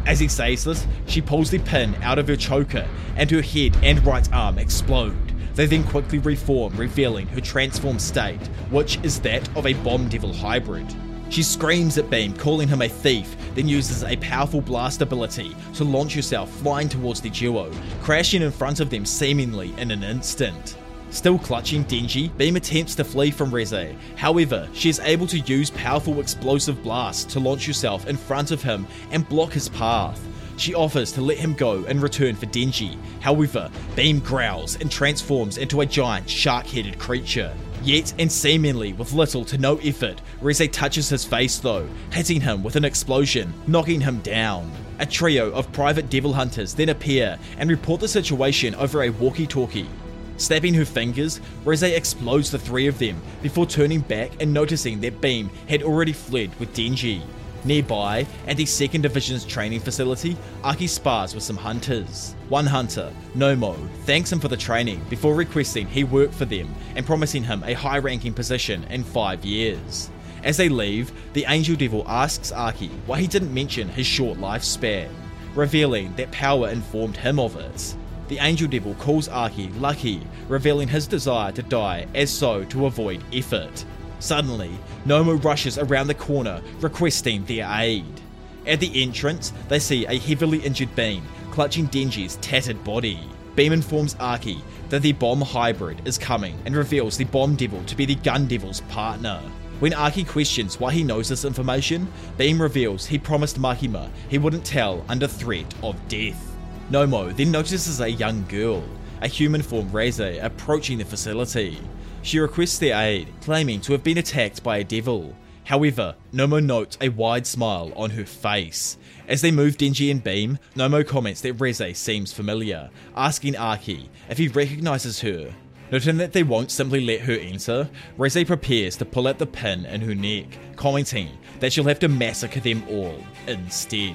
As he says this, she pulls the pin out of her choker and her head and right arm explode. They then quickly reform, revealing her transformed state, which is that of a bomb devil hybrid. She screams at Beam, calling him a thief, then uses a powerful blast ability to launch herself flying towards the duo, crashing in front of them seemingly in an instant. Still clutching Denji, Beam attempts to flee from Reze. However, she is able to use powerful explosive blasts to launch herself in front of him and block his path. She offers to let him go in return for Denji. However, Beam growls and transforms into a giant shark headed creature. Yet, and seemingly with little to no effort, Reze touches his face though, hitting him with an explosion, knocking him down. A trio of private devil hunters then appear and report the situation over a walkie talkie. Snapping her fingers, Reze explodes the three of them before turning back and noticing that Beam had already fled with Denji. Nearby, at the 2nd Division's training facility, Aki spars with some hunters. One hunter, Nomo, thanks him for the training before requesting he work for them and promising him a high ranking position in 5 years. As they leave, the Angel Devil asks Aki why he didn't mention his short lifespan, revealing that power informed him of it. The Angel Devil calls Aki lucky, revealing his desire to die as so to avoid effort. Suddenly, Nomo rushes around the corner, requesting their aid. At the entrance, they see a heavily injured Beam clutching Denji's tattered body. Beam informs Aki that the bomb hybrid is coming and reveals the bomb devil to be the gun devil's partner. When Aki questions why he knows this information, Beam reveals he promised Makima he wouldn't tell under threat of death. Nomo then notices a young girl, a human form Reze, approaching the facility. She requests their aid, claiming to have been attacked by a devil. However, Nomo notes a wide smile on her face. As they move Denji and Beam, Nomo comments that Reze seems familiar, asking Aki if he recognizes her. Noting that they won't simply let her enter, Reze prepares to pull out the pin in her neck, commenting that she'll have to massacre them all instead.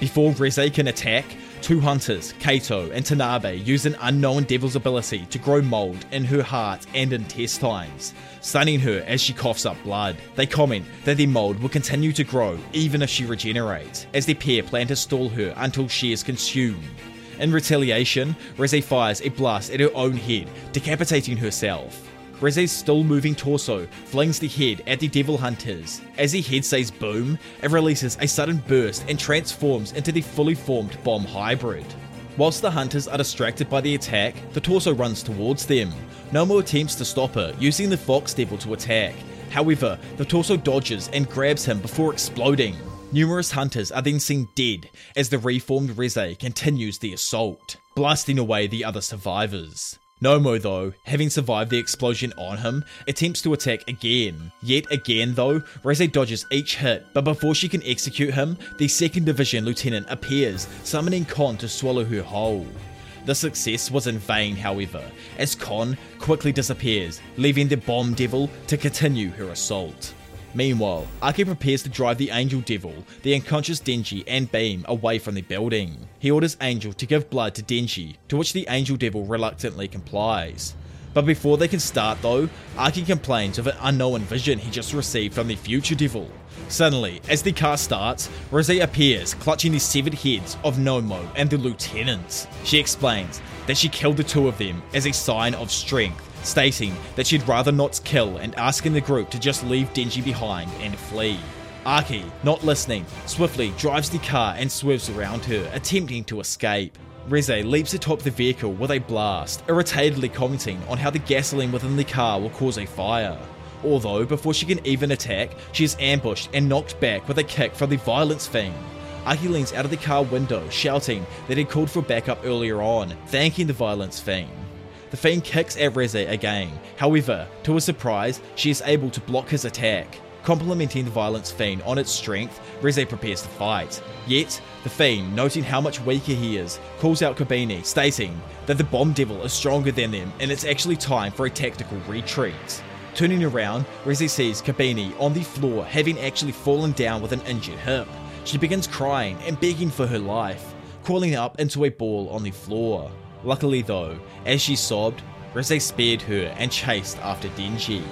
Before Reze can attack, Two hunters, Kato and Tanabe, use an unknown devil's ability to grow mold in her heart and intestines, stunning her as she coughs up blood. They comment that the mold will continue to grow even if she regenerates, as the pair plan to stall her until she is consumed. In retaliation, Reze fires a blast at her own head, decapitating herself. Reze's still moving torso flings the head at the devil hunters. As the head says boom, it releases a sudden burst and transforms into the fully formed bomb hybrid. Whilst the hunters are distracted by the attack, the torso runs towards them. Nomo attempts to stop her, using the Fox Devil to attack. However, the torso dodges and grabs him before exploding. Numerous hunters are then seen dead as the reformed Reze continues the assault, blasting away the other survivors. Nomo, though, having survived the explosion on him, attempts to attack again. Yet again, though, Reze dodges each hit, but before she can execute him, the 2nd Division Lieutenant appears, summoning Kon to swallow her whole. The success was in vain, however, as Kon quickly disappears, leaving the Bomb Devil to continue her assault. Meanwhile, Aki prepares to drive the Angel Devil, the unconscious Denji, and Beam away from the building. He orders Angel to give blood to Denji, to which the Angel Devil reluctantly complies. But before they can start though, Aki complains of an unknown vision he just received from the future devil. Suddenly, as the car starts, Reze appears, clutching the severed heads of Nomo and the lieutenant. She explains that she killed the two of them as a sign of strength stating that she'd rather not kill and asking the group to just leave Denji behind and flee. Aki, not listening, swiftly drives the car and swerves around her, attempting to escape. Reze leaps atop the vehicle with a blast, irritatedly commenting on how the gasoline within the car will cause a fire. Although, before she can even attack, she is ambushed and knocked back with a kick from the Violence Fiend. Aki leans out of the car window, shouting that he called for backup earlier on, thanking the Violence Fiend. The Fiend kicks at Reze again. However, to his surprise, she is able to block his attack. Complementing the Violence Fiend on its strength, Reze prepares to fight. Yet, the Fiend, noting how much weaker he is, calls out Kobeni, stating that the Bomb Devil is stronger than them and it's actually time for a tactical retreat. Turning around, Reze sees Kobeni on the floor having actually fallen down with an injured hip. She begins crying and begging for her life, crawling up into a ball on the floor. Luckily though, as she sobbed, Reze spared her and chased after Denji.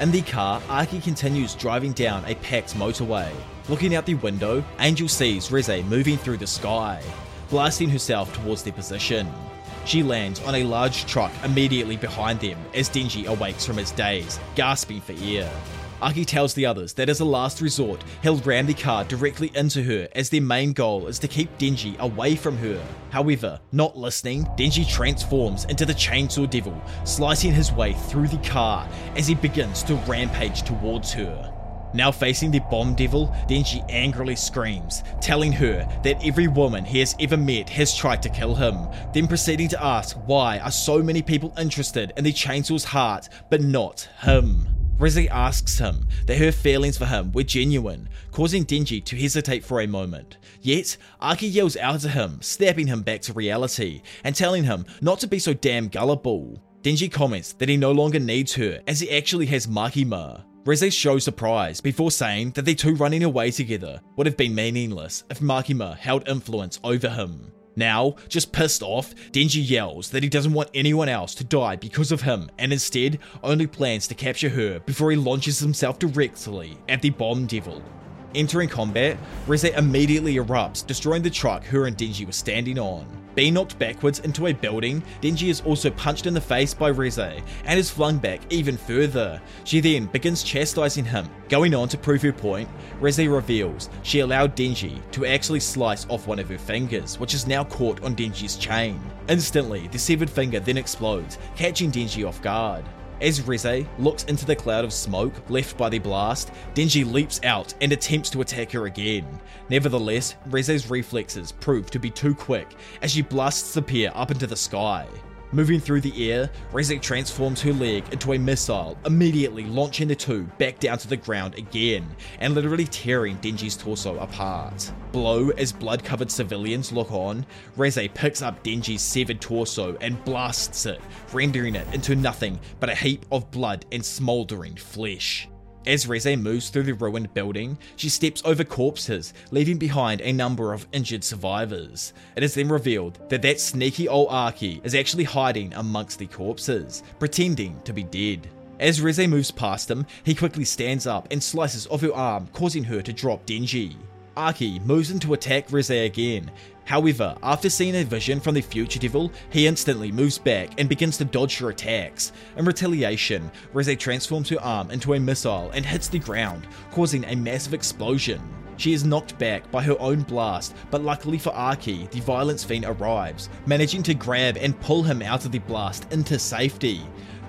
In the car, Aki continues driving down a packed motorway. Looking out the window, Angel sees Reze moving through the sky, blasting herself towards their position. She lands on a large truck immediately behind them as Denji awakes from his daze, gasping for air. Aki tells the others that as a last resort, he'll ram the car directly into her as their main goal is to keep Denji away from her. However, not listening, Denji transforms into the Chainsaw Devil, slicing his way through the car as he begins to rampage towards her. Now facing the bomb devil, Denji angrily screams, telling her that every woman he has ever met has tried to kill him, then proceeding to ask why are so many people interested in the chainsaw's heart but not him. Rizzy asks him that her feelings for him were genuine, causing Denji to hesitate for a moment. Yet, Aki yells out to him, snapping him back to reality, and telling him not to be so damn gullible. Denji comments that he no longer needs her, as he actually has Makima. Rizzy shows surprise before saying that the two running away together would have been meaningless if Makima held influence over him. Now, just pissed off, Denji yells that he doesn't want anyone else to die because of him and instead only plans to capture her before he launches himself directly at the Bomb Devil. Entering combat, Reze immediately erupts, destroying the truck her and Denji were standing on. Being knocked backwards into a building, Denji is also punched in the face by Reze and is flung back even further. She then begins chastising him. Going on to prove her point, Reze reveals she allowed Denji to actually slice off one of her fingers, which is now caught on Denji's chain. Instantly, the severed finger then explodes, catching Denji off guard. As Reze looks into the cloud of smoke left by the blast, Denji leaps out and attempts to attack her again. Nevertheless, Reze's reflexes prove to be too quick as she blasts the pair up into the sky. Moving through the air, Reze transforms her leg into a missile, immediately launching the two back down to the ground again, and literally tearing Denji's torso apart. Below, as blood-covered civilians look on, Reze picks up Denji's severed torso and blasts it, rendering it into nothing but a heap of blood and smouldering flesh. As Reze moves through the ruined building, she steps over corpses, leaving behind a number of injured survivors. It is then revealed that that sneaky old Aki is actually hiding amongst the corpses, pretending to be dead. As Reze moves past him, he quickly stands up and slices off her arm, causing her to drop Denji. Aki moves in to attack Reze again, However, after seeing a vision from the future devil, he instantly moves back and begins to dodge her attacks. In retaliation, Reze transforms her arm into a missile and hits the ground, causing a massive explosion. She is knocked back by her own blast, but luckily for Aki, the violence fiend arrives, managing to grab and pull him out of the blast into safety.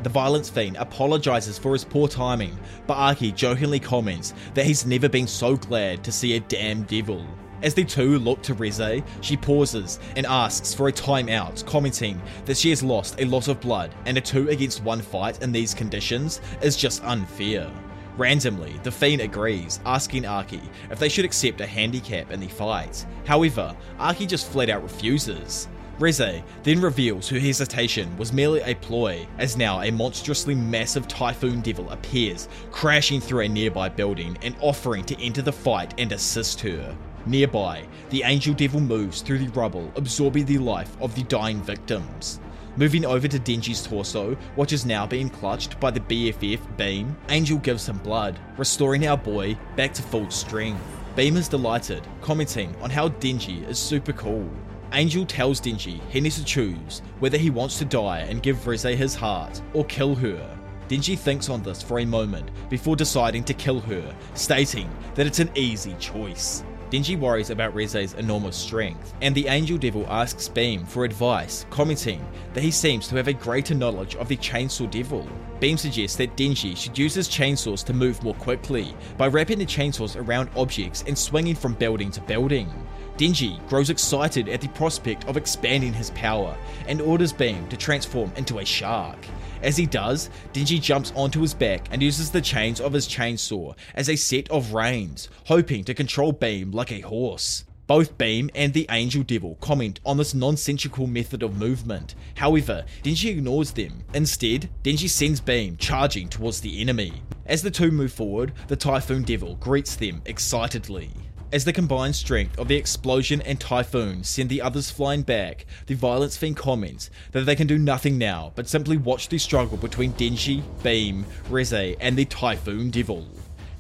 The violence fiend apologizes for his poor timing, but Aki jokingly comments that he's never been so glad to see a damn devil. As the two look to Reze, she pauses and asks for a timeout, commenting that she has lost a lot of blood and a 2 against 1 fight in these conditions is just unfair. Randomly, the Fiend agrees, asking Aki if they should accept a handicap in the fight. However, Aki just flat out refuses. Reze then reveals her hesitation was merely a ploy, as now a monstrously massive Typhoon Devil appears, crashing through a nearby building and offering to enter the fight and assist her. Nearby, the Angel Devil moves through the rubble, absorbing the life of the dying victims. Moving over to Denji's torso, which is now being clutched by the BFF Beam, Angel gives him blood, restoring our boy back to full strength. Beam is delighted, commenting on how Denji is super cool. Angel tells Denji he needs to choose whether he wants to die and give Reze his heart, or kill her. Denji thinks on this for a moment before deciding to kill her, stating that it's an easy choice. Denji worries about Reze's enormous strength, and the Angel Devil asks Beam for advice, commenting that he seems to have a greater knowledge of the Chainsaw Devil. Beam suggests that Denji should use his chainsaws to move more quickly by wrapping the chainsaws around objects and swinging from building to building. Denji grows excited at the prospect of expanding his power and orders Beam to transform into a shark. As he does, Denji jumps onto his back and uses the chains of his chainsaw as a set of reins, hoping to control Beam like a horse. Both Beam and the Angel Devil comment on this nonsensical method of movement. However, Denji ignores them. Instead, Denji sends Beam charging towards the enemy. As the two move forward, the Typhoon Devil greets them excitedly. As the combined strength of the explosion and typhoon send the others flying back, the Violence Fiend comments that they can do nothing now but simply watch the struggle between Denji, Beam, Reze, and the Typhoon Devil.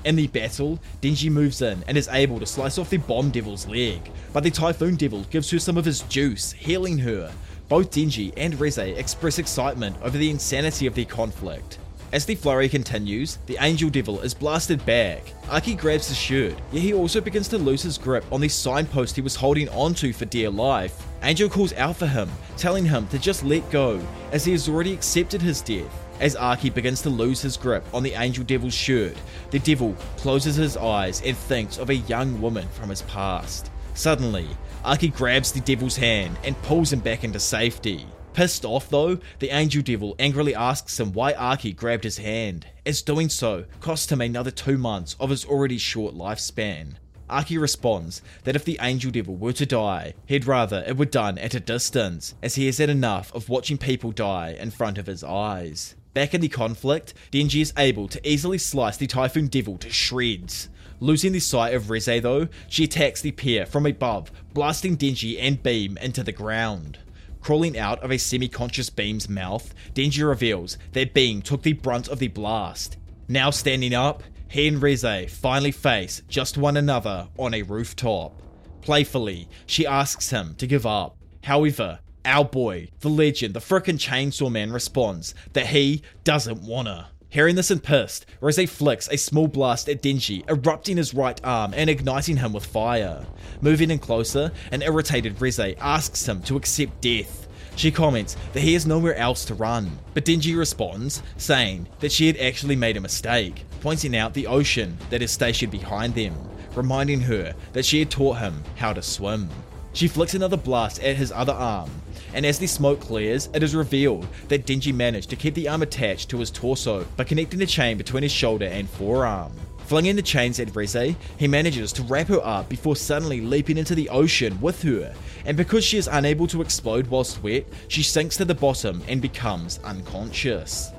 In the battle, Denji moves in and is able to slice off the Bomb Devil's leg, but the Typhoon Devil gives her some of his juice, healing her. Both Denji and Reze express excitement over the insanity of their conflict. As the flurry continues, the Angel Devil is blasted back. Aki grabs his shirt, yet he also begins to lose his grip on the signpost he was holding onto for dear life. Angel calls out for him, telling him to just let go, as he has already accepted his death. As Aki begins to lose his grip on the Angel Devil's shirt, the devil closes his eyes and thinks of a young woman from his past. Suddenly, Aki grabs the devil's hand and pulls him back into safety. Pissed off though, the angel devil angrily asks him why Aki grabbed his hand, as doing so cost him another two months of his already short lifespan. Aki responds that if the angel devil were to die, he'd rather it were done at a distance, as he has had enough of watching people die in front of his eyes. Back in the conflict, Denji is able to easily slice the Typhoon Devil to shreds. Losing the sight of Reze though, she attacks the pair from above, blasting Denji and Beam into the ground. Crawling out of a semi conscious Beam's mouth, Denji reveals that Beam took the brunt of the blast. Now standing up, he and Reze finally face just one another on a rooftop. Playfully, she asks him to give up. However, our boy, the legend, the frickin' Chainsaw Man responds that he doesn't wanna. Hearing this and pissed, Reze flicks a small blast at Denji, erupting his right arm and igniting him with fire. Moving in closer, an irritated Reze asks him to accept death. She comments that he has nowhere else to run, but Denji responds, saying that she had actually made a mistake, pointing out the ocean that is stationed behind them, reminding her that she had taught him how to swim. She flicks another blast at his other arm, and as the smoke clears, it is revealed that Denji managed to keep the arm attached to his torso by connecting the chain between his shoulder and forearm. Flinging the chains at Reze, he manages to wrap her up before suddenly leaping into the ocean with her, and because she is unable to explode whilst wet, she sinks to the bottom and becomes unconscious.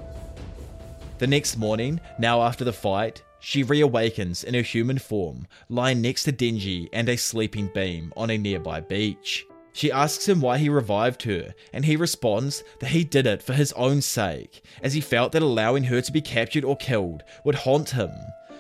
The next morning, now after the fight, she reawakens in her human form, lying next to Denji and a sleeping beam on a nearby beach. She asks him why he revived her, and he responds that he did it for his own sake, as he felt that allowing her to be captured or killed would haunt him.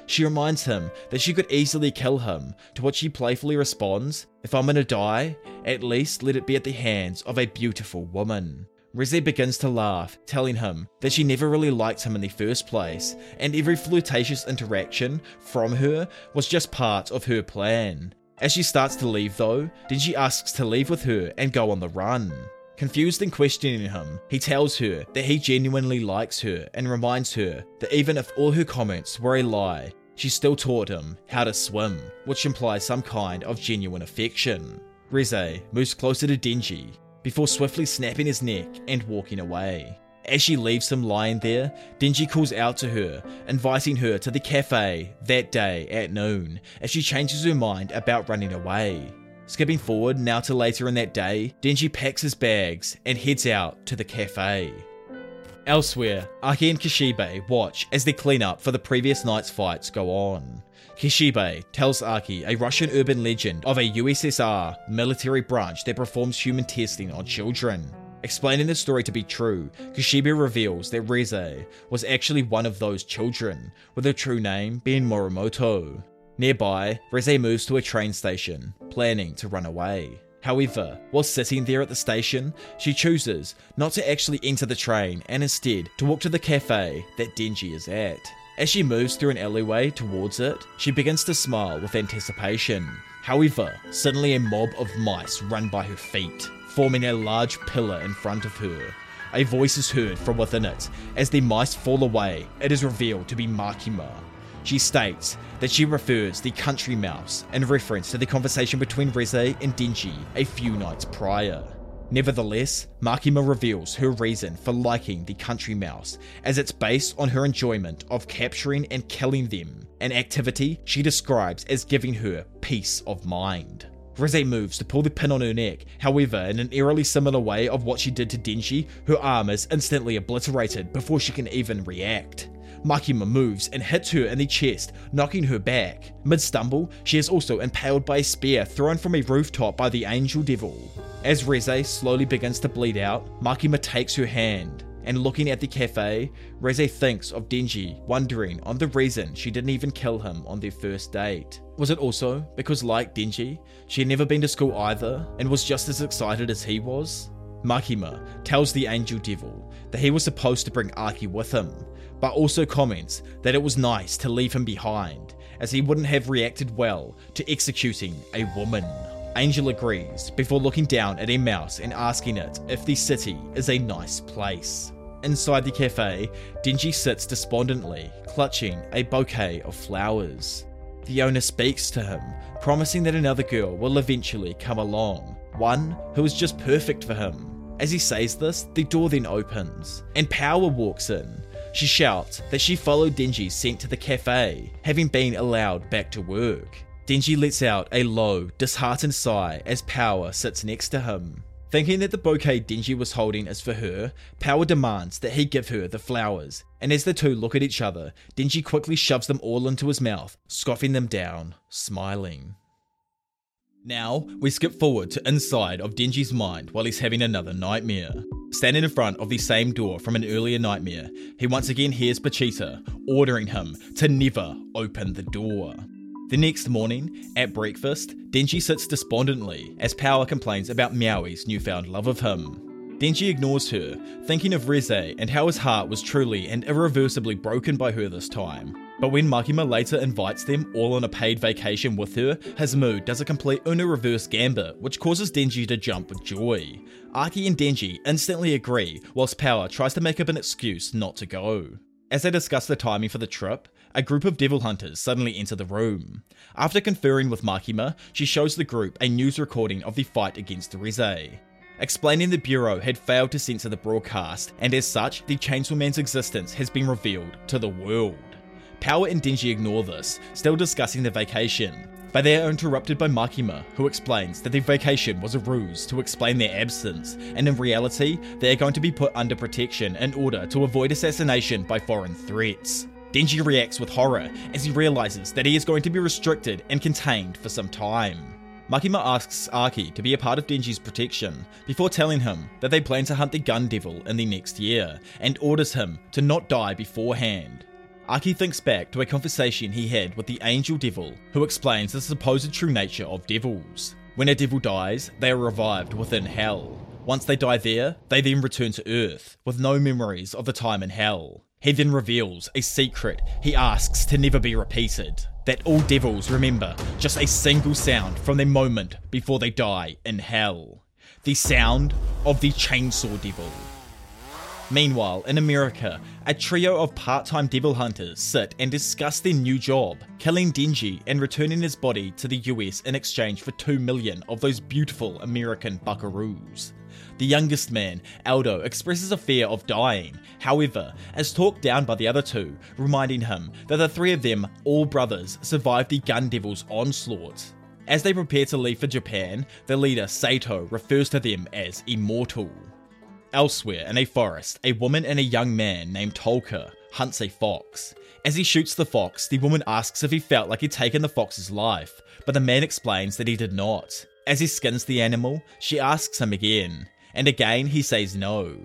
She reminds him that she could easily kill him, to which he playfully responds, If I'm gonna die, at least let it be at the hands of a beautiful woman. Reze begins to laugh, telling him that she never really liked him in the first place, and every flirtatious interaction from her was just part of her plan. As she starts to leave though, Denji asks to leave with her and go on the run. Confused and questioning him, he tells her that he genuinely likes her and reminds her that even if all her comments were a lie, she still taught him how to swim, which implies some kind of genuine affection. Reze moves closer to Denji before swiftly snapping his neck and walking away. As she leaves him lying there, Denji calls out to her, inviting her to the cafe that day at noon, as she changes her mind about running away. Skipping forward now to later in that day, Denji packs his bags and heads out to the cafe. Elsewhere, Aki and Kishibe watch as they clean up for the previous night's fights go on. Kishibe tells Aki a Russian urban legend of a USSR military branch that performs human testing on children. Explaining the story to be true, Kishibe reveals that Reze was actually one of those children, with her true name being Morimoto. Nearby, Reze moves to a train station, planning to run away. However, while sitting there at the station, she chooses not to actually enter the train and instead to walk to the cafe that Denji is at. As she moves through an alleyway towards it, she begins to smile with anticipation. However, suddenly a mob of mice run by her feet, forming a large pillar in front of her. A voice is heard from within it. As the mice fall away, it is revealed to be Makima. She states that she refers the country mouse in reference to the conversation between Reze and Denji a few nights prior. Nevertheless, Makima reveals her reason for liking the country mouse, as it's based on her enjoyment of capturing and killing them, an activity she describes as giving her peace of mind. Reze moves to pull the pin on her neck, however, in an eerily similar way of what she did to Denji, her arm is instantly obliterated before she can even react. Makima moves and hits her in the chest, knocking her back. Mid stumble, she is also impaled by a spear thrown from a rooftop by the Angel Devil. As Reze slowly begins to bleed out, Makima takes her hand, and looking at the cafe, Reze thinks of Denji, wondering on the reason she didn't even kill him on their first date. Was it also because, like Denji, she had never been to school either and was just as excited as he was? Makima tells the Angel Devil that he was supposed to bring Aki with him, but also comments that it was nice to leave him behind, as he wouldn't have reacted well to executing a woman. Angel agrees before looking down at a mouse and asking it if the city is a nice place. Inside the cafe, Denji sits despondently, clutching a bouquet of flowers. The owner speaks to him, promising that another girl will eventually come along, one who is just perfect for him. As he says this, the door then opens, and Power walks in. She shouts that she followed Denji's scent to the cafe, having been allowed back to work. Denji lets out a low, disheartened sigh as Power sits next to him. Thinking that the bouquet Denji was holding is for her, Power demands that he give her the flowers, and as the two look at each other, Denji quickly shoves them all into his mouth, scoffing them down, smiling. Now, we skip forward to inside of Denji's mind while he's having another nightmare. Standing in front of the same door from an earlier nightmare, he once again hears Pochita ordering him to never open the door. The next morning, at breakfast, Denji sits despondently as Power complains about Meowie's newfound love of him. Denji ignores her, thinking of Reze and how his heart was truly and irreversibly broken by her this time. But when Makima later invites them all on a paid vacation with her, his mood does a complete Uno reverse gambit, which causes Denji to jump with joy. Aki and Denji instantly agree, whilst Power tries to make up an excuse not to go. As they discuss the timing for the trip, a group of devil hunters suddenly enter the room. After conferring with Makima, she shows the group a news recording of the fight against Reze. Explaining the Bureau had failed to censor the broadcast, and as such, the Chainsaw Man's existence has been revealed to the world. Power and Denji ignore this, still discussing the vacation, but they are interrupted by Makima, who explains that the vacation was a ruse to explain their absence, and in reality, they are going to be put under protection in order to avoid assassination by foreign threats. Denji reacts with horror as he realizes that he is going to be restricted and contained for some time. Makima asks Aki to be a part of Denji's protection before telling him that they plan to hunt the Gun Devil in the next year and orders him to not die beforehand. Aki thinks back to a conversation he had with the Angel Devil, who explains the supposed true nature of devils. When a devil dies, they are revived within hell. Once they die there, they then return to Earth with no memories of the time in hell. He then reveals a secret he asks to never be repeated that all devils remember just a single sound from their moment before they die in hell the sound of the Chainsaw Devil. Meanwhile, in America, a trio of part time devil hunters sit and discuss their new job, killing Denji and returning his body to the US in exchange for 2 million of those beautiful American buckaroos. The youngest man, Aldo, expresses a fear of dying, however, is talked down by the other two, reminding him that the three of them, all brothers, survived the Gun Devil's onslaught. As they prepare to leave for Japan, the leader, Sato, refers to them as immortal. Elsewhere, in a forest, a woman and a young man named Tolka hunts a fox. As he shoots the fox, the woman asks if he felt like he'd taken the fox's life, but the man explains that he did not. As he skins the animal, she asks him again, and again he says no.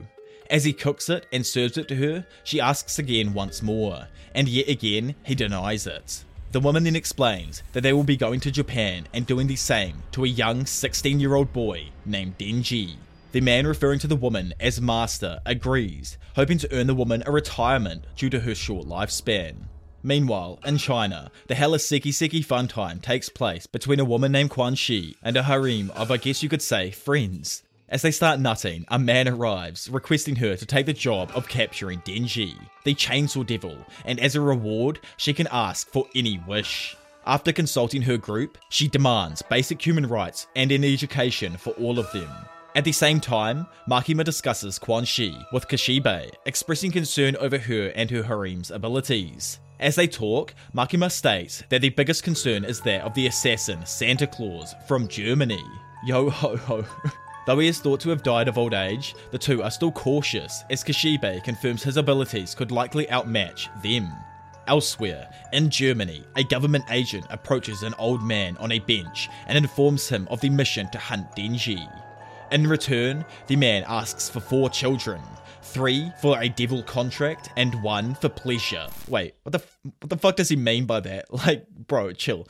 As he cooks it and serves it to her, she asks again once more, and yet again he denies it. The woman then explains that they will be going to Japan and doing the same to a young 16 year old boy named Denji. The man referring to the woman as Master agrees, hoping to earn the woman a retirement due to her short lifespan. Meanwhile, in China, the Hella Seki Seki fun time takes place between a woman named Quan Shi and a harem of, I guess you could say, friends. As they start nutting, a man arrives, requesting her to take the job of capturing Denji, the Chainsaw Devil, and as a reward, she can ask for any wish. After consulting her group, she demands basic human rights and an education for all of them. At the same time, Makima discusses Quan Shi with Kishibe, expressing concern over her and her harem's abilities. As they talk, Makima states that the biggest concern is that of the assassin Santa Claus from Germany. Yo ho ho. Though he is thought to have died of old age, the two are still cautious as Kishibe confirms his abilities could likely outmatch them. Elsewhere, in Germany, a government agent approaches an old man on a bench and informs him of the mission to hunt Denji. In return, the man asks for four children three for a devil contract and one for pleasure. Wait, what the f- what the fuck does he mean by that? Like, bro, chill.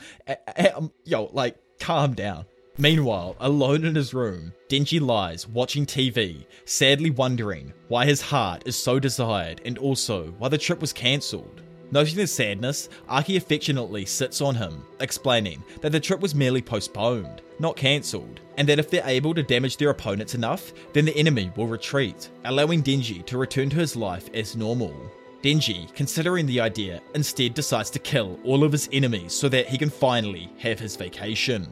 um, yo, like, calm down. Meanwhile, alone in his room, Denji lies watching TV, sadly wondering why his heart is so desired and also why the trip was cancelled. Noting his sadness, Aki affectionately sits on him, explaining that the trip was merely postponed, not cancelled, and that if they're able to damage their opponents enough, then the enemy will retreat, allowing Denji to return to his life as normal. Denji, considering the idea, instead decides to kill all of his enemies so that he can finally have his vacation.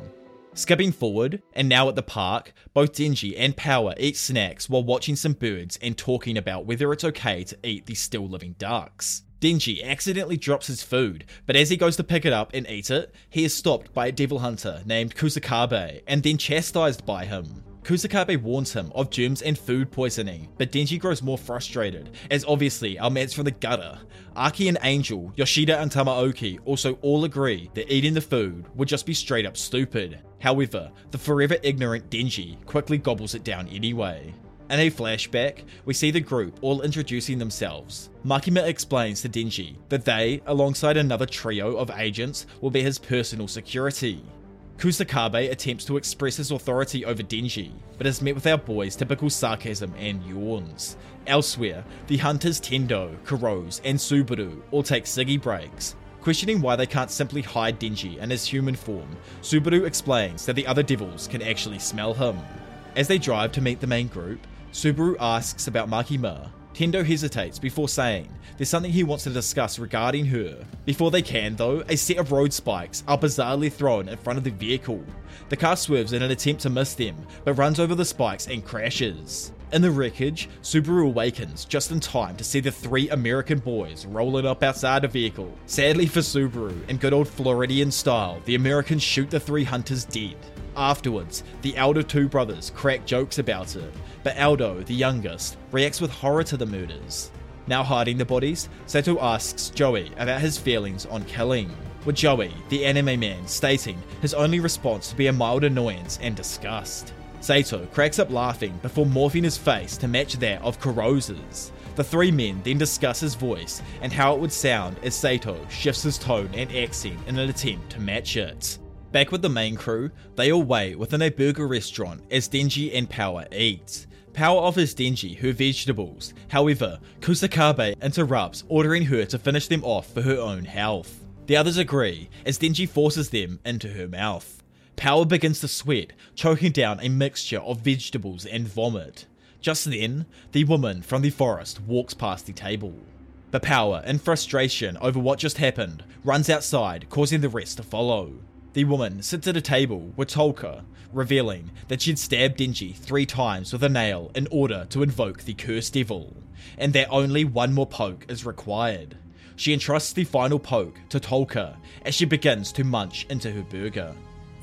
Skipping forward, and now at the park, both Denji and Power eat snacks while watching some birds and talking about whether it's okay to eat these still living ducks. Denji accidentally drops his food, but as he goes to pick it up and eat it, he is stopped by a devil hunter named Kusakabe and then chastised by him. Kusakabe warns him of germs and food poisoning, but Denji grows more frustrated, as obviously our man's from the gutter. Aki and Angel, Yoshida and Tamaoki also all agree that eating the food would just be straight up stupid. However, the forever ignorant Denji quickly gobbles it down anyway. In a flashback, we see the group all introducing themselves. Makima explains to Denji that they, alongside another trio of agents, will be his personal security. Kusakabe attempts to express his authority over Denji, but is met with our boy's typical sarcasm and yawns. Elsewhere, the hunters Tendo, Kurose, and Subaru all take Siggy breaks. Questioning why they can't simply hide Denji in his human form, Subaru explains that the other devils can actually smell him. As they drive to meet the main group, Subaru asks about Makima. Tendo hesitates before saying there's something he wants to discuss regarding her. Before they can, though, a set of road spikes are bizarrely thrown in front of the vehicle. The car swerves in an attempt to miss them, but runs over the spikes and crashes. In the wreckage, Subaru awakens just in time to see the three American boys rolling up outside the vehicle. Sadly for Subaru, in good old Floridian style, the Americans shoot the three hunters dead. Afterwards, the elder two brothers crack jokes about it, but Aldo, the youngest, reacts with horror to the murders. Now hiding the bodies, Sato asks Joey about his feelings on killing, with Joey, the anime man, stating his only response to be a mild annoyance and disgust. Sato cracks up laughing before morphing his face to match that of Kurose's. The three men then discuss his voice and how it would sound as Sato shifts his tone and accent in an attempt to match it. Back with the main crew, they all wait within a burger restaurant as Denji and Power eat. Power offers Denji her vegetables, however, Kusakabe interrupts, ordering her to finish them off for her own health. The others agree as Denji forces them into her mouth. Power begins to sweat, choking down a mixture of vegetables and vomit. Just then, the woman from the forest walks past the table. The Power, in frustration over what just happened, runs outside, causing the rest to follow. The woman sits at a table with Tolka, revealing that she'd stabbed Denji three times with a nail in order to invoke the cursed devil, and that only one more poke is required. She entrusts the final poke to Tolka as she begins to munch into her burger.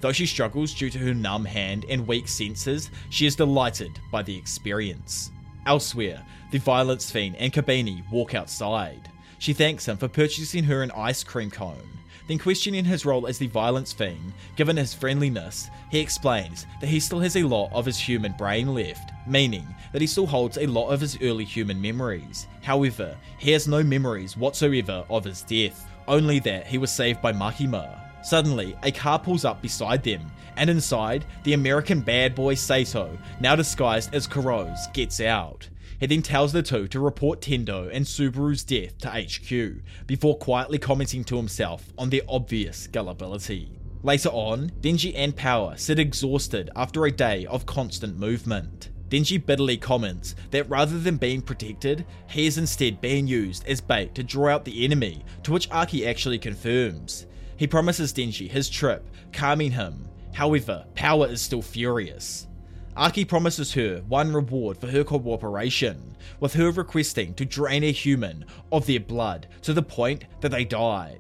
Though she struggles due to her numb hand and weak senses, she is delighted by the experience. Elsewhere, the violence fiend and Kobeni walk outside. She thanks him for purchasing her an ice cream cone then questioning his role as the violence fiend, given his friendliness, he explains that he still has a lot of his human brain left, meaning that he still holds a lot of his early human memories. However, he has no memories whatsoever of his death, only that he was saved by Makima. Suddenly, a car pulls up beside them, and inside, the American bad boy Sato, now disguised as Kurose, gets out. He then tells the two to report Tendo and Subaru's death to HQ, before quietly commenting to himself on their obvious gullibility. Later on, Denji and Power sit exhausted after a day of constant movement. Denji bitterly comments that rather than being protected, he is instead being used as bait to draw out the enemy, to which Aki actually confirms. He promises Denji his trip, calming him. However, Power is still furious. Aki promises her one reward for her cooperation, with her requesting to drain a human of their blood to the point that they die.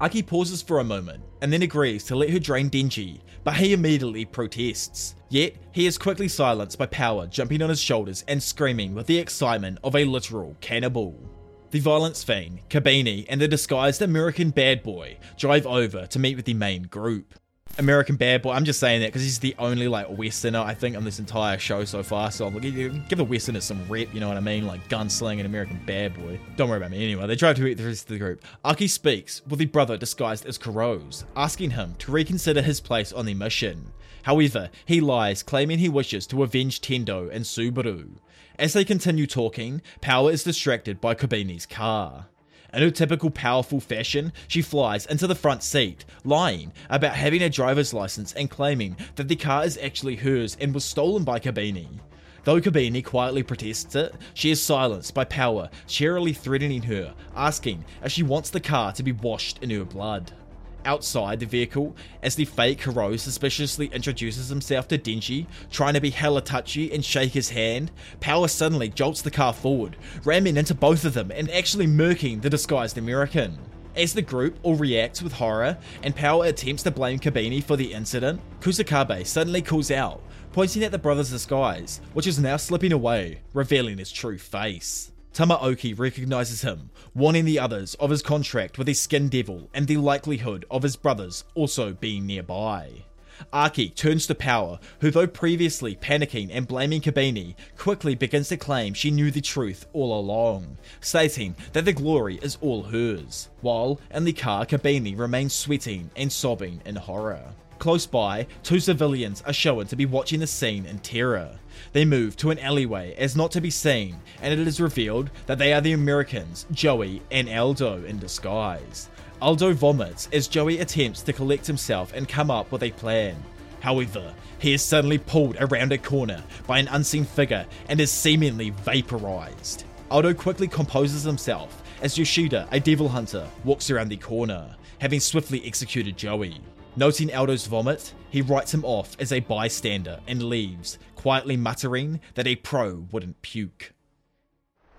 Aki pauses for a moment and then agrees to let her drain Denji, but he immediately protests. Yet, he is quickly silenced by Power jumping on his shoulders and screaming with the excitement of a literal cannibal. The violence fiend, Kobeni, and the disguised American bad boy drive over to meet with the main group. American Bad Boy. I'm just saying that because he's the only like Westerner I think on this entire show so far. So I'm like, give the Westerners some rep. You know what I mean? Like gunsling and American Bad Boy. Don't worry about me anyway. They drive to eat the rest of the group. Aki speaks with the brother disguised as Kurose, asking him to reconsider his place on the mission. However, he lies, claiming he wishes to avenge Tendo and Subaru. As they continue talking, Power is distracted by Kobeni's car. In her typical powerful fashion, she flies into the front seat, lying about having a driver's license and claiming that the car is actually hers and was stolen by Kobeni. Though Kobeni quietly protests it, she is silenced by Power, cheerily threatening her, asking if she wants the car to be washed in her blood outside the vehicle as the fake Hiro suspiciously introduces himself to Denji, trying to be hella touchy and shake his hand. Power suddenly jolts the car forward, ramming into both of them and actually murking the disguised American. As the group all reacts with horror and Power attempts to blame Kobeni for the incident, Kusakabe suddenly calls out, pointing at the brother's disguise, which is now slipping away, revealing his true face. Tamaoki recognizes him, warning the others of his contract with the Skin Devil and the likelihood of his brothers also being nearby. Aki turns to Power, who, though previously panicking and blaming Kobeni, quickly begins to claim she knew the truth all along, stating that the glory is all hers, while in the car Kobeni remains sweating and sobbing in horror. Close by, two civilians are shown to be watching the scene in terror. They move to an alleyway as not to be seen, and it is revealed that they are the Americans, Joey and Aldo in disguise. Aldo vomits as Joey attempts to collect himself and come up with a plan. However, he is suddenly pulled around a corner by an unseen figure and is seemingly vaporized. Aldo quickly composes himself as Yoshida, a devil hunter, walks around the corner, having swiftly executed Joey. Noting Aldo's vomit, he writes him off as a bystander and leaves, quietly muttering that a pro wouldn't puke.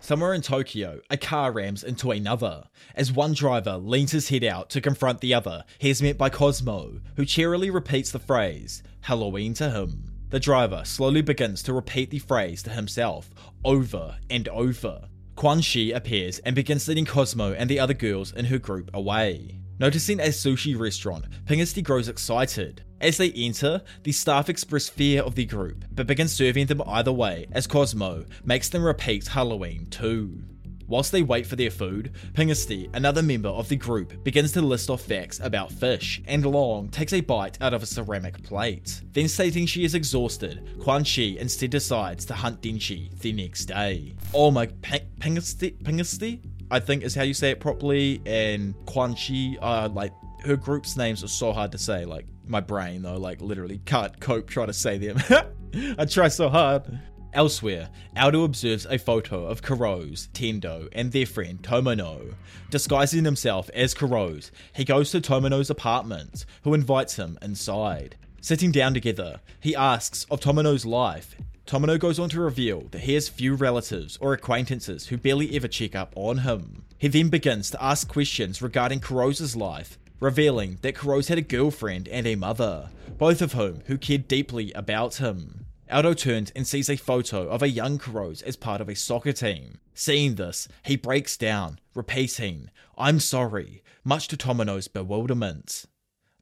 Somewhere in Tokyo, a car rams into another. As one driver leans his head out to confront the other, he is met by Cosmo, who cheerily repeats the phrase, Halloween to him. The driver slowly begins to repeat the phrase to himself, over and over. Quan Shi appears and begins leading Cosmo and the other girls in her group away. Noticing a sushi restaurant, Pingasty grows excited. As they enter, the staff express fear of the group, but begin serving them either way as Cosmo makes them repeat Halloween too. Whilst they wait for their food, Pingasty, another member of the group, begins to list off facts about fish, and Long takes a bite out of a ceramic plate. Then stating she is exhausted, Quan Chi instead decides to hunt Denji the next day. Oh my, Pingasty? Pingasty? I think is how you say it properly. And Quan Chi, uh, like her group's names are so hard to say. Like my brain though, like literally can't cope trying to say them. I try so hard. Elsewhere, Aldo observes a photo of Kurose, Tendo, and their friend Tomono. Disguising himself as Kurose, he goes to Tomono's apartment, who invites him inside. Sitting down together, he asks of Tomono's life Tomono goes on to reveal that he has few relatives or acquaintances who barely ever check up on him. He then begins to ask questions regarding Kurose's life, revealing that Kurose had a girlfriend and a mother, both of whom who cared deeply about him. Aldo turns and sees a photo of a young Kurose as part of a soccer team. Seeing this, he breaks down, repeating, I'm sorry, much to Tomono's bewilderment.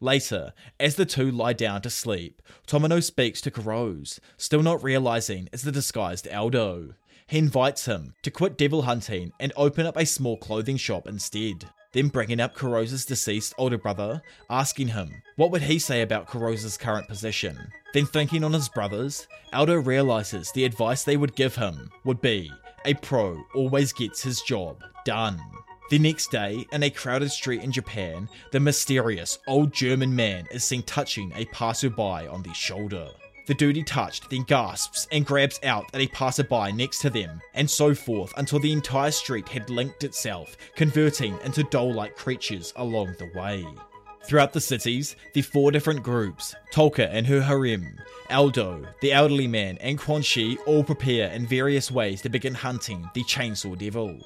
Later, as the two lie down to sleep, Tomono speaks to Kurose, still not realizing it's the disguised Aldo. He invites him to quit devil hunting and open up a small clothing shop instead. Then bringing up Kurose's deceased older brother, asking him what would he say about Kurose's current position. Then thinking on his brothers, Aldo realizes the advice they would give him would be, a pro always gets his job done. The next day, in a crowded street in Japan, the mysterious old German man is seen touching a passerby on the shoulder. The duty touched then gasps and grabs out at a passerby next to them, and so forth until the entire street had linked itself, converting into doll like creatures along the way. Throughout the cities, the four different groups, Tolka and her harem, Aldo, the elderly man, and Quan Chi all prepare in various ways to begin hunting the Chainsaw Devil.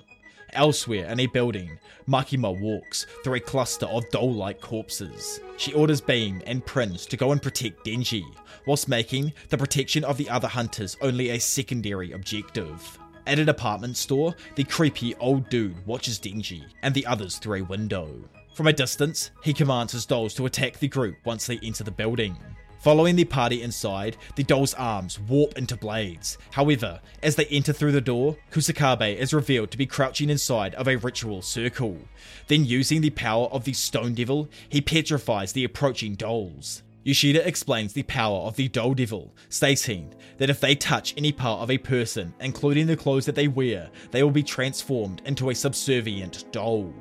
Elsewhere in a building, Makima walks through a cluster of doll like corpses. She orders Beam and Prince to go and protect Denji, whilst making the protection of the other hunters only a secondary objective. At a department store, the creepy old dude watches Denji and the others through a window. From a distance, he commands his dolls to attack the group once they enter the building. Following the party inside, the doll's arms warp into blades. However, as they enter through the door, Kusakabe is revealed to be crouching inside of a ritual circle. Then, using the power of the Stone Devil, he petrifies the approaching dolls. Yoshida explains the power of the Doll Devil, stating that if they touch any part of a person, including the clothes that they wear, they will be transformed into a subservient doll.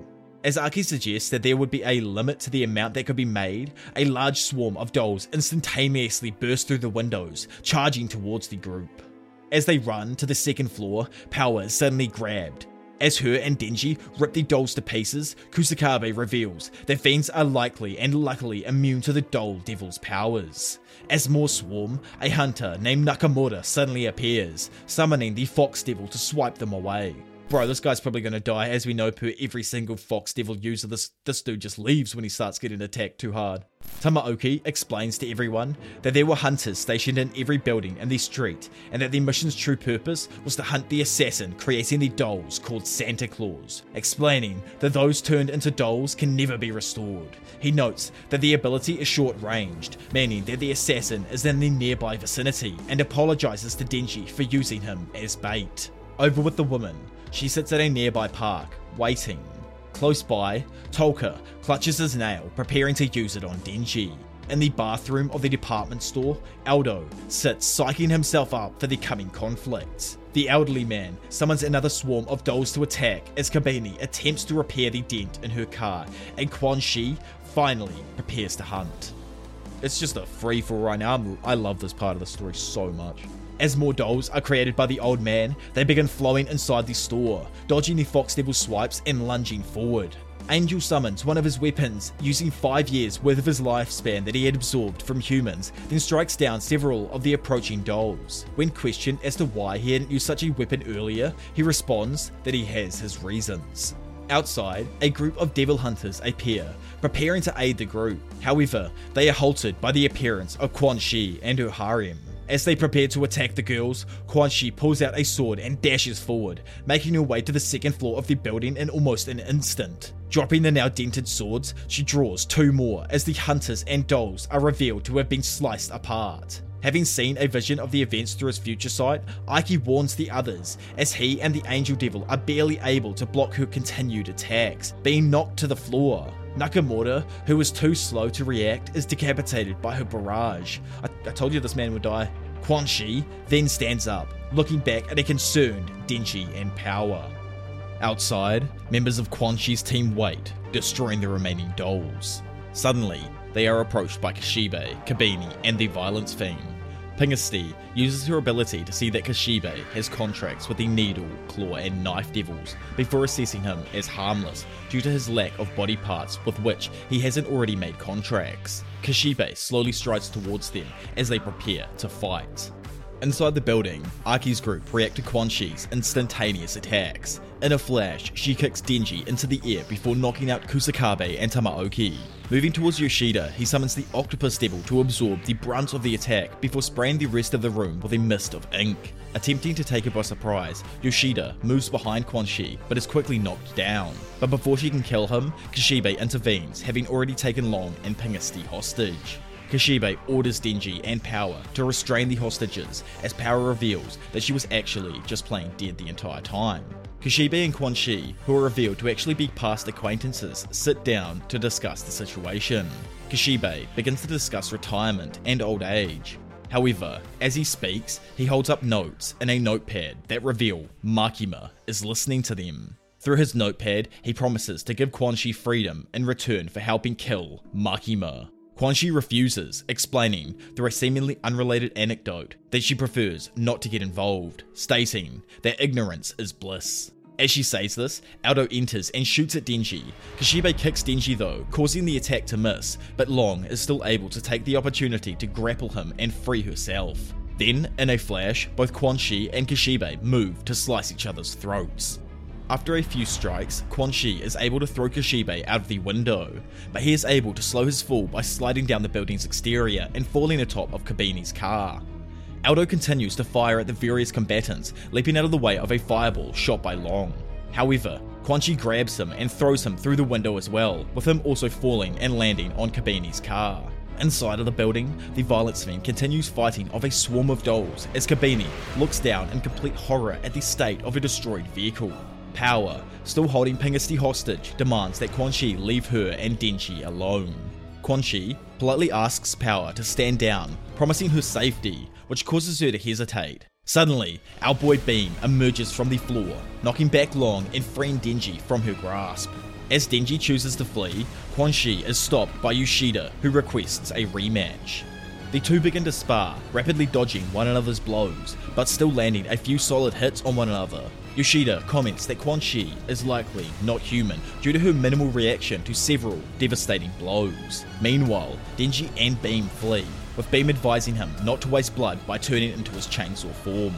As Aki suggests that there would be a limit to the amount that could be made, a large swarm of dolls instantaneously burst through the windows, charging towards the group. As they run to the second floor, power is suddenly grabbed. As her and Denji rip the dolls to pieces, Kusakabe reveals that fiends are likely and luckily immune to the doll devil's powers. As more swarm, a hunter named Nakamura suddenly appears, summoning the fox devil to swipe them away. Bro, this guy's probably going to die. As we know, per every single Fox Devil user, this, this dude just leaves when he starts getting attacked too hard. Tamaoki explains to everyone that there were hunters stationed in every building in the street, and that their mission's true purpose was to hunt the assassin creating the dolls called Santa Claus, explaining that those turned into dolls can never be restored. He notes that the ability is short ranged, meaning that the assassin is in the nearby vicinity, and apologizes to Denji for using him as bait. Over with the woman, she sits at a nearby park, waiting. Close by, Tolka clutches his nail, preparing to use it on Denji. In the bathroom of the department store, Aldo sits psyching himself up for the coming conflict. The elderly man summons another swarm of dolls to attack as Kobeni attempts to repair the dent in her car, and Quan Chi finally prepares to hunt. It's just a free for all right now. I love this part of the story so much. As more dolls are created by the old man, they begin flowing inside the store, dodging the Fox Devil swipes and lunging forward. Angel summons one of his weapons, using 5 years worth of his lifespan that he had absorbed from humans, then strikes down several of the approaching dolls. When questioned as to why he hadn't used such a weapon earlier, he responds that he has his reasons. Outside, a group of devil hunters appear, preparing to aid the group. However, they are halted by the appearance of Quan Chi and her harem. As they prepare to attack the girls, Quan Chi pulls out a sword and dashes forward, making her way to the second floor of the building in almost an instant. Dropping the now dented swords, she draws two more as the hunters and dolls are revealed to have been sliced apart. Having seen a vision of the events through his future sight, Aki warns the others, as he and the Angel Devil are barely able to block her continued attacks, being knocked to the floor. Nakamura, who was too slow to react, is decapitated by her barrage. I, I told you this man would die. Quan Chi then stands up, looking back at a concerned Denji and Power. Outside, members of Quan Chi's team wait, destroying the remaining dolls. Suddenly, they are approached by Kishibe, Kobeni, and the Violence Fiend. Pingasty uses her ability to see that Kishibe has contracts with the Needle, Claw, and Knife Devils before assessing him as harmless due to his lack of body parts with which he hasn't already made contracts. Kishibe slowly strides towards them as they prepare to fight. Inside the building, Aki's group react to Quan Chi's instantaneous attacks. In a flash, she kicks Denji into the air before knocking out Kusakabe and Tamaoki. Moving towards Yoshida, he summons the Octopus Devil to absorb the brunt of the attack before spraying the rest of the room with a mist of ink. Attempting to take her by surprise, Yoshida moves behind Quan Chi but is quickly knocked down. But before she can kill him, Kishibe intervenes, having already taken Long and Pingasty hostage. Kishibe orders Denji and Power to restrain the hostages, as Power reveals that she was actually just playing dead the entire time. Kishibe and Quan Chi, who are revealed to actually be past acquaintances, sit down to discuss the situation. Kishibe begins to discuss retirement and old age. However, as he speaks, he holds up notes in a notepad that reveal Makima is listening to them. Through his notepad, he promises to give Quan Chi freedom in return for helping kill Makima. Quan Chi refuses, explaining, through a seemingly unrelated anecdote, that she prefers not to get involved, stating that ignorance is bliss. As she says this, Aldo enters and shoots at Denji. Kishibe kicks Denji though, causing the attack to miss, but Long is still able to take the opportunity to grapple him and free herself. Then, in a flash, both Quan Chi and Kishibe move to slice each other's throats. After a few strikes, Quan Shi is able to throw Kishibe out of the window, but he is able to slow his fall by sliding down the building's exterior and falling atop of Kobeni's car. Aldo continues to fire at the various combatants, leaping out of the way of a fireball shot by Long. However, Quan Chi grabs him and throws him through the window as well, with him also falling and landing on Kobeni's car. Inside of the building, the violence fiend continues fighting of a swarm of dolls as Kobeni looks down in complete horror at the state of a destroyed vehicle. Power, still holding Pingasti hostage, demands that Quan Chi leave her and Denji alone. Quan Chi politely asks Power to stand down, promising her safety, which causes her to hesitate. Suddenly, our boy Beam emerges from the floor, knocking back Long and freeing Denji from her grasp. As Denji chooses to flee, Quan is stopped by Yoshida, who requests a rematch. The two begin to spar, rapidly dodging one another's blows, but still landing a few solid hits on one another. Yoshida comments that Quan Chi is likely not human due to her minimal reaction to several devastating blows. Meanwhile, Denji and Beam flee, with Beam advising him not to waste blood by turning into his chainsaw form.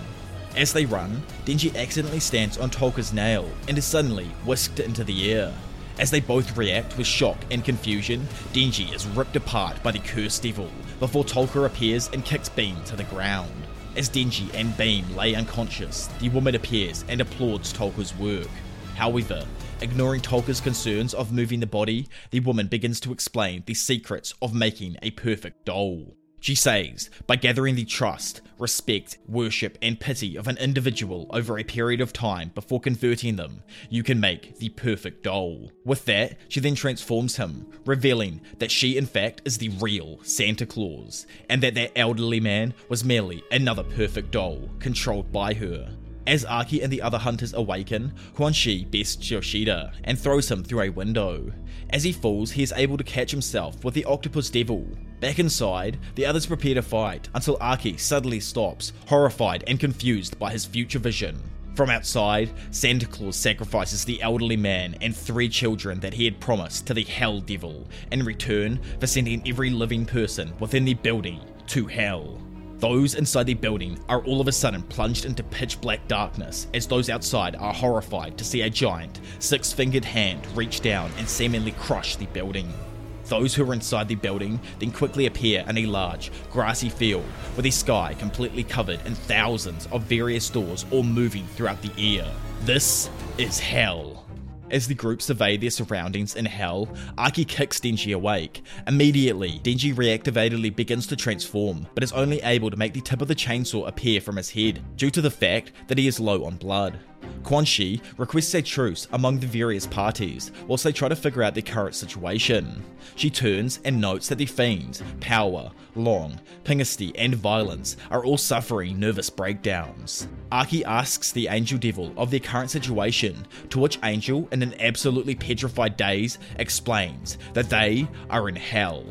As they run, Denji accidentally stands on Tolka's nail and is suddenly whisked into the air. As they both react with shock and confusion, Denji is ripped apart by the cursed devil before Tolka appears and kicks Beam to the ground. As Denji and Beam lay unconscious, the woman appears and applauds Tolka's work. However, ignoring Tolka's concerns of moving the body, the woman begins to explain the secrets of making a perfect doll. She says, by gathering the trust, respect, worship, and pity of an individual over a period of time before converting them, you can make the perfect doll. With that, she then transforms him, revealing that she in fact is the real Santa Claus, and that that elderly man was merely another perfect doll controlled by her. As Aki and the other hunters awaken, Quan Chi bests Yoshida and throws him through a window. As he falls, he is able to catch himself with the octopus devil. Back inside, the others prepare to fight until Aki suddenly stops, horrified and confused by his future vision. From outside, Santa Claus sacrifices the elderly man and three children that he had promised to the Hell Devil in return for sending every living person within the building to hell. Those inside the building are all of a sudden plunged into pitch black darkness as those outside are horrified to see a giant, six fingered hand reach down and seemingly crush the building. Those who are inside the building then quickly appear in a large, grassy field with the sky completely covered in thousands of various doors all moving throughout the air. This is hell. As the group survey their surroundings in hell, Aki kicks Denji awake. Immediately, Denji reactivatedly begins to transform, but is only able to make the tip of the chainsaw appear from his head, due to the fact that he is low on blood. Quanxi requests a truce among the various parties whilst they try to figure out their current situation. She turns and notes that the fiends, Power, Long, Pingasti, and Violence are all suffering nervous breakdowns. Aki asks the Angel Devil of their current situation, to which Angel, in an absolutely petrified daze, explains that they are in hell.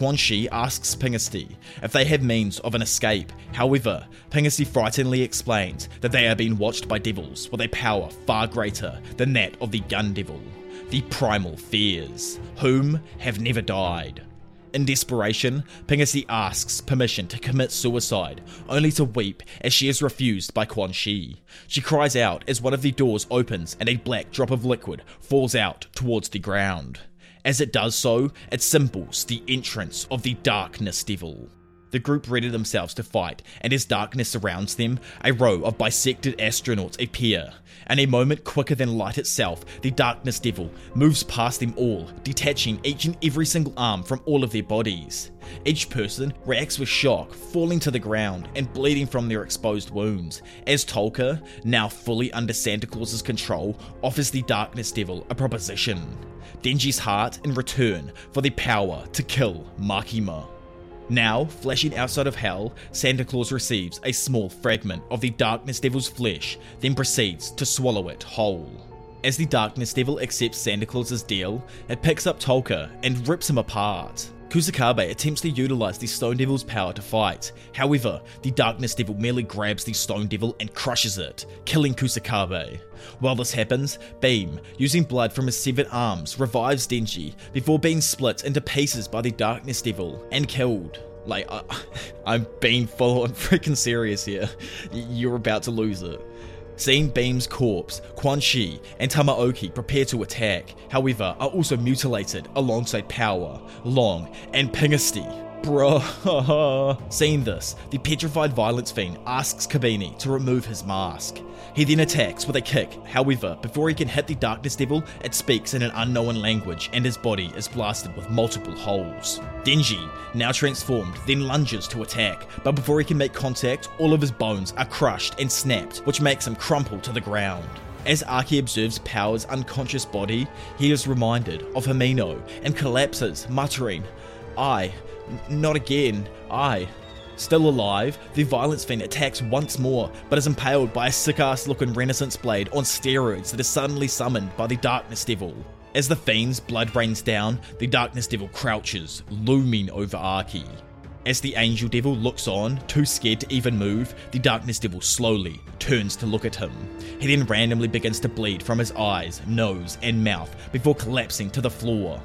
Quanxi asks Pingasti if they have means of an escape. However, Pingasti frighteningly explains that they are being watched by devils with a power far greater than that of the Gun Devil, the Primal Fears, whom have never died. In desperation, Pingasti asks permission to commit suicide, only to weep as she is refused by Quanxi. She cries out as one of the doors opens and a black drop of liquid falls out towards the ground. As it does so, it symbols the entrance of the Darkness Devil. The group ready themselves to fight, and as darkness surrounds them, a row of bisected astronauts appear. And a moment quicker than light itself, the Darkness Devil moves past them all, detaching each and every single arm from all of their bodies. Each person reacts with shock, falling to the ground and bleeding from their exposed wounds, as Tolka, now fully under Santa Claus's control, offers the Darkness Devil a proposition. Denji's heart in return for the power to kill Makima. Now, flashing outside of hell, Santa Claus receives a small fragment of the Darkness Devil's flesh, then proceeds to swallow it whole. As the Darkness Devil accepts Santa Claus's deal, it picks up Tolka and rips him apart. Kusakabe attempts to utilize the Stone Devil's power to fight. However, the Darkness Devil merely grabs the Stone Devil and crushes it, killing Kusakabe. While this happens, Beam, using blood from his severed arms, revives Denji before being split into pieces by the Darkness Devil and killed. Like, I, I'm being full on freaking serious here. You're about to lose it. Seeing Beam's corpse, Quanxi and Tamaoki prepare to attack, however, are also mutilated alongside Power, Long, and Pingasti. Bruh. Seeing this, the petrified violence fiend asks Kobeni to remove his mask. He then attacks with a kick, however, before he can hit the Darkness Devil, it speaks in an unknown language and his body is blasted with multiple holes. Denji, now transformed, then lunges to attack, but before he can make contact, all of his bones are crushed and snapped, which makes him crumple to the ground. As Aki observes Power's unconscious body, he is reminded of Himeno and collapses, muttering, I, not again, I. Still alive, the Violence Fiend attacks once more, but is impaled by a sick ass looking Renaissance blade on steroids that is suddenly summoned by the Darkness Devil. As the Fiend's blood rains down, the Darkness Devil crouches, looming over Aki. As the Angel Devil looks on, too scared to even move, the Darkness Devil slowly turns to look at him. He then randomly begins to bleed from his eyes, nose, and mouth before collapsing to the floor.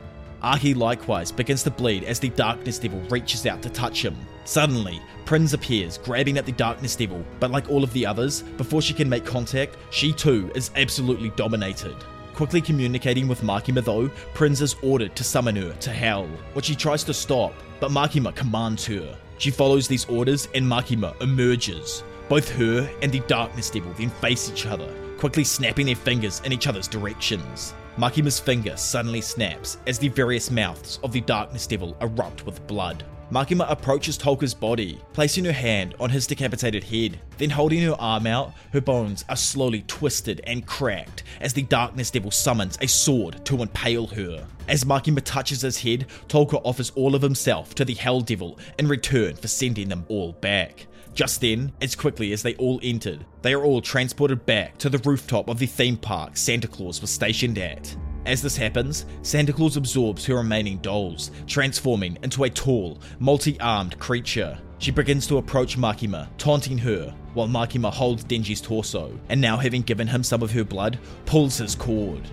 Aki likewise begins to bleed as the Darkness Devil reaches out to touch him. Suddenly, Prinz appears, grabbing at the Darkness Devil, but like all of the others, before she can make contact, she too is absolutely dominated. Quickly communicating with Makima though, Prinz is ordered to summon her to hell, which she tries to stop, but Makima commands her. She follows these orders and Makima emerges. Both her and the Darkness Devil then face each other, quickly snapping their fingers in each other's directions. Makima's finger suddenly snaps as the various mouths of the Darkness Devil erupt with blood. Makima approaches Tolka's body, placing her hand on his decapitated head. Then, holding her arm out, her bones are slowly twisted and cracked as the Darkness Devil summons a sword to impale her. As Makima touches his head, Tolka offers all of himself to the Hell Devil in return for sending them all back. Just then, as quickly as they all entered, they are all transported back to the rooftop of the theme park Santa Claus was stationed at. As this happens, Santa Claus absorbs her remaining dolls, transforming into a tall, multi armed creature. She begins to approach Makima, taunting her, while Makima holds Denji's torso, and now having given him some of her blood, pulls his cord.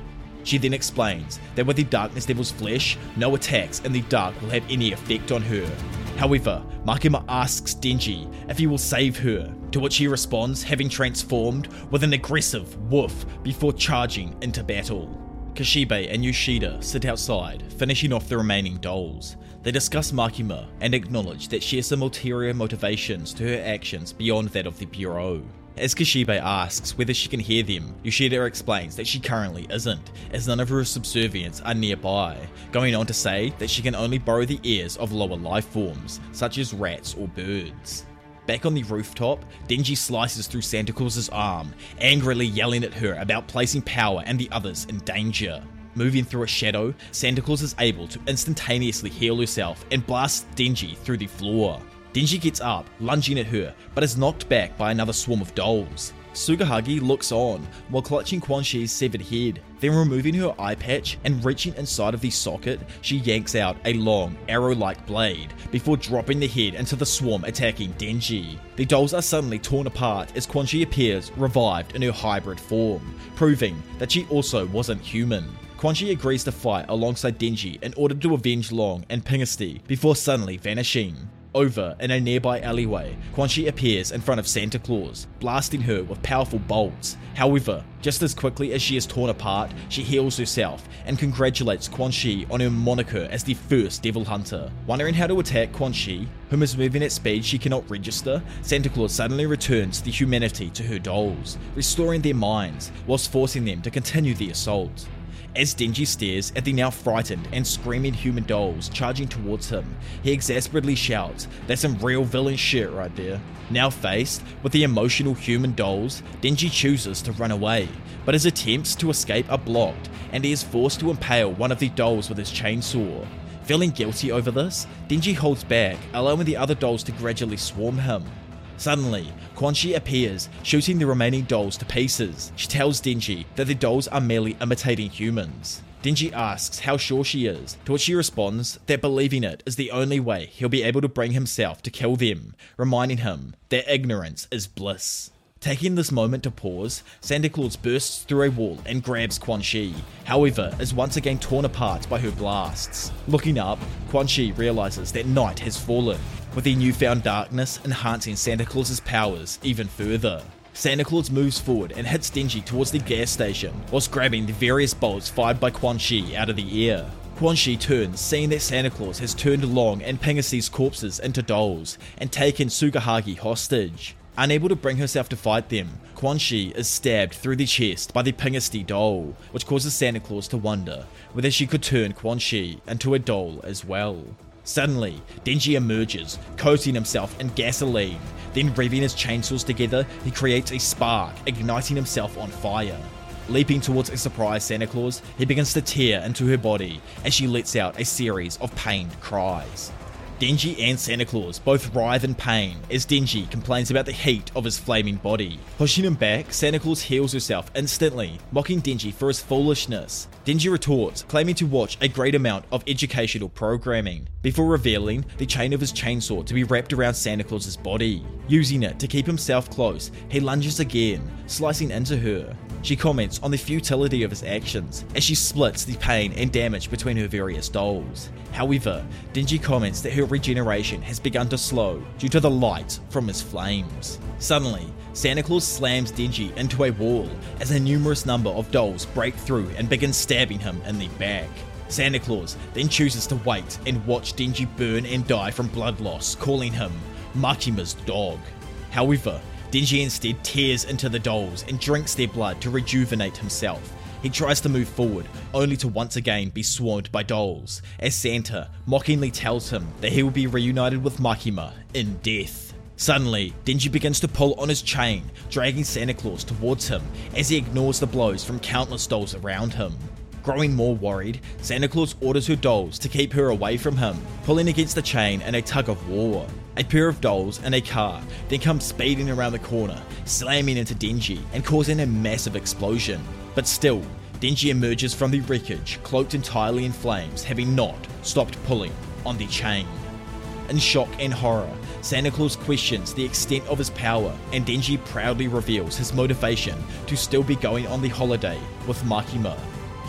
She then explains that with the Darkness Devil's flesh, no attacks in the dark will have any effect on her. However, Makima asks Denji if he will save her, to which he responds, having transformed with an aggressive woof before charging into battle. Kishibe and Yoshida sit outside, finishing off the remaining dolls. They discuss Makima and acknowledge that she has some ulterior motivations to her actions beyond that of the Bureau. As Kishibe asks whether she can hear them, Yoshida explains that she currently isn't, as none of her subservients are nearby, going on to say that she can only borrow the ears of lower life forms, such as rats or birds. Back on the rooftop, Denji slices through Santa Claus's arm, angrily yelling at her about placing power and the others in danger. Moving through a shadow, Santa Claus is able to instantaneously heal herself and blast Denji through the floor. Denji gets up, lunging at her, but is knocked back by another swarm of dolls. Sugahagi looks on while clutching Quanxi's severed head, then removing her eye patch and reaching inside of the socket, she yanks out a long, arrow like blade before dropping the head into the swarm attacking Denji. The dolls are suddenly torn apart as Quanxi appears revived in her hybrid form, proving that she also wasn't human. Quanxi agrees to fight alongside Denji in order to avenge Long and Pingasty before suddenly vanishing. Over in a nearby alleyway, Quanxi appears in front of Santa Claus, blasting her with powerful bolts. However, just as quickly as she is torn apart, she heals herself and congratulates Quanxi on her moniker as the first Devil Hunter. Wondering how to attack Quanxi, whom is moving at speed she cannot register, Santa Claus suddenly returns the humanity to her dolls, restoring their minds whilst forcing them to continue the assault. As Denji stares at the now frightened and screaming human dolls charging towards him, he exasperately shouts, That's some real villain shit right there. Now faced with the emotional human dolls, Denji chooses to run away, but his attempts to escape are blocked and he is forced to impale one of the dolls with his chainsaw. Feeling guilty over this, Denji holds back, allowing the other dolls to gradually swarm him. Suddenly, Quanxi appears, shooting the remaining dolls to pieces. She tells Denji that the dolls are merely imitating humans. Denji asks how sure she is, to which she responds that believing it is the only way he'll be able to bring himself to kill them, reminding him that ignorance is bliss. Taking this moment to pause, Santa Claus bursts through a wall and grabs Quanxi, however, is once again torn apart by her blasts. Looking up, Quanxi realizes that night has fallen, with the newfound darkness enhancing Santa Claus's powers even further. Santa Claus moves forward and hits Denji towards the gas station, whilst grabbing the various bolts fired by Quanxi out of the air. Quanxi turns, seeing that Santa Claus has turned Long and Pingasee's corpses into dolls and taken Sugahagi hostage. Unable to bring herself to fight them, Quanxi is stabbed through the chest by the Pingasee doll, which causes Santa Claus to wonder whether she could turn Quanxi into a doll as well. Suddenly, Denji emerges, coating himself in gasoline. Then, revving his chainsaws together, he creates a spark, igniting himself on fire. Leaping towards a surprised Santa Claus, he begins to tear into her body as she lets out a series of pained cries. Denji and Santa Claus both writhe in pain as Denji complains about the heat of his flaming body. Pushing him back, Santa Claus heals herself instantly, mocking Denji for his foolishness. Denji retorts, claiming to watch a great amount of educational programming, before revealing the chain of his chainsaw to be wrapped around Santa Claus's body. Using it to keep himself close, he lunges again, slicing into her. She comments on the futility of his actions as she splits the pain and damage between her various dolls. However, Denji comments that her regeneration has begun to slow due to the light from his flames. Suddenly, Santa Claus slams Denji into a wall as a numerous number of dolls break through and begin stabbing him in the back. Santa Claus then chooses to wait and watch Denji burn and die from blood loss, calling him Makima's dog. However, Denji instead tears into the dolls and drinks their blood to rejuvenate himself. He tries to move forward, only to once again be swarmed by dolls, as Santa mockingly tells him that he will be reunited with Makima in death. Suddenly, Denji begins to pull on his chain, dragging Santa Claus towards him as he ignores the blows from countless dolls around him. Growing more worried, Santa Claus orders her dolls to keep her away from him, pulling against the chain in a tug of war. A pair of dolls and a car then come speeding around the corner, slamming into Denji and causing a massive explosion. But still, Denji emerges from the wreckage, cloaked entirely in flames, having not stopped pulling on the chain. In shock and horror, Santa Claus questions the extent of his power, and Denji proudly reveals his motivation to still be going on the holiday with Makima.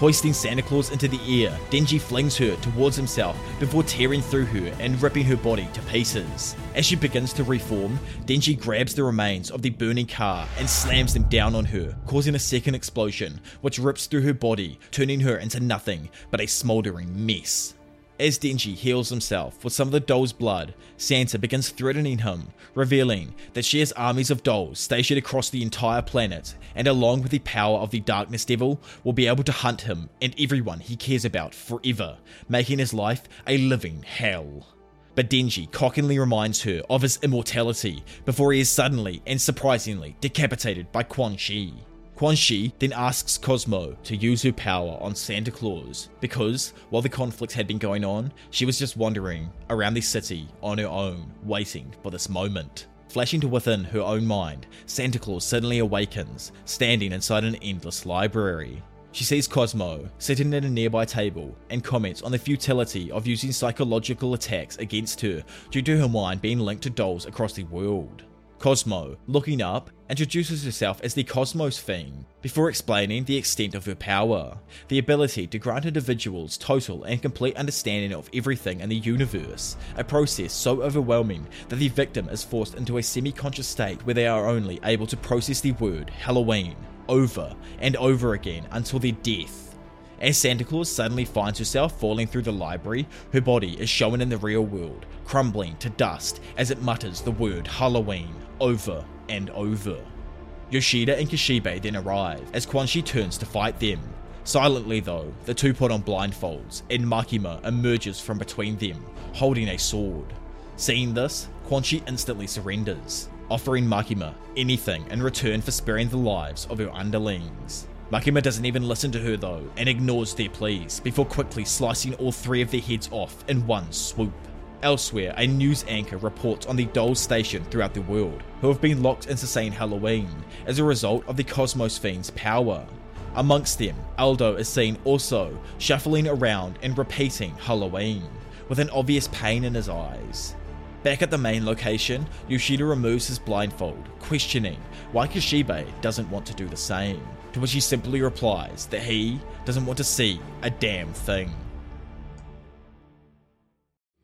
Hoisting Santa Claus into the air, Denji flings her towards himself before tearing through her and ripping her body to pieces. As she begins to reform, Denji grabs the remains of the burning car and slams them down on her, causing a second explosion, which rips through her body, turning her into nothing but a smouldering mess. As Denji heals himself with some of the doll's blood, Santa begins threatening him, revealing that she has armies of dolls stationed across the entire planet, and along with the power of the Darkness Devil, will be able to hunt him and everyone he cares about forever, making his life a living hell. But Denji cockingly reminds her of his immortality before he is suddenly and surprisingly decapitated by Quanxi. Quanxi then asks Cosmo to use her power on Santa Claus because, while the conflict had been going on, she was just wandering around the city on her own, waiting for this moment. Flashing to within her own mind, Santa Claus suddenly awakens, standing inside an endless library. She sees Cosmo sitting at a nearby table and comments on the futility of using psychological attacks against her due to her mind being linked to dolls across the world. Cosmo, looking up, introduces herself as the Cosmos Fiend before explaining the extent of her power, the ability to grant individuals total and complete understanding of everything in the universe, a process so overwhelming that the victim is forced into a semi conscious state where they are only able to process the word Halloween over and over again until their death. As Santa Claus suddenly finds herself falling through the library, her body is shown in the real world, crumbling to dust as it mutters the word Halloween over and over. Yoshida and Kishibe then arrive as Quanxi turns to fight them. Silently though, the two put on blindfolds and Makima emerges from between them, holding a sword. Seeing this, Quan instantly surrenders, offering Makima anything in return for sparing the lives of her underlings. Makima doesn't even listen to her though, and ignores their pleas, before quickly slicing all three of their heads off in one swoop. Elsewhere, a news anchor reports on the dolls stationed throughout the world who have been locked into Saint Halloween as a result of the Cosmos Fiend's power. Amongst them, Aldo is seen also shuffling around and repeating Halloween, with an obvious pain in his eyes. Back at the main location, Yoshida removes his blindfold, questioning why Kishibe doesn't want to do the same, to which he simply replies that he doesn't want to see a damn thing.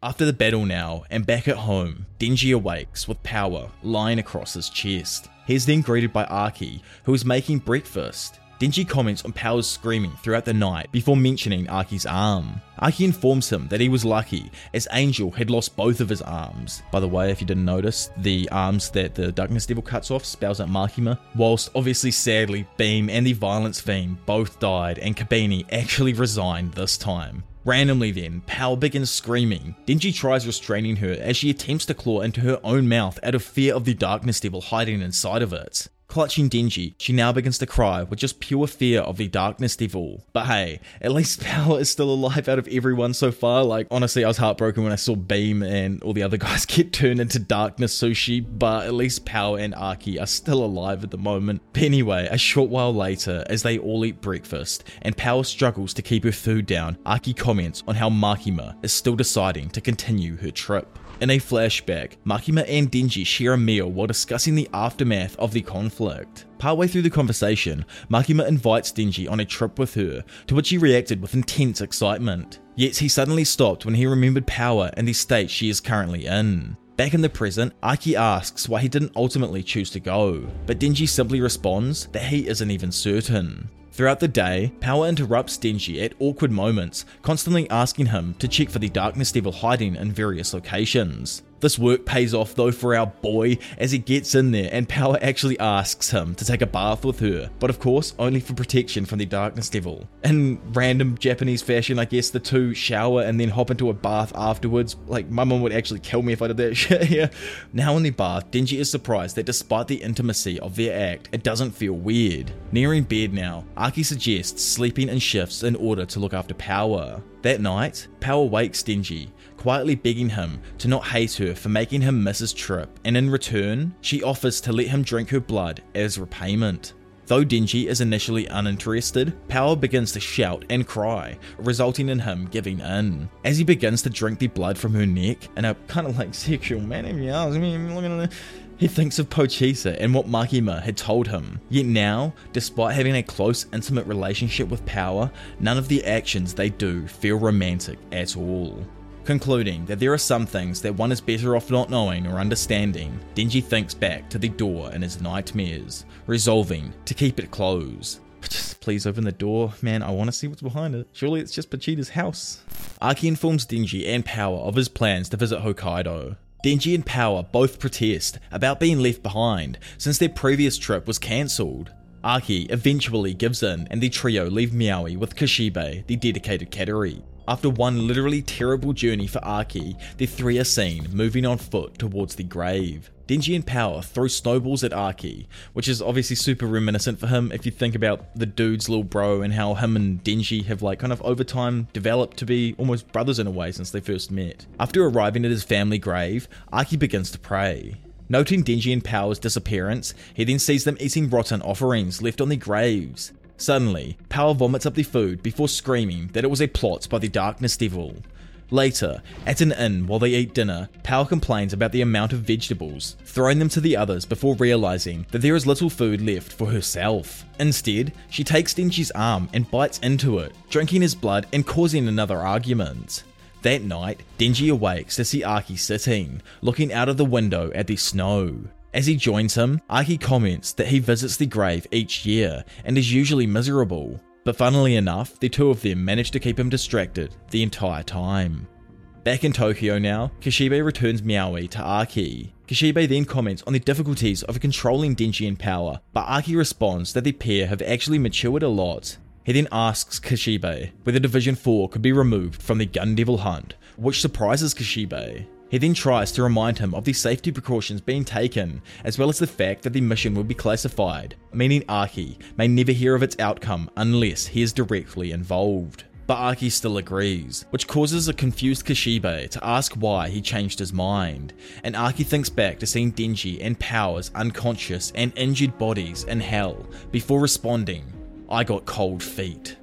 After the battle now, and back at home, Denji awakes with power lying across his chest. He is then greeted by Aki, who is making breakfast. Denji comments on Power's screaming throughout the night before mentioning Aki's arm. Aki informs him that he was lucky, as Angel had lost both of his arms. By the way, if you didn't notice, the arms that the Darkness Devil cuts off spells out Makima, whilst obviously sadly, Beam and the Violence Fiend both died and Kobeni actually resigned this time. Randomly then, Pal begins screaming. Denji tries restraining her as she attempts to claw into her own mouth out of fear of the Darkness Devil hiding inside of it. Clutching Denji, she now begins to cry with just pure fear of the darkness devil. But hey, at least Power is still alive out of everyone so far. Like, honestly, I was heartbroken when I saw Beam and all the other guys get turned into darkness sushi, but at least Power and Aki are still alive at the moment. But anyway, a short while later, as they all eat breakfast and Power struggles to keep her food down, Aki comments on how Makima is still deciding to continue her trip. In a flashback, Makima and Denji share a meal while discussing the aftermath of the conflict. Partway through the conversation, Makima invites Denji on a trip with her, to which he reacted with intense excitement. Yet he suddenly stopped when he remembered Power and the state she is currently in. Back in the present, Aki asks why he didn't ultimately choose to go, but Denji simply responds that he isn't even certain. Throughout the day, Power interrupts Denji at awkward moments, constantly asking him to check for the Darkness Devil hiding in various locations. This work pays off though for our boy as he gets in there and Power actually asks him to take a bath with her, but of course only for protection from the Darkness Devil. In random Japanese fashion, I guess the two shower and then hop into a bath afterwards. Like my mom would actually kill me if I did that shit here. Now in the bath, Denji is surprised that despite the intimacy of their act, it doesn't feel weird. Nearing bed now, Aki suggests sleeping in shifts in order to look after Power. That night, Power wakes Denji quietly begging him to not hate her for making him miss his trip, and in return, she offers to let him drink her blood as repayment. Though Denji is initially uninterested, Power begins to shout and cry, resulting in him giving in. As he begins to drink the blood from her neck in a kind of like sexual manner, he thinks of Pochita and what Makima had told him. Yet now, despite having a close, intimate relationship with Power, none of the actions they do feel romantic at all. Concluding that there are some things that one is better off not knowing or understanding, Denji thinks back to the door in his nightmares, resolving to keep it closed. Just please open the door, man. I want to see what's behind it. Surely it's just Pochita's house. Aki informs Denji and Power of his plans to visit Hokkaido. Denji and Power both protest about being left behind since their previous trip was cancelled. Aki eventually gives in and the trio leave Meowie with Kishibe, the dedicated Kateri. After one literally terrible journey for Aki, the three are seen moving on foot towards the grave. Denji and Power throw snowballs at Aki, which is obviously super reminiscent for him if you think about the dude's little bro and how him and Denji have like kind of over time developed to be almost brothers in a way since they first met. After arriving at his family grave, Aki begins to pray. Noting Denji and Power's disappearance, he then sees them eating rotten offerings left on the graves. Suddenly, Power vomits up the food before screaming that it was a plot by the Darkness Devil. Later, at an inn while they eat dinner, Power complains about the amount of vegetables, throwing them to the others before realizing that there is little food left for herself. Instead, she takes Denji's arm and bites into it, drinking his blood and causing another argument. That night, Denji awakes to see Aki sitting, looking out of the window at the snow. As he joins him, Aki comments that he visits the grave each year and is usually miserable, but funnily enough, the two of them manage to keep him distracted the entire time. Back in Tokyo now, Kishibe returns Meowie to Aki. Kishibe then comments on the difficulties of controlling Denji in power, but Aki responds that the pair have actually matured a lot. He then asks Kishibe whether Division 4 could be removed from the Gun Devil hunt, which surprises Kishibe. He then tries to remind him of the safety precautions being taken, as well as the fact that the mission will be classified, meaning Aki may never hear of its outcome unless he is directly involved. But Aki still agrees, which causes a confused Kishibe to ask why he changed his mind, and Aki thinks back to seeing Denji and Power's unconscious and injured bodies in hell before responding, I got cold feet.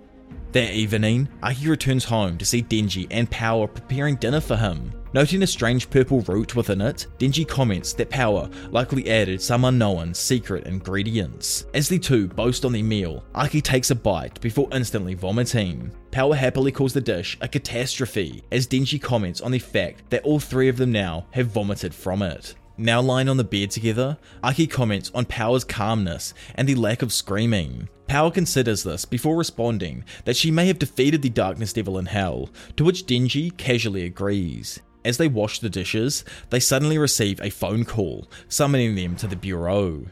That evening, Aki returns home to see Denji and Power preparing dinner for him, Noting a strange purple root within it, Denji comments that Power likely added some unknown secret ingredients. As the two boast on the meal, Aki takes a bite before instantly vomiting. Power happily calls the dish a catastrophe, as Denji comments on the fact that all three of them now have vomited from it. Now lying on the bed together, Aki comments on Power's calmness and the lack of screaming. Power considers this before responding that she may have defeated the Darkness Devil in Hell, to which Denji casually agrees. As they wash the dishes, they suddenly receive a phone call, summoning them to the bureau.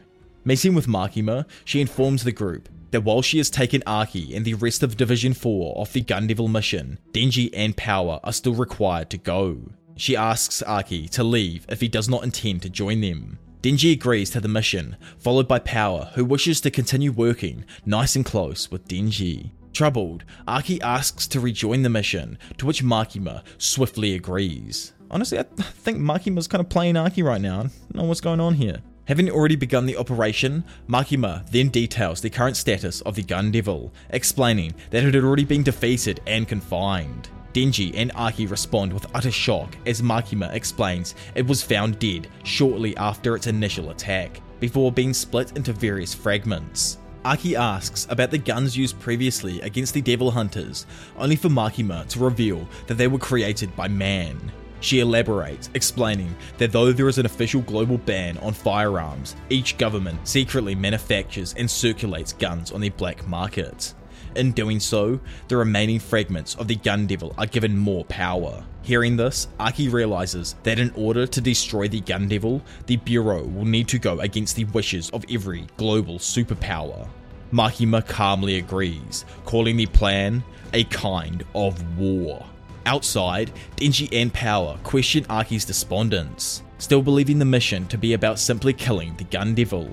Meeting with Makima, she informs the group that while she has taken Aki and the rest of Division 4 off the Gun Devil mission, Denji and Power are still required to go. She asks Aki to leave if he does not intend to join them. Denji agrees to the mission, followed by Power, who wishes to continue working nice and close with Denji. Troubled, Aki asks to rejoin the mission, to which Makima swiftly agrees. Honestly, I think Makima's kind of playing Aki right now. I don't know what's going on here. Having already begun the operation, Makima then details the current status of the Gun Devil, explaining that it had already been defeated and confined. Denji and Aki respond with utter shock as Makima explains it was found dead shortly after its initial attack, before being split into various fragments. Aki asks about the guns used previously against the Devil Hunters, only for Makima to reveal that they were created by man. She elaborates, explaining that though there is an official global ban on firearms, each government secretly manufactures and circulates guns on the black market. In doing so, the remaining fragments of the Gun Devil are given more power. Hearing this, Aki realizes that in order to destroy the Gun Devil, the Bureau will need to go against the wishes of every global superpower. Makima calmly agrees, calling the plan a kind of war. Outside, Denji and Power question Aki's despondence, still believing the mission to be about simply killing the Gun Devil.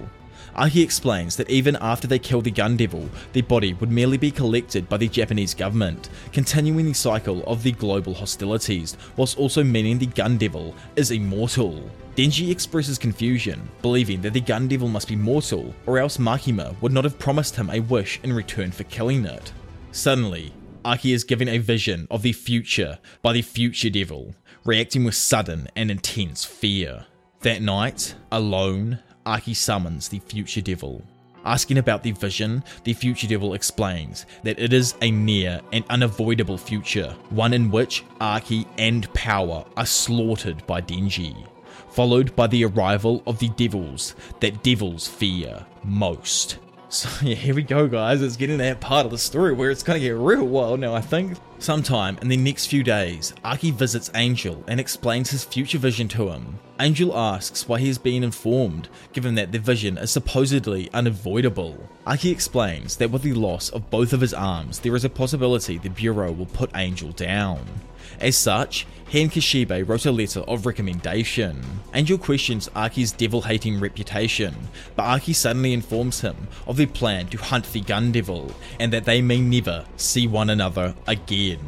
Uh, Aki explains that even after they kill the Gun Devil, the body would merely be collected by the Japanese government, continuing the cycle of the global hostilities, whilst also meaning the Gun Devil is immortal. Denji expresses confusion, believing that the Gun Devil must be mortal, or else Makima would not have promised him a wish in return for killing it. Suddenly, Aki is given a vision of the future by the Future Devil, reacting with sudden and intense fear. That night, alone, Aki summons the Future Devil. Asking about the vision, the Future Devil explains that it is a near and unavoidable future, one in which Aki and Power are slaughtered by Denji, followed by the arrival of the devils that devils fear most. So yeah, here we go, guys. It's getting that part of the story where it's gonna get real wild now, I think. Sometime in the next few days, Aki visits Angel and explains his future vision to him. Angel asks why he has been informed, given that the vision is supposedly unavoidable. Aki explains that with the loss of both of his arms, there is a possibility the Bureau will put Angel down. As such, he and Kishibe wrote a letter of recommendation. Angel questions Aki's devil hating reputation, but Aki suddenly informs him of their plan to hunt the Gun Devil and that they may never see one another again.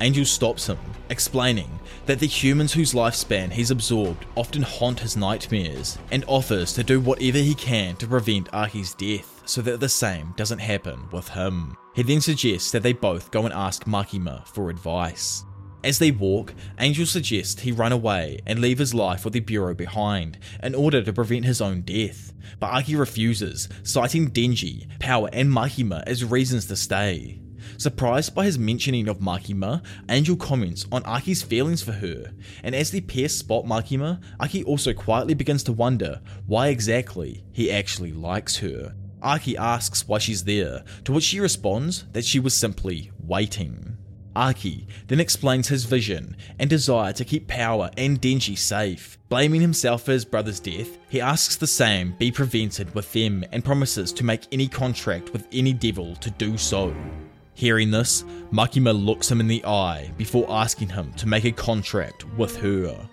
Angel stops him, explaining that the humans whose lifespan he's absorbed often haunt his nightmares, and offers to do whatever he can to prevent Aki's death so that the same doesn't happen with him. He then suggests that they both go and ask Makima for advice. As they walk, Angel suggests he run away and leave his life with the Bureau behind in order to prevent his own death, but Aki refuses, citing Denji, Power, and Makima as reasons to stay. Surprised by his mentioning of Makima, Angel comments on Aki's feelings for her, and as the pair spot Makima, Aki also quietly begins to wonder why exactly he actually likes her. Aki asks why she's there, to which she responds that she was simply waiting. Aki then explains his vision and desire to keep Power and Denji safe. Blaming himself for his brother's death, he asks the same be prevented with them and promises to make any contract with any devil to do so. Hearing this, Makima looks him in the eye before asking him to make a contract with her.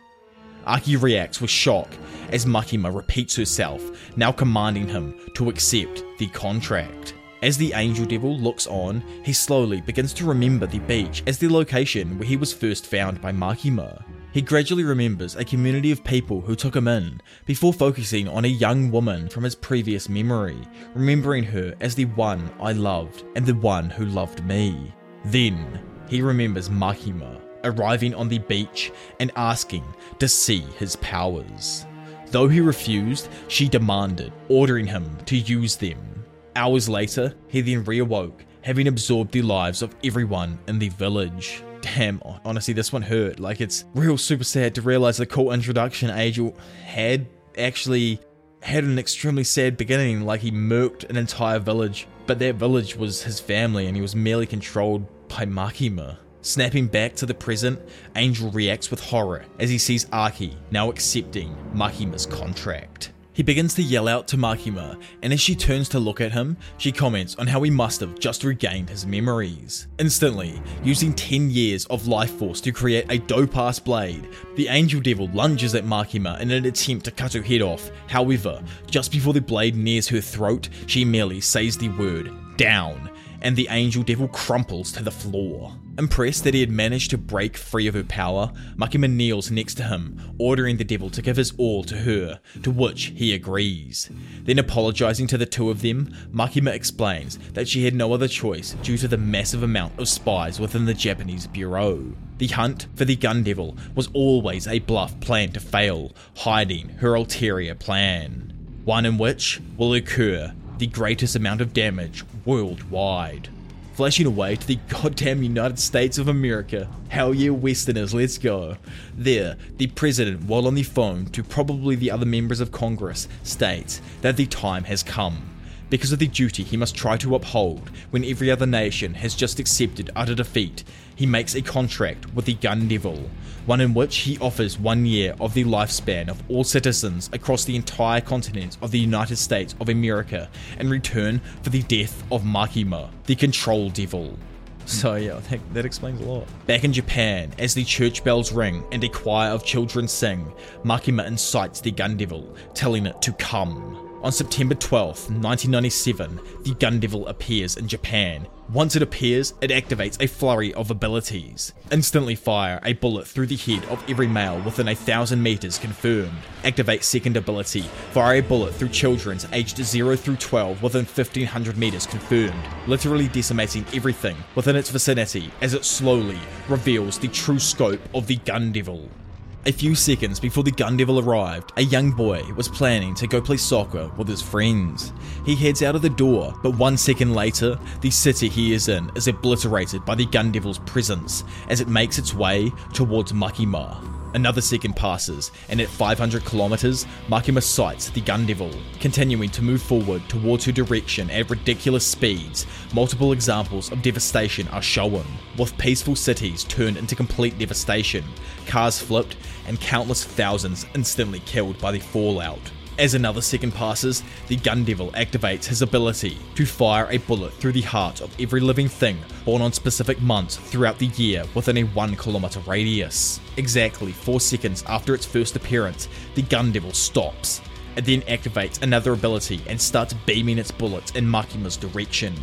Aki reacts with shock as Makima repeats herself, now commanding him to accept the contract. As the Angel Devil looks on, he slowly begins to remember the beach as the location where he was first found by Makima. He gradually remembers a community of people who took him in, before focusing on a young woman from his previous memory, remembering her as the one I loved and the one who loved me. Then, he remembers Makima arriving on the beach and asking to see his powers. Though he refused, she demanded, ordering him to use them. Hours later, he then reawoke, having absorbed the lives of everyone in the village. damn, honestly, this one hurt. Like, it's real super sad to realize the cool introduction Angel had actually had an extremely sad beginning. Like, he murked an entire village, but that village was his family, and he was merely controlled by Makima. Snapping back to the present, Angel reacts with horror as he sees Aki now accepting Makima's contract. He begins to yell out to Makima, and as she turns to look at him, she comments on how he must have just regained his memories. Instantly, using 10 years of life force to create a dope ass blade, the Angel Devil lunges at Makima in an attempt to cut her head off. However, just before the blade nears her throat, she merely says the word, down, and the angel devil crumples to the floor. Impressed that he had managed to break free of her power, Makima kneels next to him, ordering the devil to give his all to her, to which he agrees. Then, apologizing to the two of them, Makima explains that she had no other choice due to the massive amount of spies within the Japanese bureau. The hunt for the gun devil was always a bluff plan to fail, hiding her ulterior plan. One in which will occur the greatest amount of damage worldwide. Flashing away to the goddamn United States of America. Hell yeah, Westerners, let's go. There, the president, while on the phone to probably the other members of Congress, states that the time has come because of the duty he must try to uphold when every other nation has just accepted utter defeat, he makes a contract with the Gun Devil, one in which he offers one year of the lifespan of all citizens across the entire continent of the United States of America in return for the death of Makima, the Control Devil. So yeah, that, that explains a lot. Back in Japan, as the church bells ring and a choir of children sing, Makima incites the Gun Devil, telling it to come. On September 12, 1997, the Gun Devil appears in Japan. Once it appears, it activates a flurry of abilities. Instantly fire a bullet through the head of every male within a thousand meters confirmed. Activate second ability, fire a bullet through children's aged 0 through 12 within 1500 meters confirmed, literally decimating everything within its vicinity as it slowly reveals the true scope of the Gun Devil. A few seconds before the Gun Devil arrived, a young boy was planning to go play soccer with his friends. He heads out of the door, but one second later, the city he is in is obliterated by the Gun Devil's presence as it makes its way towards Makima. Another second passes, and at 500 kilometers, Makima sights the Gun Devil, continuing to move forward towards her direction at ridiculous speeds. Multiple examples of devastation are shown, with peaceful cities turned into complete devastation, cars flipped, and countless thousands instantly killed by the fallout. As another second passes, the Gun Devil activates his ability to fire a bullet through the heart of every living thing born on specific months throughout the year within a 1 kilometer radius. Exactly 4 seconds after its first appearance, the Gun Devil stops. It then activates another ability and starts beaming its bullets in Makima's direction.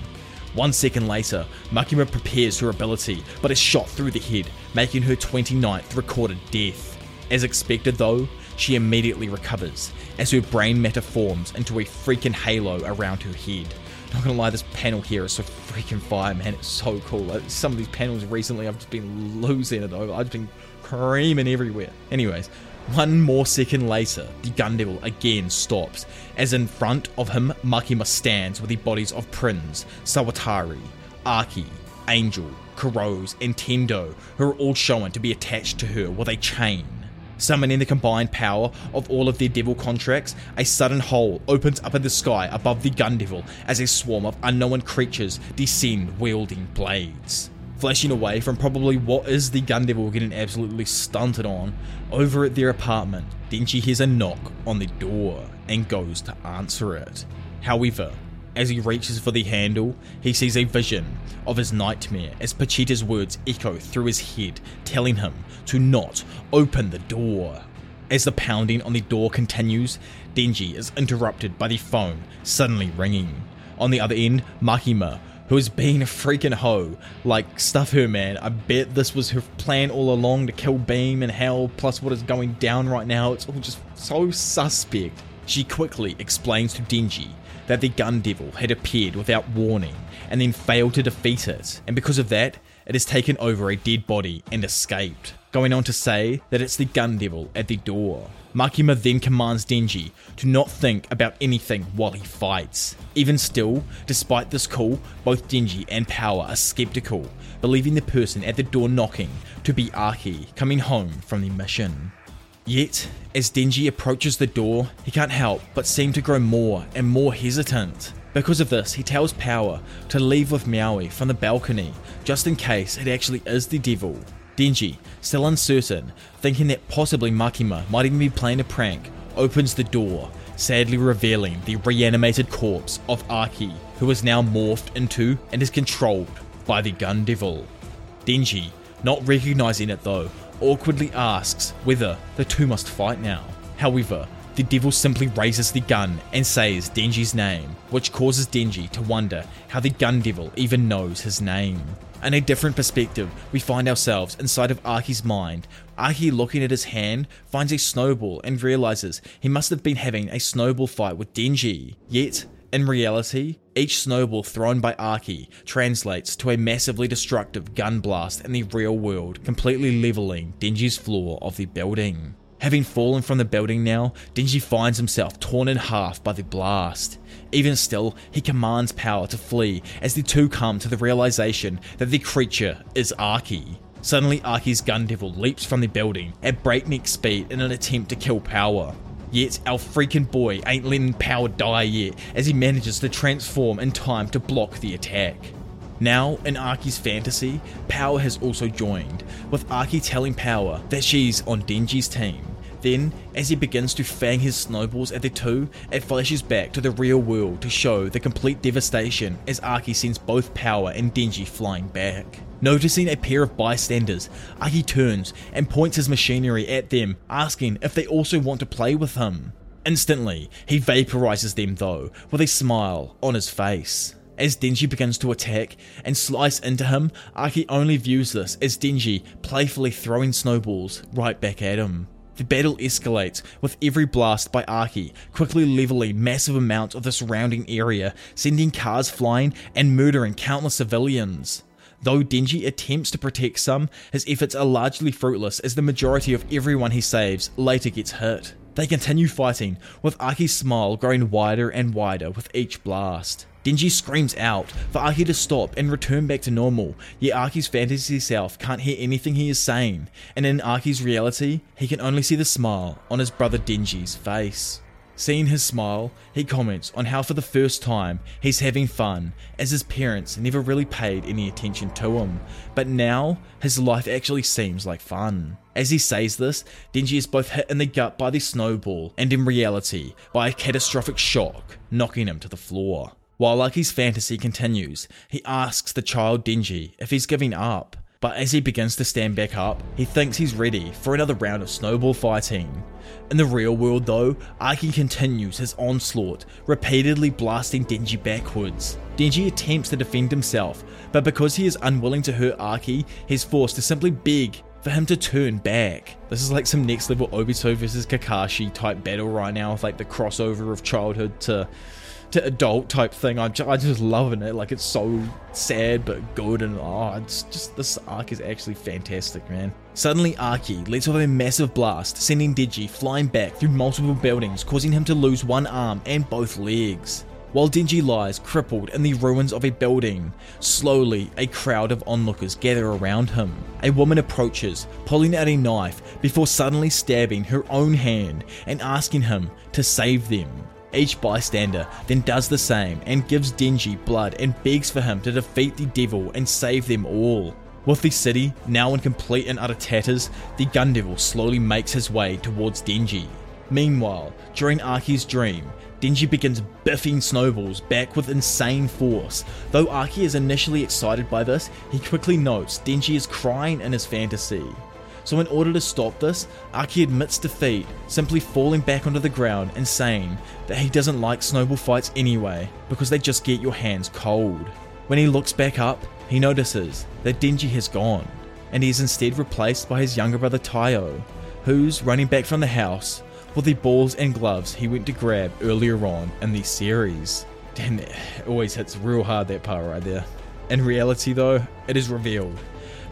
One second later, Makima prepares her ability, but is shot through the head, making her 29th recorded death. As expected though, she immediately recovers as her brain matter forms into a freaking halo around her head. Not gonna lie, this panel here is so freaking fire, man. It's so cool. Uh, some of these panels recently, I've just been losing it over. I've just been creaming everywhere. Anyways, one more second later, the Gun Devil again stops, as in front of him, Makima stands with the bodies of Prince, Sawatari, Aki, Angel, Kurose, and Tendo, who are all shown to be attached to her with a chain. Summoning the combined power of all of their devil contracts, a sudden hole opens up in the sky above the gun devil as a swarm of unknown creatures descend wielding blades. Flashing away from probably what is the gun devil getting absolutely stunted on, over at their apartment, Denji hears a knock on the door and goes to answer it. However, as he reaches for the handle, he sees a vision of his nightmare as Pochita's words echo through his head, telling him to not open the door. As the pounding on the door continues, Denji is interrupted by the phone suddenly ringing. On the other end, Makima, who has been a freaking hoe, like, stuff her, man. I bet this was her plan all along to kill Beam and Hell, plus what is going down right now. It's all just so suspect. She quickly explains to Denji that the Gun Devil had appeared without warning and then failed to defeat it, and because of that, it has taken over a dead body and escaped. going on to say that it's the gun devil at the door. Makima then commands Denji to not think about anything while he fights. Even still, despite this call, both Denji and Power are skeptical, believing the person at the door knocking to be Aki coming home from the mission. Yet, as Denji approaches the door, he can't help but seem to grow more and more hesitant. Because of this, he tells Power to leave with Meowie from the balcony, just in case it actually is the devil. Denji, still uncertain, thinking that possibly Makima might even be playing a prank, opens the door, sadly revealing the reanimated corpse of Aki, who is now morphed into and is controlled by the gun devil. Denji, not recognizing it though, awkwardly asks whether the two must fight now. However, the devil simply raises the gun and says Denji's name, which causes Denji to wonder how the gun devil even knows his name. In a different perspective, we find ourselves inside of Aki's mind. Aki, looking at his hand, finds a snowball and realizes he must have been having a snowball fight with Denji. Yet, in reality, each snowball thrown by Aki translates to a massively destructive gun blast in the real world, completely leveling Denji's floor of the building. Having fallen from the building now, Denji finds himself torn in half by the blast. Even still, he commands Power to flee as the two come to the realization that the creature is Aki. Suddenly, Aki's gun devil leaps from the building at breakneck speed in an attempt to kill Power. Yet, our freaking boy ain't letting Power die yet as he manages to transform in time to block the attack. Now, in Aki's fantasy, Power has also joined, with Aki telling Power that she's on Denji's team. Then, as he begins to fang his snowballs at the two, it flashes back to the real world to show the complete devastation as Aki sends both Power and Denji flying back. Noticing a pair of bystanders, Aki turns and points his machinery at them, asking if they also want to play with him. Instantly, he vaporizes them though, with a smile on his face. As Denji begins to attack and slice into him, Aki only views this as Denji playfully throwing snowballs right back at him. The battle escalates, with every blast by Aki quickly leveling massive amounts of the surrounding area, sending cars flying and murdering countless civilians. Though Denji attempts to protect some, his efforts are largely fruitless as the majority of everyone he saves later gets hurt. They continue fighting, with Aki's smile growing wider and wider with each blast. Denji screams out for Aki to stop and return back to normal, yet Aki's fantasy self can't hear anything he is saying, and in Aki's reality, he can only see the smile on his brother Denji's face. Seeing his smile, he comments on how for the first time he's having fun, as his parents never really paid any attention to him, but now his life actually seems like fun. As he says this, Denji is both hit in the gut by the snowball and in reality by a catastrophic shock, knocking him to the floor. While Lucky's fantasy continues, he asks the child Denji if he's giving up. But as he begins to stand back up, he thinks he's ready for another round of snowball fighting. In the real world though, Aki continues his onslaught, repeatedly blasting Denji backwards. Denji attempts to defend himself, but because he is unwilling to hurt Aki, he's forced to simply beg for him to turn back. This is like some next level Obito versus Kakashi type battle right now with like the crossover of childhood to to adult type thing. I'm just, I'm just loving it. Like it's so sad but good, and oh, it's just this arc is actually fantastic, man. Suddenly, Aki lets off a massive blast, sending Denji flying back through multiple buildings, causing him to lose one arm and both legs. While Denji lies crippled in the ruins of a building, slowly a crowd of onlookers gather around him. A woman approaches, pulling out a knife before suddenly stabbing her own hand and asking him to save them. Each bystander then does the same and gives Denji blood and begs for him to defeat the devil and save them all. With the city now in complete and utter tatters, the gun devil slowly makes his way towards Denji. Meanwhile, during Aki's dream, Denji begins biffing snowballs back with insane force. Though Aki is initially excited by this, he quickly notes Denji is crying in his fantasy. So in order to stop this, Aki admits defeat, simply falling back onto the ground and saying that he doesn't like snowball fights anyway, because they just get your hands cold. When he looks back up, he notices that Denji has gone, and he is instead replaced by his younger brother Taiyo, who's running back from the house with the balls and gloves he went to grab earlier on in the series. Damn, it always hits real hard that part right there. In reality, though, it is revealed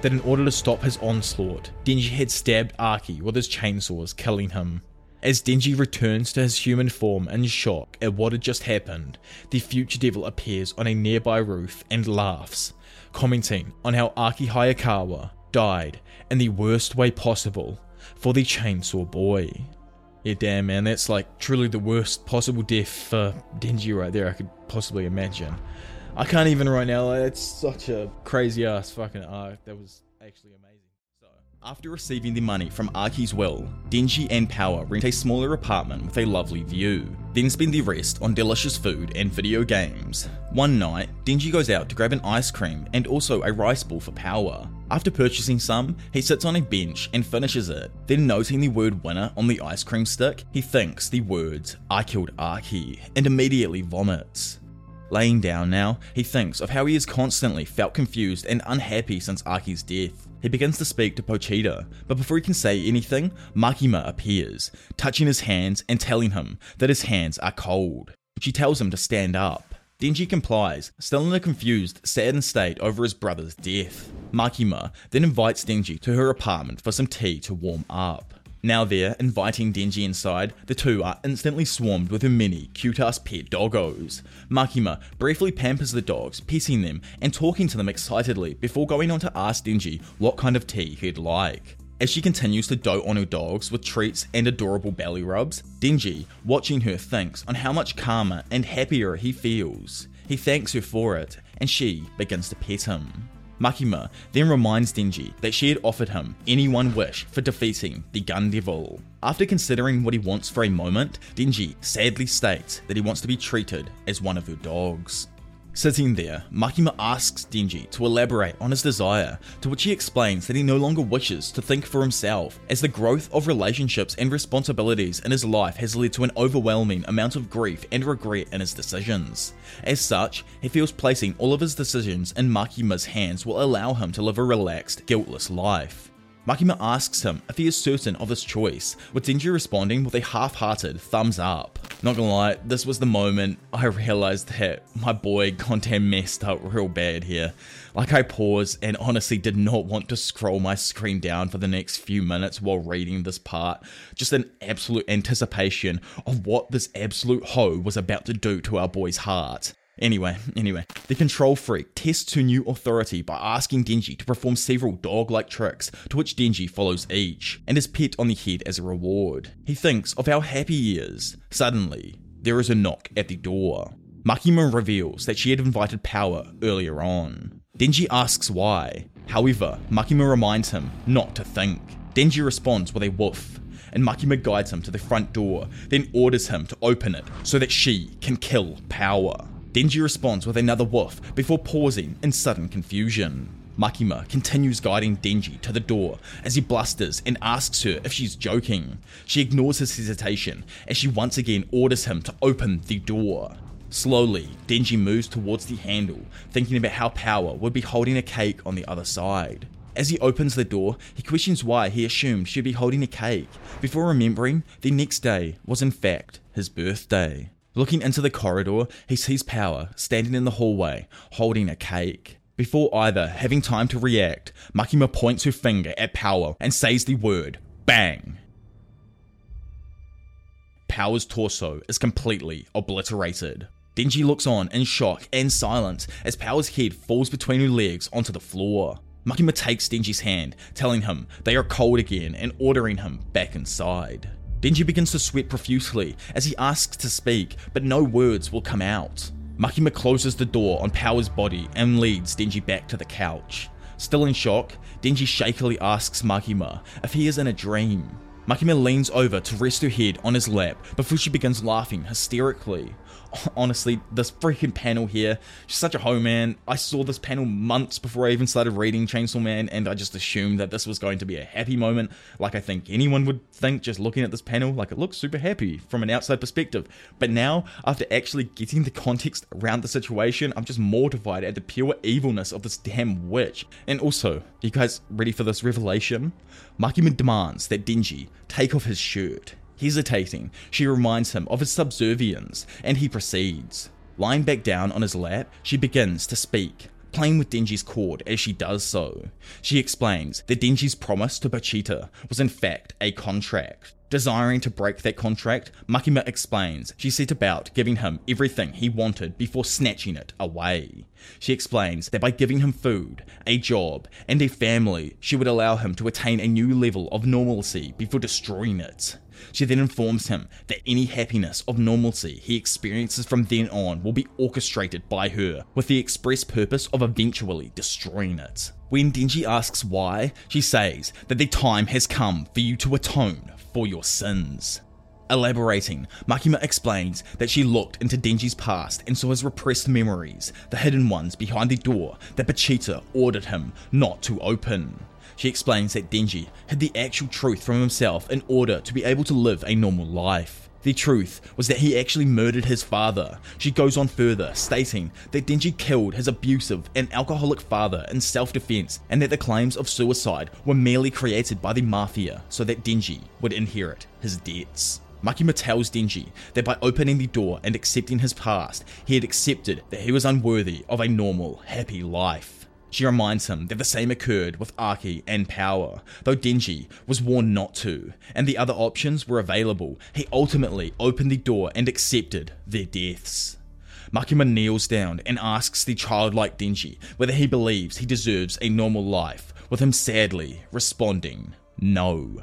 that in order to stop his onslaught, Denji had stabbed Aki with his chainsaws, killing him. As Denji returns to his human form in shock at what had just happened, the future devil appears on a nearby roof and laughs, commenting on how Aki Hayakawa died in the worst way possible for the Chainsaw Boy. Yeah, damn, man, that's like truly the worst possible death for Denji right there I could possibly imagine. I can't even right now, it's such a crazy ass fucking arc. That was actually. After receiving the money from Aki's will, Denji and Power rent a smaller apartment with a lovely view, then spend the rest on delicious food and video games. One night, Denji goes out to grab an ice cream and also a rice ball for Power. After purchasing some, he sits on a bench and finishes it. Then, noting the word winner on the ice cream stick, he thinks the words, I killed Aki, and immediately vomits. Laying down now, he thinks of how he has constantly felt confused and unhappy since Aki's death. He begins to speak to Pochita, but before he can say anything, Makima appears, touching his hands and telling him that his hands are cold. She tells him to stand up. Denji complies, still in a confused, saddened state over his brother's death. Makima then invites Denji to her apartment for some tea to warm up. Now there, inviting Denji inside, the two are instantly swarmed with her mini, cute-ass pet doggos. Makima briefly pampers the dogs, petting them and talking to them excitedly before going on to ask Denji what kind of tea he'd like. As she continues to dote on her dogs with treats and adorable belly rubs, Denji, watching her, thinks on how much calmer and happier he feels. He thanks her for it, and she begins to pet him. Makima then reminds Denji that she had offered him any one wish for defeating the Gun Devil. After considering what he wants for a moment, Denji sadly states that he wants to be treated as one of her dogs. Sitting there, Makima asks Denji to elaborate on his desire, to which he explains that he no longer wishes to think for himself, as the growth of relationships and responsibilities in his life has led to an overwhelming amount of grief and regret in his decisions. As such, he feels placing all of his decisions in Makima's hands will allow him to live a relaxed, guiltless life. Makima asks him if he is certain of his choice, with Denji responding with a half-hearted thumbs up. Not gonna lie, this was the moment I realized that my boy Gontran messed up real bad here. Like I paused and honestly did not want to scroll my screen down for the next few minutes while reading this part. Just an absolute anticipation of what this absolute hoe was about to do to our boy's heart. Anyway, anyway, the control freak tests her new authority by asking Denji to perform several dog like tricks, to which Denji follows each, and is pet on the head as a reward. He thinks of how happy he is. Suddenly, there is a knock at the door. Makima reveals that she had invited Power earlier on. Denji asks why. However, Makima reminds him not to think. Denji responds with a woof, and Makima guides him to the front door, then orders him to open it so that she can kill Power. Denji responds with another woof before pausing in sudden confusion. Makima continues guiding Denji to the door as he blusters and asks her if she's joking. She ignores his hesitation as she once again orders him to open the door. Slowly, Denji moves towards the handle, thinking about how Power would be holding a cake on the other side. As he opens the door, he questions why he assumed she'd be holding a cake, before remembering the next day was in fact his birthday. Looking into the corridor, he sees Power standing in the hallway, holding a cake. Before either having time to react, Makima points her finger at Power and says the word BANG. Power's torso is completely obliterated. Denji looks on in shock and silence as Power's head falls between her legs onto the floor. Makima takes Denji's hand, telling him they are cold again and ordering him back inside. Denji begins to sweat profusely as he asks to speak, but no words will come out. Makima closes the door on Power's body and leads Denji back to the couch. Still in shock, Denji shakily asks Makima if he is in a dream. Makima leans over to rest her head on his lap before she begins laughing hysterically. honestly, this freaking panel here, she's such a hoe, man. I saw this panel months before I even started reading Chainsaw Man, and I just assumed that this was going to be a happy moment, like I think anyone would think just looking at this panel. Like, it looks super happy from an outside perspective. But now, after actually getting the context around the situation, I'm just mortified at the pure evilness of this damn witch. And also, you guys ready for this revelation? Makima demands that Denji take off his shirt. Hesitating, she reminds him of his subservience, and he proceeds. Lying back down on his lap, she begins to speak, playing with Denji's cord as she does so. She explains that Denji's promise to Pochita was in fact a contract. Desiring to break that contract, Makima explains she set about giving him everything he wanted before snatching it away. She explains that by giving him food, a job, and a family, she would allow him to attain a new level of normalcy before destroying it. She then informs him that any happiness of normalcy he experiences from then on will be orchestrated by her, with the express purpose of eventually destroying it. When Denji asks why, she says that the time has come for you to atone for your sins. Elaborating, Makima explains that she looked into Denji's past and saw his repressed memories, the hidden ones behind the door that Pochita ordered him not to open. She explains that Denji hid the actual truth from himself in order to be able to live a normal life. The truth was that he actually murdered his father. She goes on further, stating that Denji killed his abusive and alcoholic father in self defense and that the claims of suicide were merely created by the mafia so that Denji would inherit his debts. Makima tells Denji that by opening the door and accepting his past, he had accepted that he was unworthy of a normal, happy life. She reminds him that the same occurred with Aki and Power, though Denji was warned not to, and the other options were available. He ultimately opened the door and accepted their deaths. Makima kneels down and asks the childlike Denji whether he believes he deserves a normal life, with him sadly responding, no.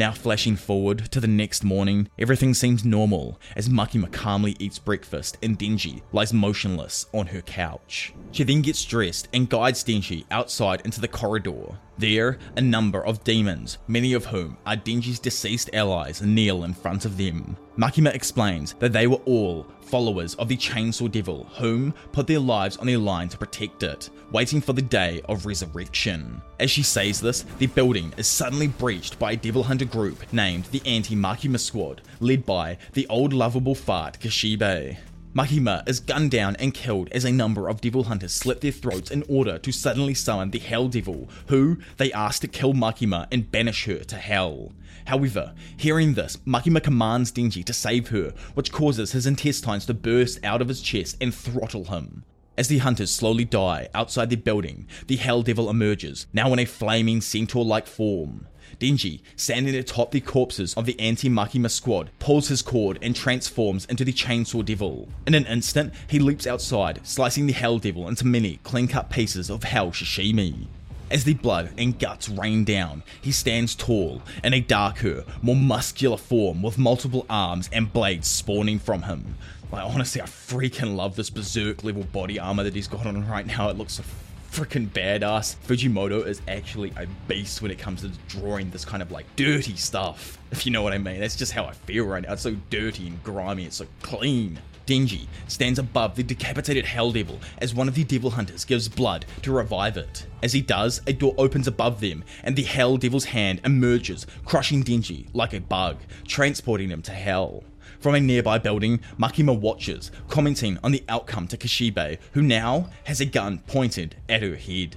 Now flashing forward to the next morning, everything seems normal as Makima calmly eats breakfast and Denji lies motionless on her couch. She then gets dressed and guides Denji outside into the corridor. There, a number of demons, many of whom are Denji's deceased allies, kneel in front of them. Makima explains that they were all followers of the Chainsaw Devil, whom put their lives on the line to protect it, waiting for the day of resurrection. As she says this, the building is suddenly breached by a Devil Hunter group named the Anti-Makima Squad, led by the old lovable fart Kishibe. Makima is gunned down and killed as a number of devil hunters slit their throats in order to suddenly summon the Hell Devil, who they ask to kill Makima and banish her to hell. However, hearing this, Makima commands Denji to save her, which causes his intestines to burst out of his chest and throttle him. As the hunters slowly die outside the building, the Hell Devil emerges, now in a flaming centaur like form. Denji, standing atop the corpses of the anti-Makima squad, pulls his cord and transforms into the Chainsaw Devil. In an instant, he leaps outside, slicing the Hell Devil into many clean-cut pieces of Hell Sashimi. As the blood and guts rain down, he stands tall in a darker, more muscular form with multiple arms and blades spawning from him. Like honestly, I freaking love this berserk level body armor that he's got on right now. It looks so freaking badass. Fujimoto is actually a beast when it comes to drawing this kind of like dirty stuff, if you know what I mean. That's just how I feel right now. It's so dirty and grimy, it's so clean. Denji stands above the decapitated Hell Devil as one of the Devil Hunters gives blood to revive it. As he does, a door opens above them and the Hell Devil's hand emerges, crushing Denji like a bug, transporting him to Hell. From a nearby building, Makima watches, commenting on the outcome to Kishibe, who now has a gun pointed at her head.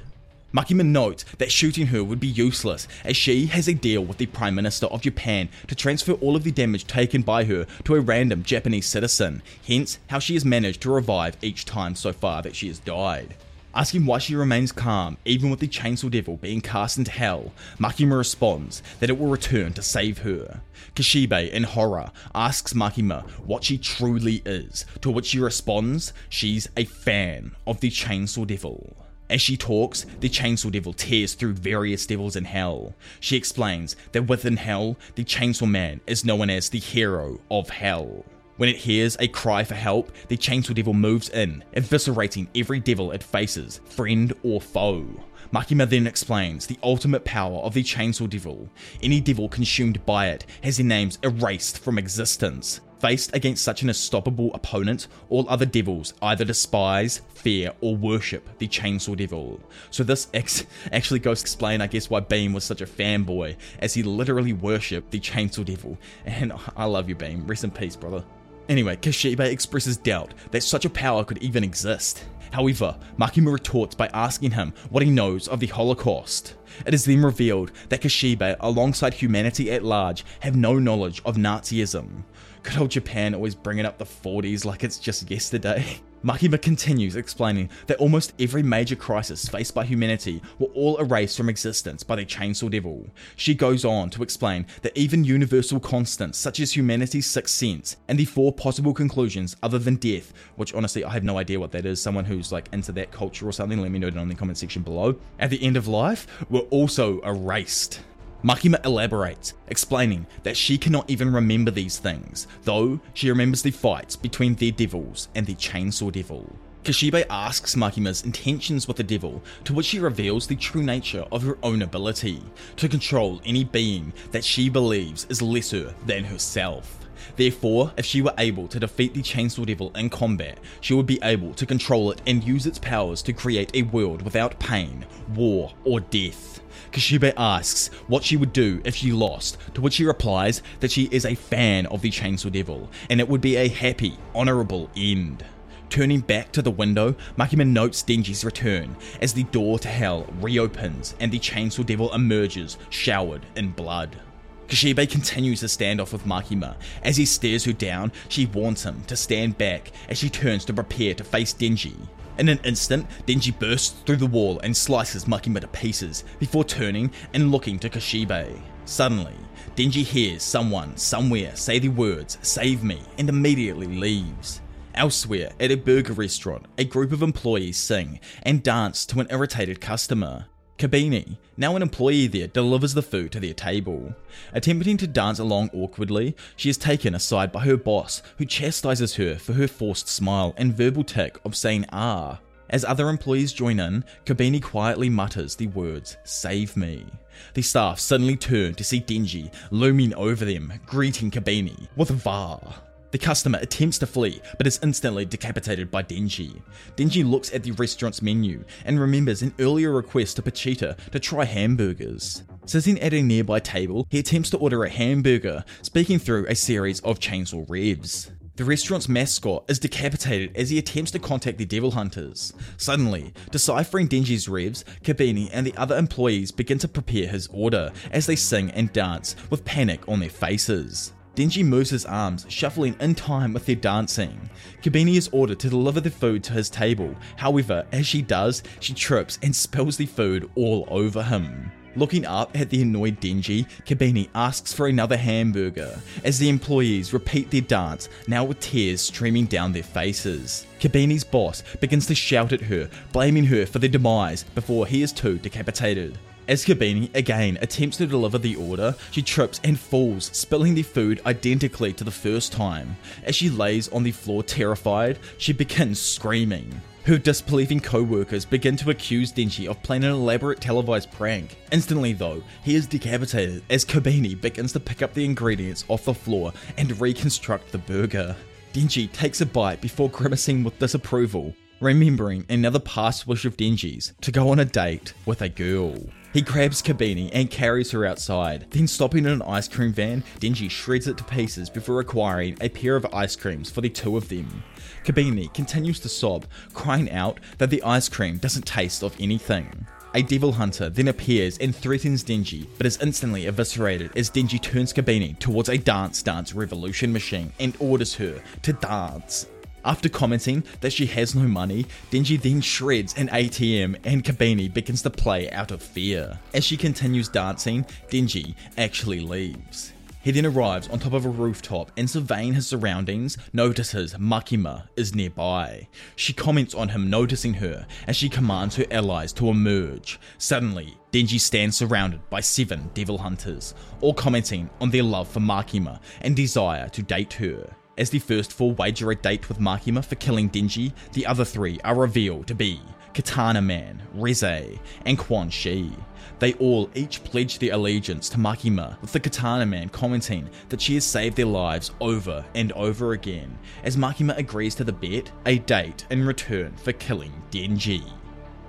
Makima notes that shooting her would be useless as she has a deal with the Prime Minister of Japan to transfer all of the damage taken by her to a random Japanese citizen, hence how she has managed to revive each time so far that she has died. Asking why she remains calm even with the Chainsaw Devil being cast into hell, Makima responds that it will return to save her. Kishibe, in horror, asks Makima what she truly is, to which she responds she's a fan of the Chainsaw Devil. As she talks, the Chainsaw Devil tears through various devils in hell. She explains that within hell, the Chainsaw Man is known as the hero of hell. When it hears a cry for help, the Chainsaw Devil moves in, eviscerating every devil it faces, friend or foe. Makima then explains the ultimate power of the Chainsaw Devil. Any devil consumed by it has their names erased from existence. Faced against such an unstoppable opponent, all other devils either despise, fear, or worship the Chainsaw Devil. So this ex- actually goes to explain, I guess, why Beam was such a fanboy, as he literally worshipped the Chainsaw Devil. And I love you, Beam. Rest in peace, brother. Anyway, Kishibe expresses doubt that such a power could even exist. However, Makima retorts by asking him what he knows of the Holocaust. It is then revealed that Kishibe, alongside humanity at large, have no knowledge of Nazism. Good old Japan always bringing up the 40s like it's just yesterday. Makima continues explaining that almost every major crisis faced by humanity were all erased from existence by the Chainsaw Devil. She goes on to explain that even universal constants such as humanity's sixth sense and the four possible conclusions other than death, which honestly I have no idea what that is, someone who's like into that culture or something, let me know down in the comment section below, at the end of life were also erased. Makima elaborates, explaining that she cannot even remember these things, though she remembers the fights between their devils and the Chainsaw Devil. Kishibe asks Makima's intentions with the devil, to which she reveals the true nature of her own ability to control any being that she believes is lesser than herself. Therefore, if she were able to defeat the Chainsaw Devil in combat, she would be able to control it and use its powers to create a world without pain, war, or death. Kishibe asks what she would do if she lost, to which she replies that she is a fan of the Chainsaw Devil, and it would be a happy, honourable end. Turning back to the window, Makima notes Denji's return as the door to hell reopens and the Chainsaw Devil emerges, showered in blood. Kishibe continues the standoff with Makima. As he stares her down, she warns him to stand back as she turns to prepare to face Denji. In an instant, Denji bursts through the wall and slices Makima to pieces before turning and looking to Kishibe. Suddenly, Denji hears someone somewhere say the words, save me, and immediately leaves. Elsewhere, at a burger restaurant, a group of employees sing and dance to an irritated customer. Kobeni, now an employee there, delivers the food to their table. Attempting to dance along awkwardly, she is taken aside by her boss, who chastises her for her forced smile and verbal tick of saying ah. As other employees join in, Kobeni quietly mutters the words, Save me. The staff suddenly turn to see Denji looming over them, greeting Kobeni with VAR. The customer attempts to flee, but is instantly decapitated by Denji. Denji looks at the restaurant's menu and remembers an earlier request to Pochita to try hamburgers. Sitting at a nearby table, he attempts to order a hamburger, speaking through a series of chainsaw revs. The restaurant's mascot is decapitated as he attempts to contact the Devil Hunters. Suddenly, deciphering Denji's revs, Kobeni and the other employees begin to prepare his order as they sing and dance with panic on their faces. Denji moves his arms, shuffling in time with their dancing. Kobeni is ordered to deliver the food to his table. However, as she does, she trips and spills the food all over him. Looking up at the annoyed Denji, Kobeni asks for another hamburger as the employees repeat their dance, now with tears streaming down their faces. Kobeni's boss begins to shout at her, blaming her for their demise before he is too decapitated. As Kobeni again attempts to deliver the order, she trips and falls, spilling the food identically to the first time. As she lays on the floor terrified, she begins screaming. Her disbelieving co-workers begin to accuse Denji of playing an elaborate televised prank. Instantly though, he is decapitated as Kobeni begins to pick up the ingredients off the floor and reconstruct the burger. Denji takes a bite before grimacing with disapproval, remembering another past wish of Denji's to go on a date with a girl. He grabs Kobeni and carries her outside. Then, stopping in an ice cream van, Denji shreds it to pieces before acquiring a pair of ice creams for the two of them. Kobeni continues to sob, crying out that the ice cream doesn't taste of anything. A devil hunter then appears and threatens Denji, but is instantly eviscerated as Denji turns Kobeni towards a Dance Dance Revolution machine and orders her to dance. After commenting that she has no money, Denji then shreds an ATM and Kobeni begins to play out of fear. As she continues dancing, Denji actually leaves. He then arrives on top of a rooftop and surveying his surroundings, notices Makima is nearby. She comments on him noticing her as she commands her allies to emerge. Suddenly, Denji stands surrounded by seven devil hunters, all commenting on their love for Makima and desire to date her. As the first four wager a date with Makima for killing Denji, the other three are revealed to be Katana Man, Reze, and Quanxi. They all each pledge their allegiance to Makima, with the Katana Man commenting that she has saved their lives over and over again, as Makima agrees to the bet, a date in return for killing Denji.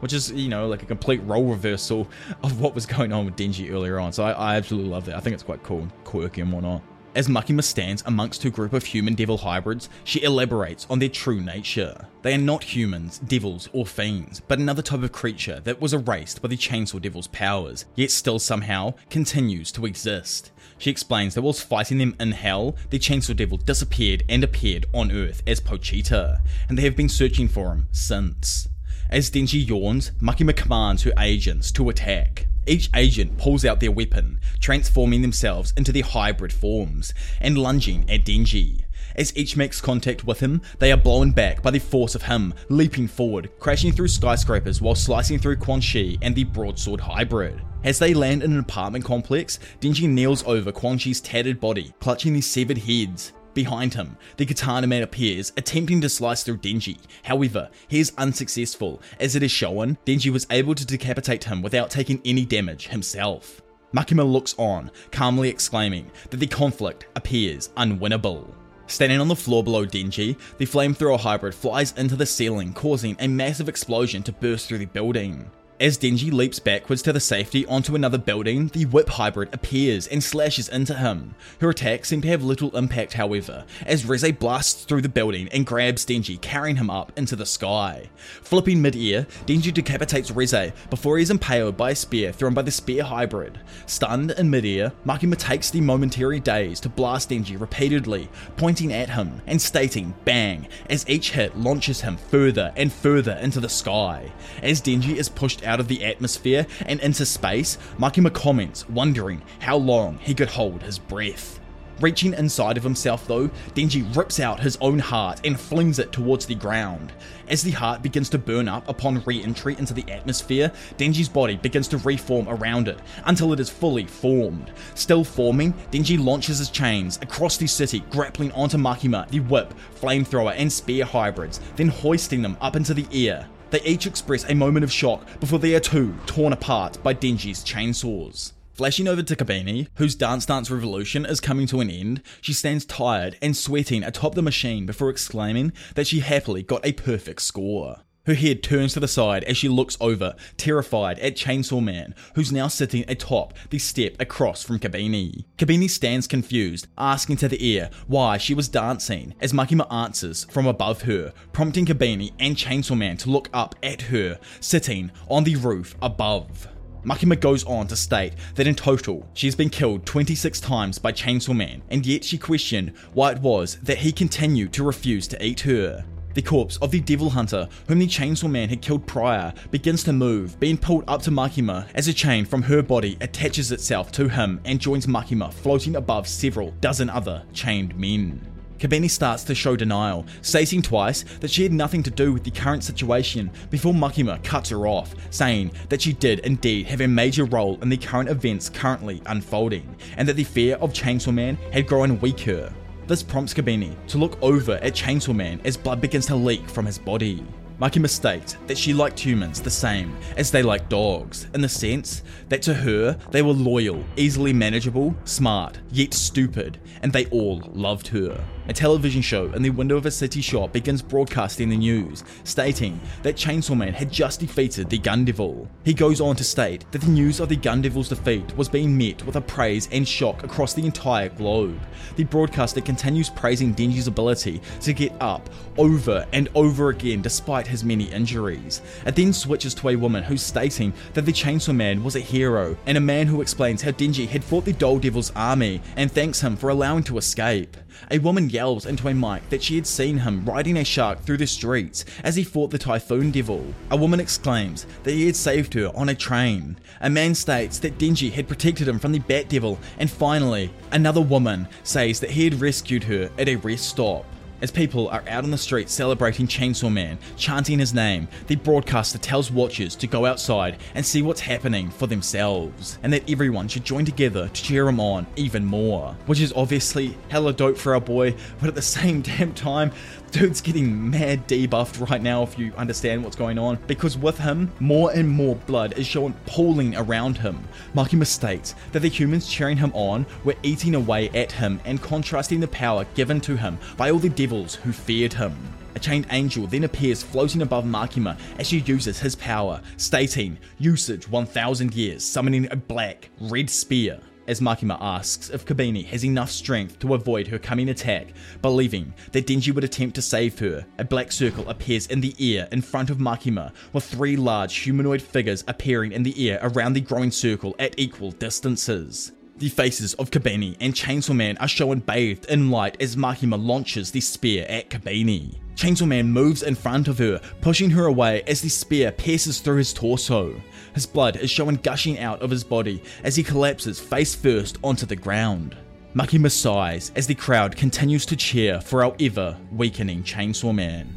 Which is, you know, like a complete role reversal of what was going on with Denji earlier on. So I, I absolutely love that. I think it's quite cool and quirky and whatnot. As Makima stands amongst her group of human devil hybrids, she elaborates on their true nature. They are not humans, devils, or fiends, but another type of creature that was erased by the Chainsaw Devil's powers, yet still somehow continues to exist. She explains that whilst fighting them in hell, the Chainsaw Devil disappeared and appeared on Earth as Pochita, and they have been searching for him since. As Denji yawns, Makima commands her agents to attack. Each agent pulls out their weapon, transforming themselves into their hybrid forms, and lunging at Denji. As each makes contact with him, they are blown back by the force of him, leaping forward, crashing through skyscrapers while slicing through Quanxi and the broadsword hybrid. As they land in an apartment complex, Denji kneels over Quanxi's tattered body, clutching the severed heads. Behind him, the Katana Man appears, attempting to slice through Denji. However, he is unsuccessful. As it is shown, Denji was able to decapitate him without taking any damage himself. Makima looks on, calmly exclaiming that the conflict appears unwinnable. Standing on the floor below Denji, the flamethrower hybrid flies into the ceiling, causing a massive explosion to burst through the building. As Denji leaps backwards to the safety onto another building, the Whip Hybrid appears and slashes into him. Her attacks seem to have little impact, however, as Reze blasts through the building and grabs Denji, carrying him up into the sky. Flipping mid-air, Denji decapitates Reze before he is impaled by a spear thrown by the Spear Hybrid. Stunned in mid-air, Makima takes the momentary daze to blast Denji repeatedly, pointing at him and stating bang as each hit launches him further and further into the sky. As Denji is pushed out of the atmosphere and into space, Makima comments, wondering how long he could hold his breath. Reaching inside of himself though, Denji rips out his own heart and flings it towards the ground. As the heart begins to burn up upon re-entry into the atmosphere, Denji's body begins to reform around it until it is fully formed. Still forming, Denji launches his chains across the city, grappling onto Makima, the whip, flamethrower, and spear hybrids, then hoisting them up into the air. They each express a moment of shock before they are too torn apart by Denji's chainsaws. Flashing over to Kobeni, whose Dance Dance revolution is coming to an end, she stands tired and sweating atop the machine before exclaiming that she happily got a perfect score. Her head turns to the side as she looks over, terrified at Chainsaw Man, who's now sitting atop the step across from Kobeni. Kobeni stands confused, asking to the air why she was dancing, as Makima answers from above her, prompting Kobeni and Chainsaw Man to look up at her, sitting on the roof above. Makima goes on to state that in total, she has been killed 26 times by Chainsaw Man, and yet she questioned why it was that he continued to refuse to eat her. The corpse of the Devil Hunter, whom the Chainsaw Man had killed prior, begins to move, being pulled up to Makima as a chain from her body attaches itself to him and joins Makima floating above several dozen other chained men. Kobeni starts to show denial, stating twice that she had nothing to do with the current situation before Makima cuts her off, saying that she did indeed have a major role in the current events currently unfolding, and that the fear of Chainsaw Man had grown weaker. This prompts Kobeni to look over at Chainsaw Man as blood begins to leak from his body. Makima states that she liked humans the same as they liked dogs, in the sense that to her they were loyal, easily manageable, smart, yet stupid, and they all loved her. A television show in the window of a city shop begins broadcasting the news, stating that Chainsaw Man had just defeated the Gun Devil. He goes on to state that the news of the Gun Devil's defeat was being met with a praise and shock across the entire globe. The broadcaster continues praising Denji's ability to get up over and over again despite his many injuries. It then switches to a woman who's stating that the Chainsaw Man was a hero, and a man who explains how Denji had fought the Doll Devil's army and thanks him for allowing to escape. A woman yells into a mic that she had seen him riding a shark through the streets as he fought the Typhoon Devil. A woman exclaims that he had saved her on a train. A man states that Denji had protected him from the Bat Devil, and finally, another woman says that he had rescued her at a rest stop. As people are out on the street celebrating Chainsaw Man, chanting his name, the broadcaster tells watchers to go outside and see what's happening for themselves, and that everyone should join together to cheer him on even more. Which is obviously hella dope for our boy, but at the same damn time, dude's getting mad debuffed right now if you understand what's going on because with him more and more blood is shown pooling around him Makima states that the humans cheering him on were eating away at him and contrasting the power given to him by all the devils who feared him. A chained angel then appears floating above Makima as she uses his power, stating, Usage 1000 years, summoning a black, red spear as Makima asks if Kobeni has enough strength to avoid her coming attack, believing that Denji would attempt to save her, a black circle appears in the air in front of Makima, with three large humanoid figures appearing in the air around the growing circle at equal distances. The faces of Kobeni and Chainsaw Man are shown bathed in light as Makima launches the spear at Kobeni. Chainsaw Man moves in front of her, pushing her away as the spear pierces through his torso. His blood is shown gushing out of his body as he collapses face first onto the ground. Makima sighs as the crowd continues to cheer for our ever weakening Chainsaw Man.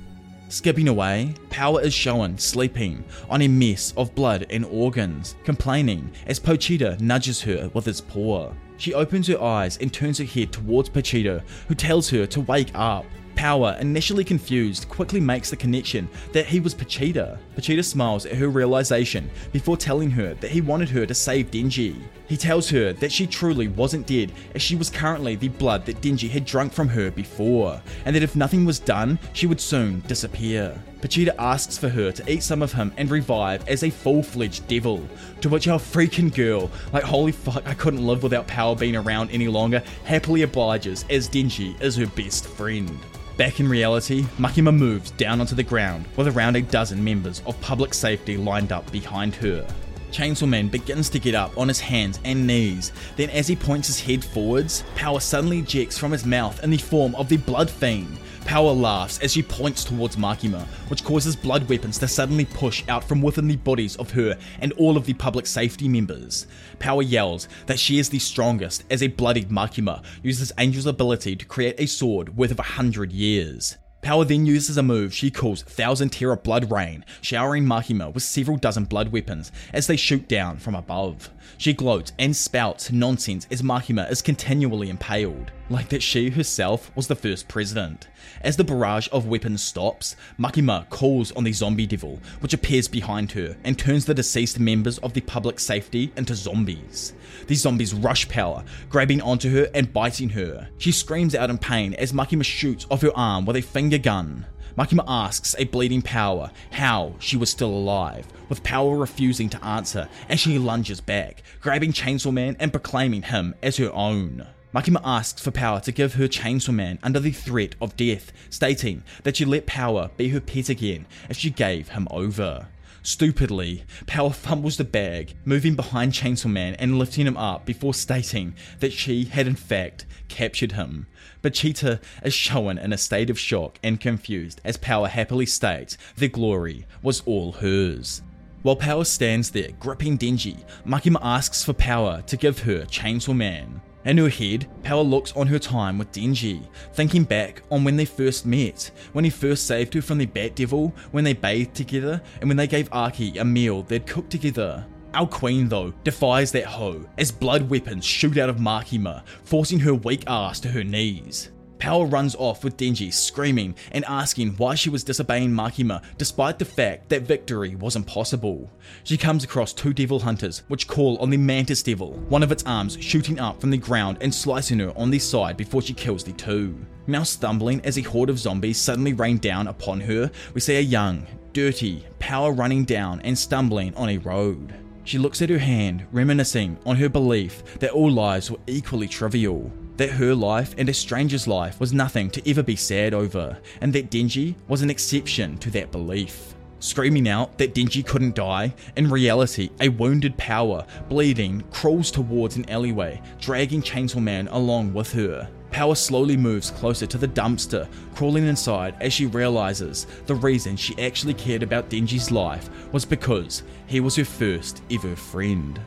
Skipping away, Power is shown sleeping on a mess of blood and organs, complaining as Pochita nudges her with his paw. She opens her eyes and turns her head towards Pochita, who tells her to wake up. Power, initially confused, quickly makes the connection that he was Pochita. Pochita smiles at her realization before telling her that he wanted her to save Denji. He tells her that she truly wasn't dead as she was currently the blood that Denji had drunk from her before, and that if nothing was done, she would soon disappear. Pochita asks for her to eat some of him and revive as a full-fledged devil, to which our freaking girl, like holy fuck I couldn't live without power being around any longer, happily obliges as Denji is her best friend. Back in reality, Makima moves down onto the ground with around a dozen members of public safety lined up behind her. Chainsaw Man begins to get up on his hands and knees. Then, as he points his head forwards, power suddenly ejects from his mouth in the form of the Blood Fiend. Power laughs as she points towards Makima, which causes blood weapons to suddenly push out from within the bodies of her and all of the public safety members. Power yells that she is the strongest as a bloodied Makima uses Angel's ability to create a sword worth of a hundred years. Power then uses a move she calls Thousand Terror Blood Rain, showering Makima with several dozen blood weapons as they shoot down from above. She gloats and spouts nonsense as Makima is continually impaled, like that she herself was the first president. As the barrage of weapons stops, Makima calls on the zombie devil, which appears behind her and turns the deceased members of the public safety into zombies. These zombies rush Power, grabbing onto her and biting her. She screams out in pain as Makima shoots off her arm with a finger gun. Makima asks a bleeding Power how she was still alive, with Power refusing to answer as she lunges back, grabbing Chainsaw Man and proclaiming him as her own. Makima asks for Power to give her Chainsaw Man under the threat of death, stating that she let Power be her pet again if she gave him over. Stupidly, Power fumbles the bag, moving behind Chainsaw Man and lifting him up before stating that she had in fact captured him. Pochita is shown in a state of shock and confused as Power happily states the glory was all hers. While Power stands there gripping Denji, Makima asks for Power to give her Chainsaw Man. In her head, Power looks on her time with Denji, thinking back on when they first met, when he first saved her from the Bat Devil, when they bathed together, and when they gave Aki a meal they'd cooked together. Our queen, though, defies that hoe as blood weapons shoot out of Makima, forcing her weak ass to her knees. Power runs off with Denji screaming and asking why she was disobeying Makima despite the fact that victory was impossible. She comes across two devil hunters which call on the Mantis Devil, one of its arms shooting up from the ground and slicing her on the side before she kills the two. Now stumbling as a horde of zombies suddenly rain down upon her, we see a young, dirty, Power running down and stumbling on a road. She looks at her hand, reminiscing on her belief that all lives were equally trivial that her life and a stranger's life was nothing to ever be sad over, and that Denji was an exception to that belief. Screaming out that Denji couldn't die, in reality, a wounded Power, bleeding, crawls towards an alleyway, dragging Chainsaw Man along with her. Power slowly moves closer to the dumpster, crawling inside as she realizes the reason she actually cared about Denji's life was because he was her first ever friend.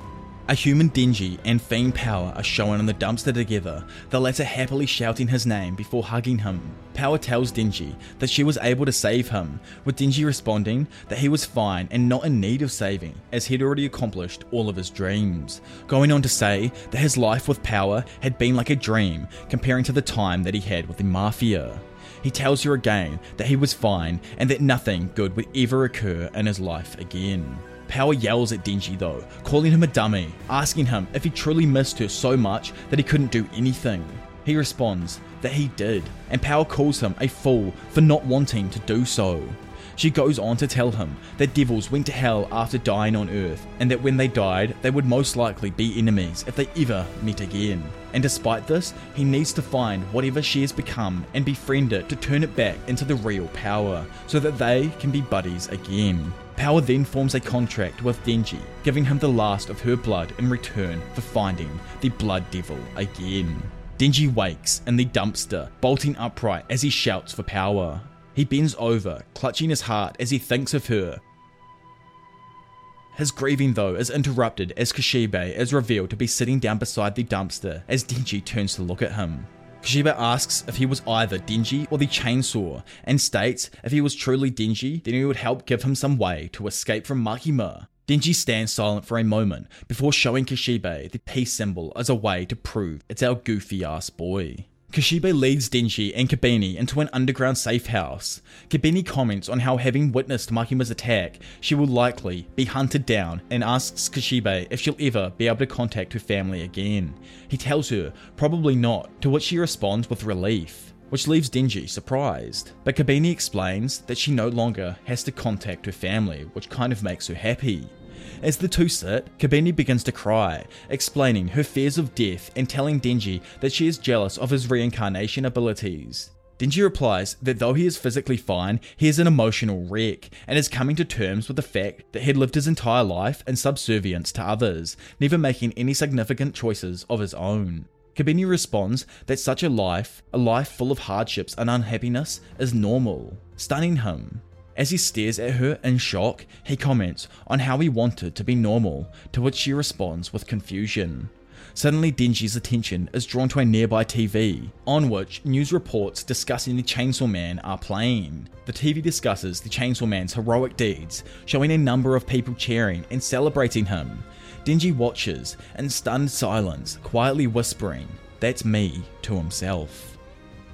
A human Denji and Fiend Power are shown in the dumpster together, the latter happily shouting his name before hugging him. Power tells Denji that she was able to save him, with Denji responding that he was fine and not in need of saving, as he'd already accomplished all of his dreams. Going on to say that his life with Power had been like a dream, comparing to the time that he had with the Mafia. He tells her again that he was fine and that nothing good would ever occur in his life again. Power yells at Denji though, calling him a dummy, asking him if he truly missed her so much that he couldn't do anything. He responds that he did, and Power calls him a fool for not wanting to do so. She goes on to tell him that devils went to hell after dying on Earth, and that when they died, they would most likely be enemies if they ever met again. And despite this, he needs to find whatever she has become and befriend it to turn it back into the real power, so that they can be buddies again. Power then forms a contract with Denji, giving him the last of her blood in return for finding the Blood Devil again. Denji wakes in the dumpster, bolting upright as he shouts for power. He bends over, clutching his heart as he thinks of her. His grieving, though, is interrupted as Kishibe is revealed to be sitting down beside the dumpster as Denji turns to look at him. Kishibe asks if he was either Denji or the chainsaw, and states if he was truly Denji, then he would help give him some way to escape from Makima. Denji stands silent for a moment before showing Kishibe the peace symbol as a way to prove it's our goofy ass boy. Kishibe leads Denji and Kobeni into an underground safe house. Kobeni comments on how having witnessed Makima's attack, she will likely be hunted down and asks Kishibe if she'll ever be able to contact her family again. He tells her, probably not, to which she responds with relief, which leaves Denji surprised. But Kobeni explains that she no longer has to contact her family, which kind of makes her happy. As the two sit, Kobeni begins to cry, explaining her fears of death and telling Denji that she is jealous of his reincarnation abilities. Denji replies that though he is physically fine, he is an emotional wreck and is coming to terms with the fact that he had lived his entire life in subservience to others, never making any significant choices of his own. Kobeni responds that such a life, a life full of hardships and unhappiness, is normal, stunning him. As he stares at her in shock, he comments on how he wanted to be normal, to which she responds with confusion. Suddenly, Denji's attention is drawn to a nearby TV, on which news reports discussing the Chainsaw Man are playing. The TV discusses the Chainsaw Man's heroic deeds, showing a number of people cheering and celebrating him. Denji watches in stunned silence, quietly whispering, That's me, to himself.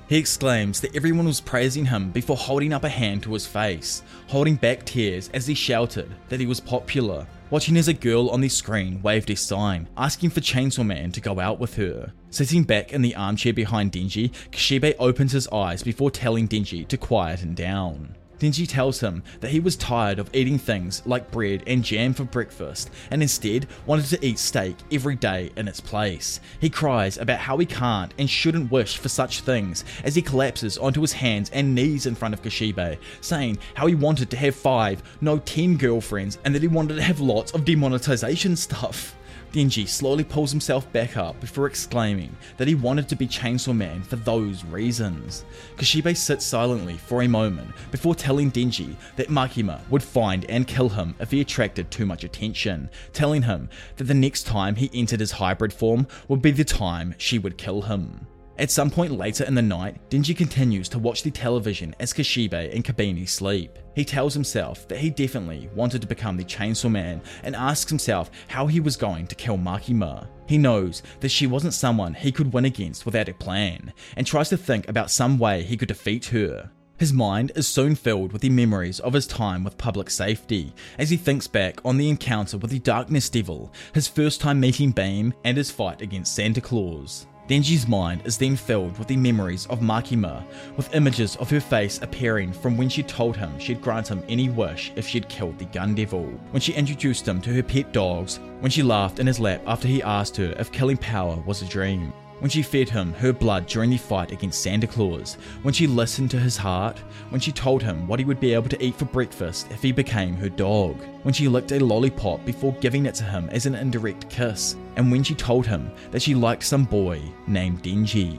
He exclaims that everyone was praising him before holding up a hand to his face, holding back tears as he shouted that he was popular. Watching as a girl on the screen waved a sign, asking for Chainsaw Man to go out with her. Sitting back in the armchair behind Denji, Kishibe opens his eyes before telling Denji to quieten down. Denji tells him that he was tired of eating things like bread and jam for breakfast and instead wanted to eat steak every day in its place. He cries about how he can't and shouldn't wish for such things as he collapses onto his hands and knees in front of Kishibe, saying how he wanted to have five, no ten girlfriends, and that he wanted to have lots of demonetization stuff. Denji slowly pulls himself back up before exclaiming that he wanted to be Chainsaw Man for those reasons. Kishibe sits silently for a moment before telling Denji that Makima would find and kill him if he attracted too much attention, telling him that the next time he entered his hybrid form would be the time she would kill him. At some point later in the night, Denji continues to watch the television as Kishibe and Kobeni sleep. He tells himself that he definitely wanted to become the Chainsaw Man and asks himself how he was going to kill Makima. He knows that she wasn't someone he could win against without a plan, and tries to think about some way he could defeat her. His mind is soon filled with the memories of his time with public safety, as he thinks back on the encounter with the Darkness Devil, his first time meeting Bane, and his fight against Santa Claus. Denji's mind is then filled with the memories of Makima, with images of her face appearing from when she told him she'd grant him any wish if she'd killed the Gun Devil, when she introduced him to her pet dogs, when she laughed in his lap after he asked her if killing Power was a dream, when she fed him her blood during the fight against Santa Claus, when she listened to his heart, when she told him what he would be able to eat for breakfast if he became her dog, when she licked a lollipop before giving it to him as an indirect kiss, and when she told him that she liked some boy named Denji.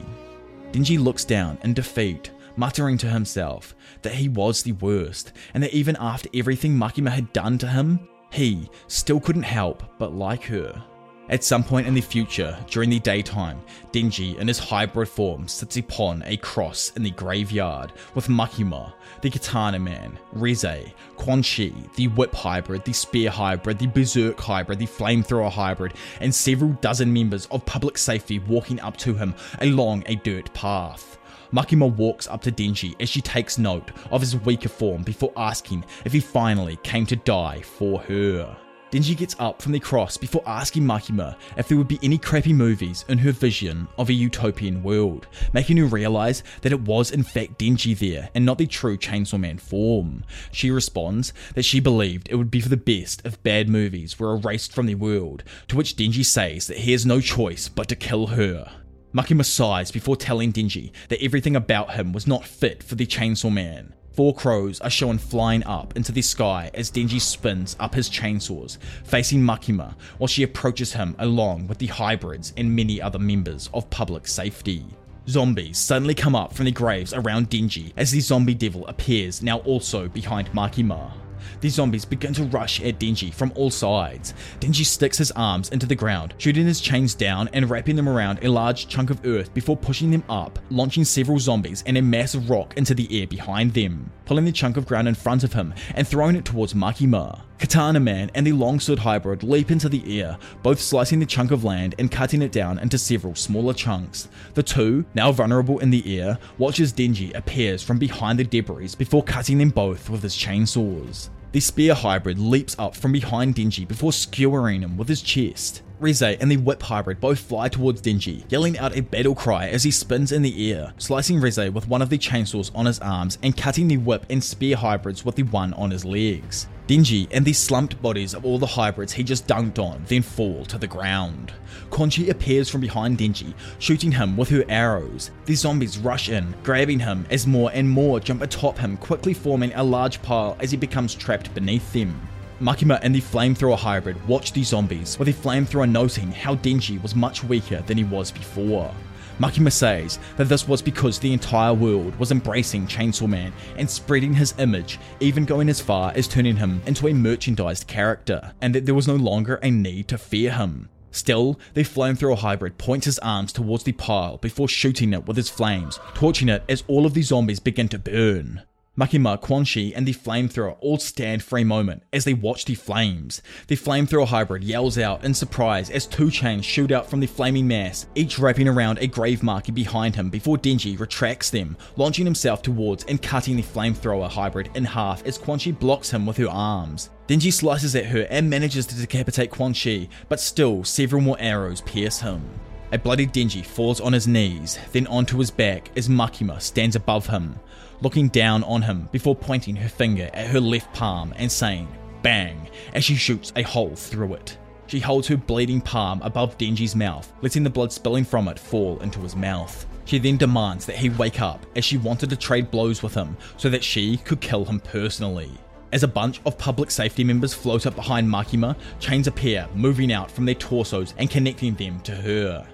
Denji looks down in defeat, muttering to himself that he was the worst, and that even after everything Makima had done to him, he still couldn't help but like her. At some point in the future, during the daytime, Denji in his hybrid form sits upon a cross in the graveyard with Makima, the Katana Man, Reze, Quan Chi, the Whip hybrid, the Spear hybrid, the Berserk hybrid, the Flamethrower hybrid, and several dozen members of public safety walking up to him along a dirt path. Makima walks up to Denji as she takes note of his weaker form before asking if he finally came to die for her. Denji gets up from the cross before asking Makima if there would be any crappy movies in her vision of a utopian world, making her realize that it was in fact Denji there and not the true Chainsaw Man form. She responds that she believed it would be for the best if bad movies were erased from the world, to which Denji says that he has no choice but to kill her. Makima sighs before telling Denji that everything about him was not fit for the Chainsaw Man. Four crows are shown flying up into the sky as Denji spins up his chainsaws, facing Makima while she approaches him along with the hybrids and many other members of public safety. Zombies suddenly come up from the graves around Denji as the zombie devil appears now also behind Makima. The zombies begin to rush at Denji from all sides. Denji sticks his arms into the ground, shooting his chains down and wrapping them around a large chunk of earth before pushing them up, launching several zombies and a massive rock into the air behind them, pulling the chunk of ground in front of him and throwing it towards Makima. Katana Man and the Longsword Hybrid leap into the air, both slicing the chunk of land and cutting it down into several smaller chunks. The two, now vulnerable in the air, watch as Denji appears from behind the debris before cutting them both with his chainsaws. The Spear Hybrid leaps up from behind Denji before skewering him with his chest. Reze and the Whip Hybrid both fly towards Denji, yelling out a battle cry as he spins in the air, slicing Reze with one of the chainsaws on his arms and cutting the Whip and Spear Hybrids with the one on his legs. Denji and the slumped bodies of all the hybrids he just dunked on then fall to the ground. Quanxi appears from behind Denji, shooting him with her arrows. The zombies rush in, grabbing him as more and more jump atop him, quickly forming a large pile as he becomes trapped beneath them. Makima and the flamethrower hybrid watch the zombies, with the flamethrower noting how Denji was much weaker than he was before. Makima says that this was because the entire world was embracing Chainsaw Man and spreading his image, even going as far as turning him into a merchandised character, and that there was no longer a need to fear him. Still, the flamethrower hybrid points his arms towards the pile before shooting it with his flames, torching it as all of the zombies begin to burn. Makima, Quanxi, and the flamethrower all stand for a moment as they watch the flames. The flamethrower hybrid yells out in surprise as two chains shoot out from the flaming mass, each wrapping around a grave marker behind him before Denji retracts them, launching himself towards and cutting the flamethrower hybrid in half as Quanxi blocks him with her arms. Denji slices at her and manages to decapitate Quanxi, but still several more arrows pierce him. A bloody Denji falls on his knees, then onto his back as Makima stands above him looking down on him before pointing her finger at her left palm and saying, bang, as she shoots a hole through it. She holds her bleeding palm above Denji's mouth, letting the blood spilling from it fall into his mouth. She then demands that he wake up as she wanted to trade blows with him so that she could kill him personally. As a bunch of public safety members float up behind Makima, chains appear, moving out from their torsos and connecting them to her.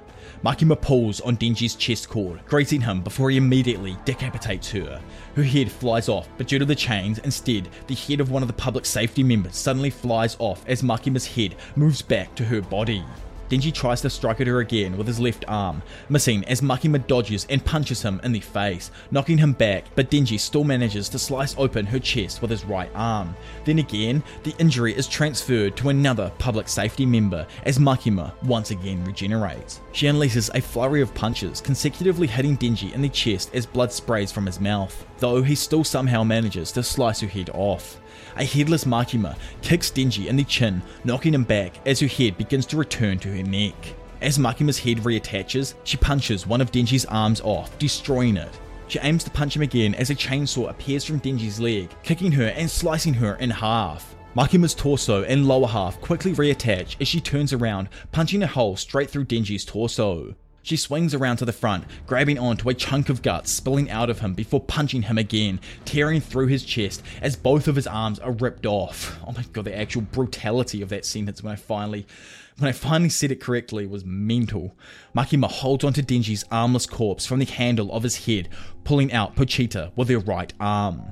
Makima pulls on Denji's chest cord, greeting him before he immediately decapitates her. Her head flies off, but due to the chains, instead, the head of one of the public safety members suddenly flies off as Makima's head moves back to her body. Denji tries to strike at her again with his left arm, missing as Makima dodges and punches him in the face, knocking him back, but Denji still manages to slice open her chest with his right arm. Then again, the injury is transferred to another public safety member as Makima once again regenerates. She unleashes a flurry of punches, consecutively hitting Denji in the chest as blood sprays from his mouth, though he still somehow manages to slice her head off. A headless Makima kicks Denji in the chin, knocking him back as her head begins to return to her neck. As Makima's head reattaches, she punches one of Denji's arms off, destroying it. She aims to punch him again as a chainsaw appears from Denji's leg, kicking her and slicing her in half. Makima's torso and lower half quickly reattach as she turns around, punching a hole straight through Denji's torso. She swings around to the front, grabbing onto a chunk of guts spilling out of him before punching him again, tearing through his chest as both of his arms are ripped off. Oh my god, the actual brutality of that sentence when I finally when I finally said it correctly was mental. Makima holds onto Denji's armless corpse from the handle of his head, pulling out Pochita with her right arm.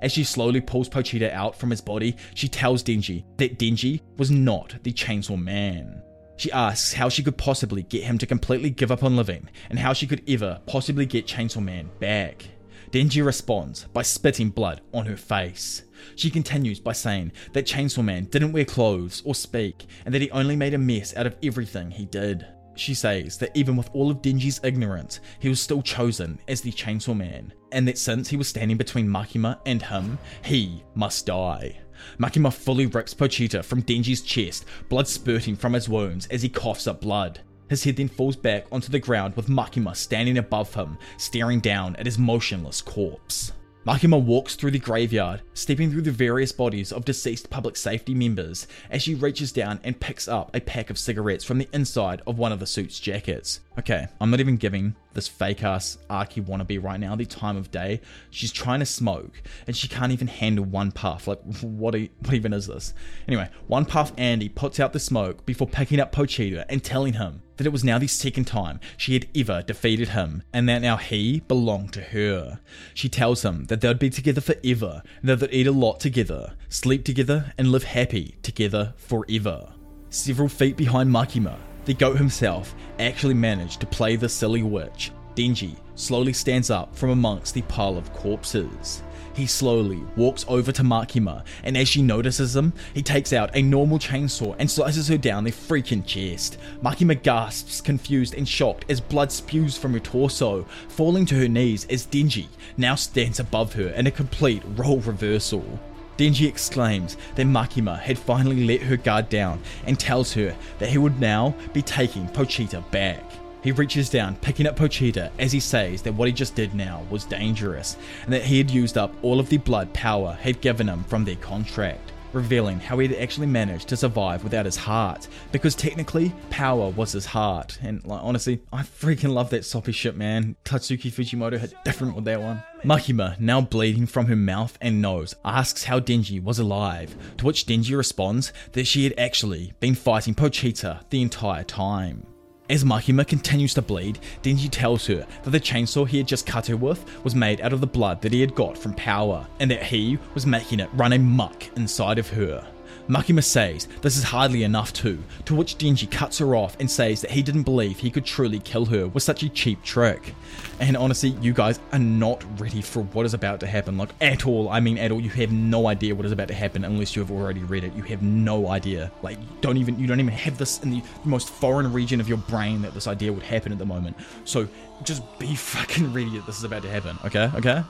As she slowly pulls Pochita out from his body, she tells Denji that Denji was not the Chainsaw Man. She asks how she could possibly get him to completely give up on living, and how she could ever possibly get Chainsaw Man back. Denji responds by spitting blood on her face. She continues by saying that Chainsaw Man didn't wear clothes or speak, and that he only made a mess out of everything he did. She says that even with all of Denji's ignorance, he was still chosen as the Chainsaw Man, and that since he was standing between Makima and him, he must die. Makima fully rips Pochita from Denji's chest, blood spurting from his wounds as he coughs up blood. His head then falls back onto the ground with Makima standing above him, staring down at his motionless corpse. Makima walks through the graveyard, stepping through the various bodies of deceased public safety members as she reaches down and picks up a pack of cigarettes from the inside of one of the suit's jackets. Okay, I'm not even giving this fake ass Aki wannabe right now, the time of day. She's trying to smoke and she can't even handle one puff. Like, what, what even is this? Anyway, one puff Andy puts out the smoke before picking up Pochita and telling him that it was now the second time she had ever defeated him and that now he belonged to her. She tells him that they'd be together forever that they'd eat a lot together, sleep together, and live happy together forever. Several feet behind Makima, the goat himself actually managed to play the silly witch. Denji slowly stands up from amongst the pile of corpses. He slowly walks over to Makima, and as she notices him, he takes out a normal chainsaw and slices her down the freaking chest. Makima gasps, confused and shocked, as blood spews from her torso, falling to her knees as Denji now stands above her in a complete role reversal. Denji exclaims that Makima had finally let her guard down and tells her that he would now be taking Pochita back. He reaches down, picking up Pochita as he says that what he just did now was dangerous and that he had used up all of the blood power had given him from their contract revealing how he had actually managed to survive without his heart, because technically, power was his heart. And like honestly, I freaking love that soppy shit, man. Tatsuki Fujimoto had different with that one. Makima, now bleeding from her mouth and nose, asks how Denji was alive, to which Denji responds that she had actually been fighting Pochita the entire time. As Makima continues to bleed, Denji tells her that the chainsaw he had just cut her with was made out of the blood that he had got from power, and that he was making it run amok inside of her. Makima says this is hardly enough too, to which Denji cuts her off and says that he didn't believe he could truly kill her with such a cheap trick. And honestly, you guys are not ready for what is about to happen, like at all. I mean, at all. You have no idea what is about to happen unless you have already read it. You have no idea. Like, you don't even you don't even have this in the most foreign region of your brain that this idea would happen at the moment. So just be fucking ready that this is about to happen. Okay, okay.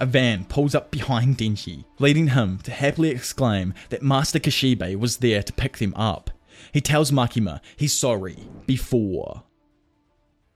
A van pulls up behind Denji, leading him to happily exclaim that Master Kishibe was there to pick them up. He tells Makima he's sorry before.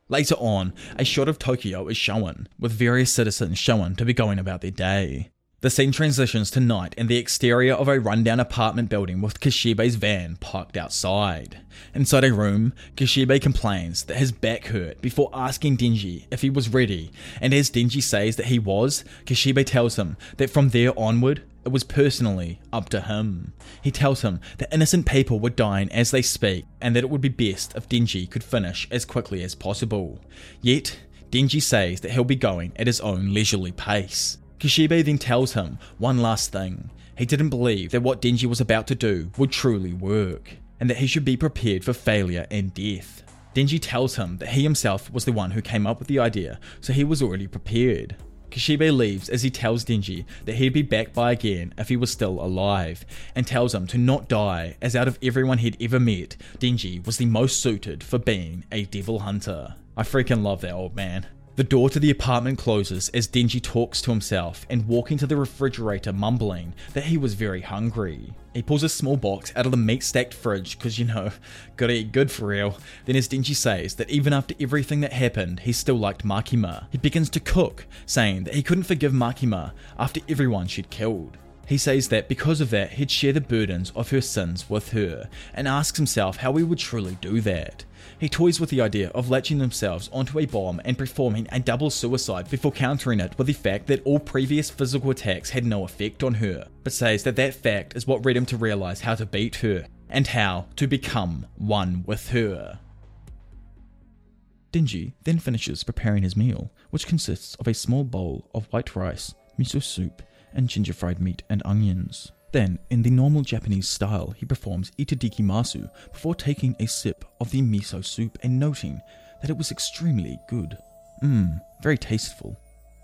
Later on, a shot of Tokyo is shown, with various citizens shown to be going about their day. The scene transitions to night in the exterior of a rundown apartment building with Kishibe's van parked outside. Inside a room, Kishibe complains that his back hurt before asking Denji if he was ready, and as Denji says that he was, Kishibe tells him that from there onward, it was personally up to him. He tells him that innocent people were dying as they speak, and that it would be best if Denji could finish as quickly as possible. Yet, Denji says that he'll be going at his own leisurely pace. Kishibe then tells him one last thing. He didn't believe that what Denji was about to do would truly work, and that he should be prepared for failure and death. Denji tells him that he himself was the one who came up with the idea, so he was already prepared. Kishibe leaves as he tells Denji that he'd be back by again if he was still alive, and tells him to not die, as out of everyone he'd ever met, Denji was the most suited for being a devil hunter. I freaking love that old man. The door to the apartment closes as Denji talks to himself and walking to the refrigerator mumbling that he was very hungry. He pulls a small box out of the meat stacked fridge because you know, gotta eat good for real. Then, as Denji says that even after everything that happened, he still liked Makima, he begins to cook, saying that he couldn't forgive Makima after everyone she'd killed. He says that because of that, he'd share the burdens of her sins with her, and asks himself how he would truly do that. He toys with the idea of latching themselves onto a bomb and performing a double suicide before countering it with the fact that all previous physical attacks had no effect on her, but says that that fact is what led him to realize how to beat her and how to become one with her. Denji then finishes preparing his meal, which consists of a small bowl of white rice, miso soup, and ginger fried meat and onions. Then, in the normal Japanese style, he performs itadakimasu before taking a sip of the miso soup and noting that it was extremely good. Mmm, very tasteful.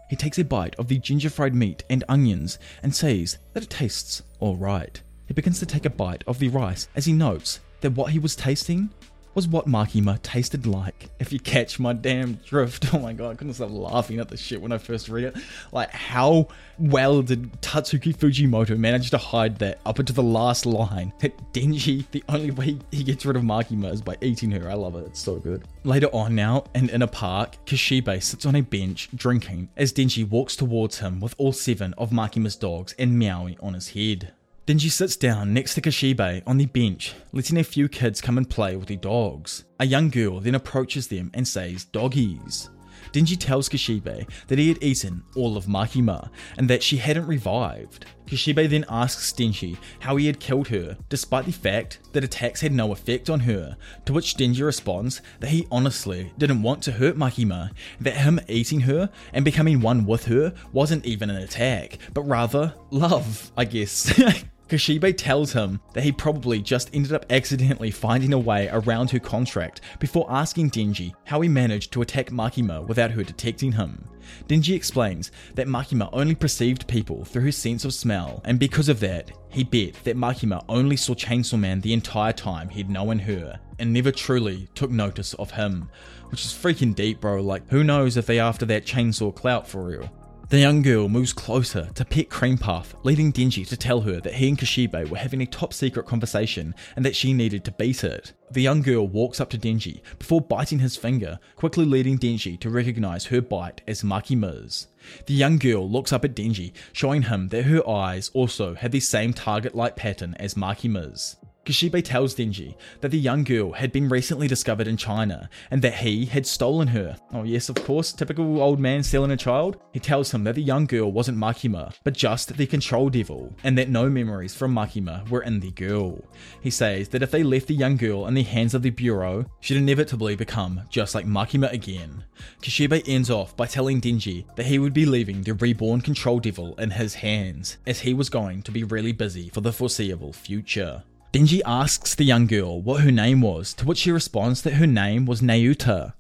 He takes a bite of the ginger fried meat and onions and says that it tastes alright. He begins to take a bite of the rice as he notes that what he was tasting was what Makima tasted like. If you catch my damn drift, oh my god, I couldn't stop laughing at this shit when I first read it. Like, how well did Tatsuki Fujimoto manage to hide that up into the last line? That Denji, the only way he gets rid of Makima is by eating her. I love it, it's so good. Later on now, and in a park, Kishibe sits on a bench drinking as Denji walks towards him with all seven of Makima's dogs and Meowie on his head. Denji sits down next to Kishibe on the bench, letting a few kids come and play with the dogs. A young girl then approaches them and says, Doggies. Denji tells Kishibe that he had eaten all of Makima and that she hadn't revived. Kishibe then asks Denji how he had killed her, despite the fact that attacks had no effect on her, to which Denji responds that he honestly didn't want to hurt Makima, that him eating her and becoming one with her wasn't even an attack, but rather love, I guess. Kishibe tells him that he probably just ended up accidentally finding a way around her contract before asking Denji how he managed to attack Makima without her detecting him. Denji explains that Makima only perceived people through her sense of smell, and because of that, he bet that Makima only saw Chainsaw Man the entire time he'd known her, and never truly took notice of him. Which is freaking deep, bro. Like, who knows if they after that chainsaw clout for real. The young girl moves closer to pet Puff, leading Denji to tell her that he and Kishibe were having a top secret conversation and that she needed to beat it. The young girl walks up to Denji before biting his finger, quickly leading Denji to recognize her bite as Makima's. The young girl looks up at Denji, showing him that her eyes also have the same target like pattern as Makima's. Kishibe tells Denji that the young girl had been recently discovered in China and that he had stolen her. Oh, yes, of course, typical old man stealing a child. He tells him that the young girl wasn't Makima, but just the control devil, and that no memories from Makima were in the girl. He says that if they left the young girl in the hands of the Bureau, she'd inevitably become just like Makima again. Kishibe ends off by telling Denji that he would be leaving the reborn control devil in his hands, as he was going to be really busy for the foreseeable future. Denji asks the young girl what her name was, to which she responds that her name was Nayuta.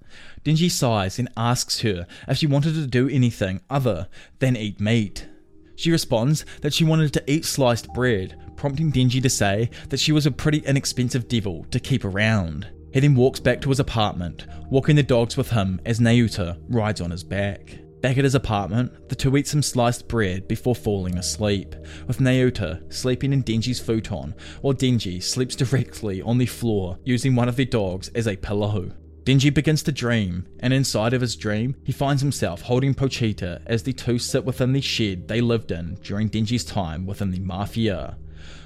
Denji sighs and asks her if she wanted to do anything other than eat meat. She responds that she wanted to eat sliced bread, prompting Denji to say that she was a pretty inexpensive devil to keep around. He then walks back to his apartment, walking the dogs with him as Nayuta rides on his back. Back at his apartment, the two eat some sliced bread before falling asleep, with Nayuta sleeping in Denji's futon, while Denji sleeps directly on the floor using one of the dogs as a pillow. Denji begins to dream, and inside of his dream, he finds himself holding Pochita as the two sit within the shed they lived in during Denji's time within the Mafia.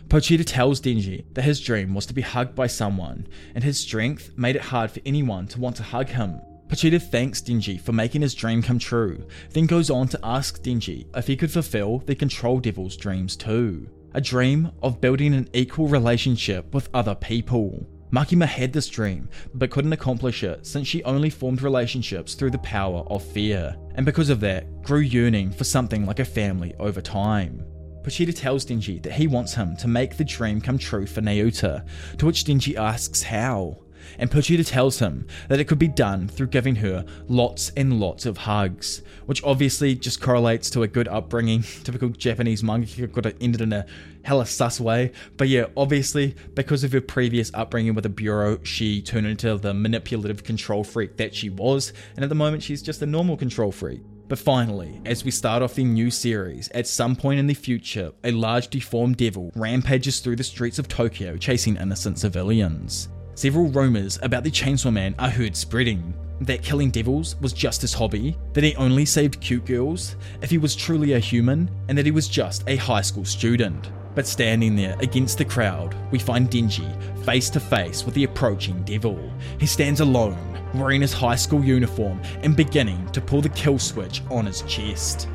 Pochita tells Denji that his dream was to be hugged by someone, and his strength made it hard for anyone to want to hug him. Pochita thanks Denji for making his dream come true, then goes on to ask Denji if he could fulfill the Control Devil's dreams too. A dream of building an equal relationship with other people. Makima had this dream, but couldn't accomplish it since she only formed relationships through the power of fear, and because of that, grew yearning for something like a family over time. Pochita tells Denji that he wants him to make the dream come true for Nayuta, to which Denji asks how and Pochita tells him that it could be done through giving her lots and lots of hugs, which obviously just correlates to a good upbringing. Typical Japanese manga could have ended in a hella sus way. But yeah, obviously, because of her previous upbringing with the Bureau, she turned into the manipulative control freak that she was, and at the moment she's just a normal control freak. But finally, as we start off the new series, at some point in the future, a large deformed devil rampages through the streets of Tokyo chasing innocent civilians. Several rumours about the Chainsaw Man are heard spreading. That killing devils was just his hobby, that he only saved cute girls, if he was truly a human, and that he was just a high school student. But standing there against the crowd, we find Denji face to face with the approaching devil. He stands alone, wearing his high school uniform and beginning to pull the kill switch on his chest.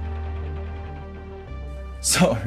So,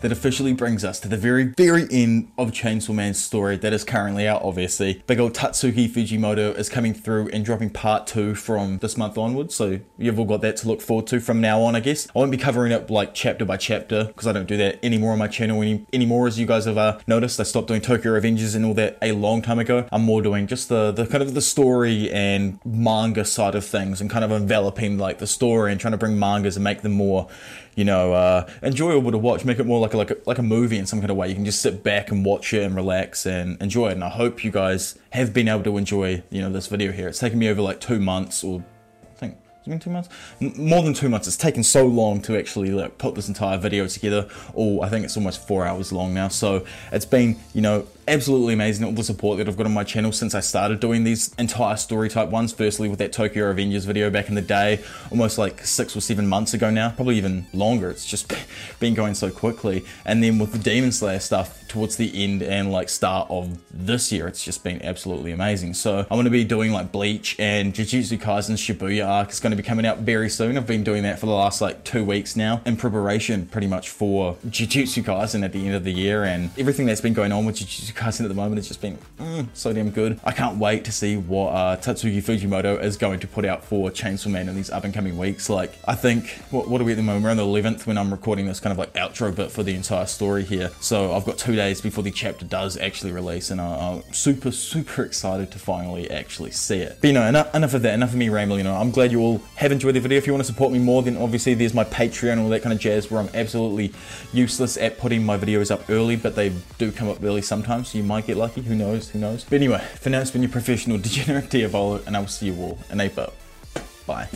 that officially brings us to the very, very end of Chainsaw Man's story that is currently out, obviously. Big old Tatsuki Fujimoto is coming through and dropping part two from this month onwards, so you've all got that to look forward to from now on, I guess. I won't be covering it like chapter by chapter, because I don't do that anymore on my channel any, anymore, as you guys have uh, noticed. I stopped doing Tokyo Revengers and all that a long time ago. I'm more doing just the, the kind of the story and manga side of things, and kind of enveloping like the story and trying to bring mangas and make them more you know, uh, enjoyable to watch. Make it more like a, like a like a movie in some kind of way. You can just sit back and watch it and relax and enjoy it. And I hope you guys have been able to enjoy you know this video here. It's taken me over like two months or I think it's been two months, more than two months. It's taken so long to actually like put this entire video together. Oh, I think it's almost four hours long now. So it's been you know absolutely amazing all the support that I've got on my channel since I started doing these entire story type ones. Firstly, with that Tokyo Revengers video back in the day, almost like six or seven months ago now, probably even longer. It's just been going so quickly. And then with the Demon Slayer stuff towards the end and like start of this year, it's just been absolutely amazing. So I'm going to be doing like Bleach and Jujutsu Kaisen Shibuya arc is going to be coming out very soon. I've been doing that for the last like two weeks now in preparation pretty much for Jujutsu Kaisen at the end of the year and everything that's been going on with Jujutsu Kaisen at the moment has just been mm, so damn good. I can't wait to see what uh, Tatsuki Fujimoto is going to put out for Chainsaw Man in these up and coming weeks. Like, I think, what, what are we at the moment? We're on the 11th when I'm recording this kind of like outro bit for the entire story here. So I've got two days before the chapter does actually release and I, I'm super, super excited to finally actually see it. But you know, enough, enough of that, enough of me rambling. You know, I'm glad you all have enjoyed the video. If you want to support me more, then obviously there's my Patreon and all that kind of jazz where I'm absolutely useless at putting my videos up early, but they do come up early sometimes, so you might get lucky. Who knows? Who knows? But anyway, for now, it's been your professional degenerate Diavolo, and I will see you all in April. Bye.